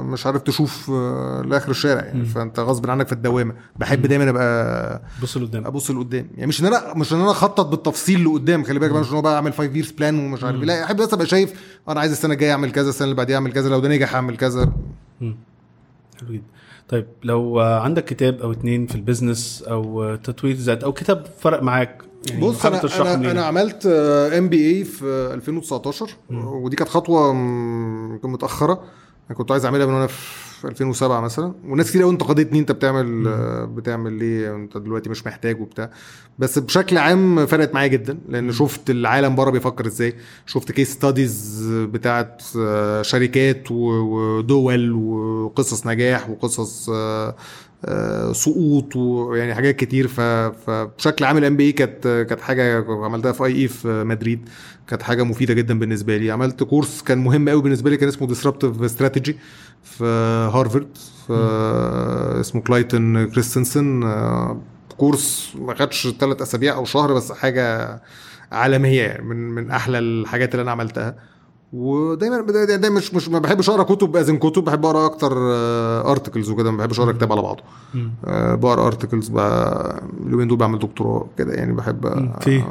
مش عارف تشوف آه، لآخر الشارع يعني. فأنت غصب عنك في الدوامة. بحب دايما أبقى بص لقدام. أبص لقدام. يعني مش إن أنا مش إن أنا أخطط بالتفصيل لقدام خلي بالك مش إن هو بقى أعمل 5 years plan ومش عارف. لا أحب بس أبقى شايف أنا عايز السنة الجاية أعمل كذا السنة اللي بعديها أعمل كذا لو ده نجح أعمل كذا. حلو جدا. طيب لو عندك كتاب أو اتنين في ال business أو تطوير ذات أو كتاب فرق معاك يعني بص أنا أنا. أنا عملت MBA في 2019 ودي كانت خطوة م- يمكن متأخرة. أنا كنت عايز أعملها من وأنا في 2007 مثلا. وناس كتير قوي انتقدتني أنت بتعمل آه، بتعمل ليه؟ أنت دلوقتي مش محتاج وبتاع. بس بشكل عام فرقت معايا جدا لأن شفت العالم بره بيفكر إزاي. شفت case studies بتاعت آه، شركات ودول وقصص نجاح وقصص آه، سقوط ويعني حاجات كتير. فبشكل عام ال MBA كانت كانت حاجة عملتها في IE في مدريد كانت حاجة مفيدة جدا بالنسبة لي. عملت course كان مهم قوي بالنسبة لي كان اسمه disruptive strategy في هارفارد في اسمه كلايتن كريستنسن. آه، course ما خدش ثلاث أسابيع أو شهر بس حاجة عالمية يعني من من أحلى الحاجات اللي أنا عملتها. ودايما دا- دايما مش مش ما بحبش أقرأ كتب as in كتب بحب أقرأ أكتر articles وكده ما بحبش أقرأ كتاب على بعضه. آه، بقرأ articles اليومين دول بعمل دكتوراه كده يعني بحب مم. آه، في؟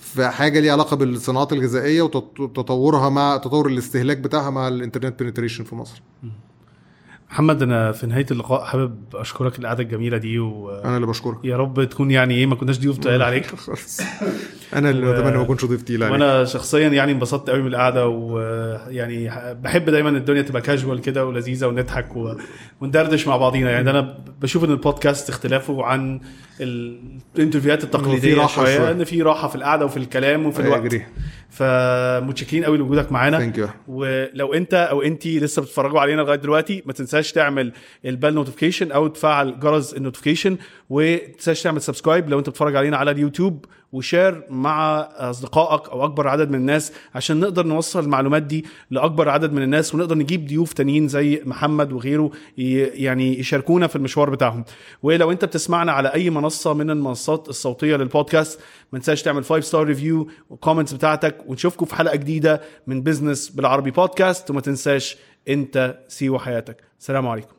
في حاجة ليها علاقة بالصناعات الغذائية وتط- وتطورها مع تطور الاستهلاك بتاعها مع ال internet penetration في مصر محمد أنا في نهاية اللقاء حابب أشكرك القعده الجميلة دي ويا أنا اللي بشكرك رب تكون يعني إيه ما كناش ضيوف تقال عليك خلاص. أنا اللي اتمنى ما اكونش ضيف تقيل وأنا شخصيا يعني انبسطت قوي من القعده ويعني بحب دايما الدنيا تبقى كاجوال كده ولذيذة ونضحك و... وندردش مع بعضينا. يعني أنا بشوف إن البودكاست اختلافه عن ال interviewهات التقليدية شوية. إن في راحة في القعدة وفي الكلام وفي الوقت. فمتشكرين قوي لوجودك معانا. ولو انت أو انت لسه بتتفرجوا علينا لغاية دلوقتي ما تنساش تعمل ال bell notification أو تفعل جرس ال notification وتنساش تعمل subscribe لو انت بتتفرج علينا على اليوتيوب و share مع أصدقائك أو أكبر عدد من الناس عشان نقدر نوصل المعلومات دي لأكبر عدد من الناس ونقدر نجيب ضيوف تانيين زي محمد وغيره يعني يشاركونا في المشوار بتاعهم. ولو انت بتسمعنا على أي منصة من المنصات الصوتية للبودكاست ما تنساش تعمل 5 star review و comments بتاعتك ونشوفكم في حلقة جديدة من business بالعربي بودكاست وما تنساش أنت سيوة حياتك. سلام عليكم.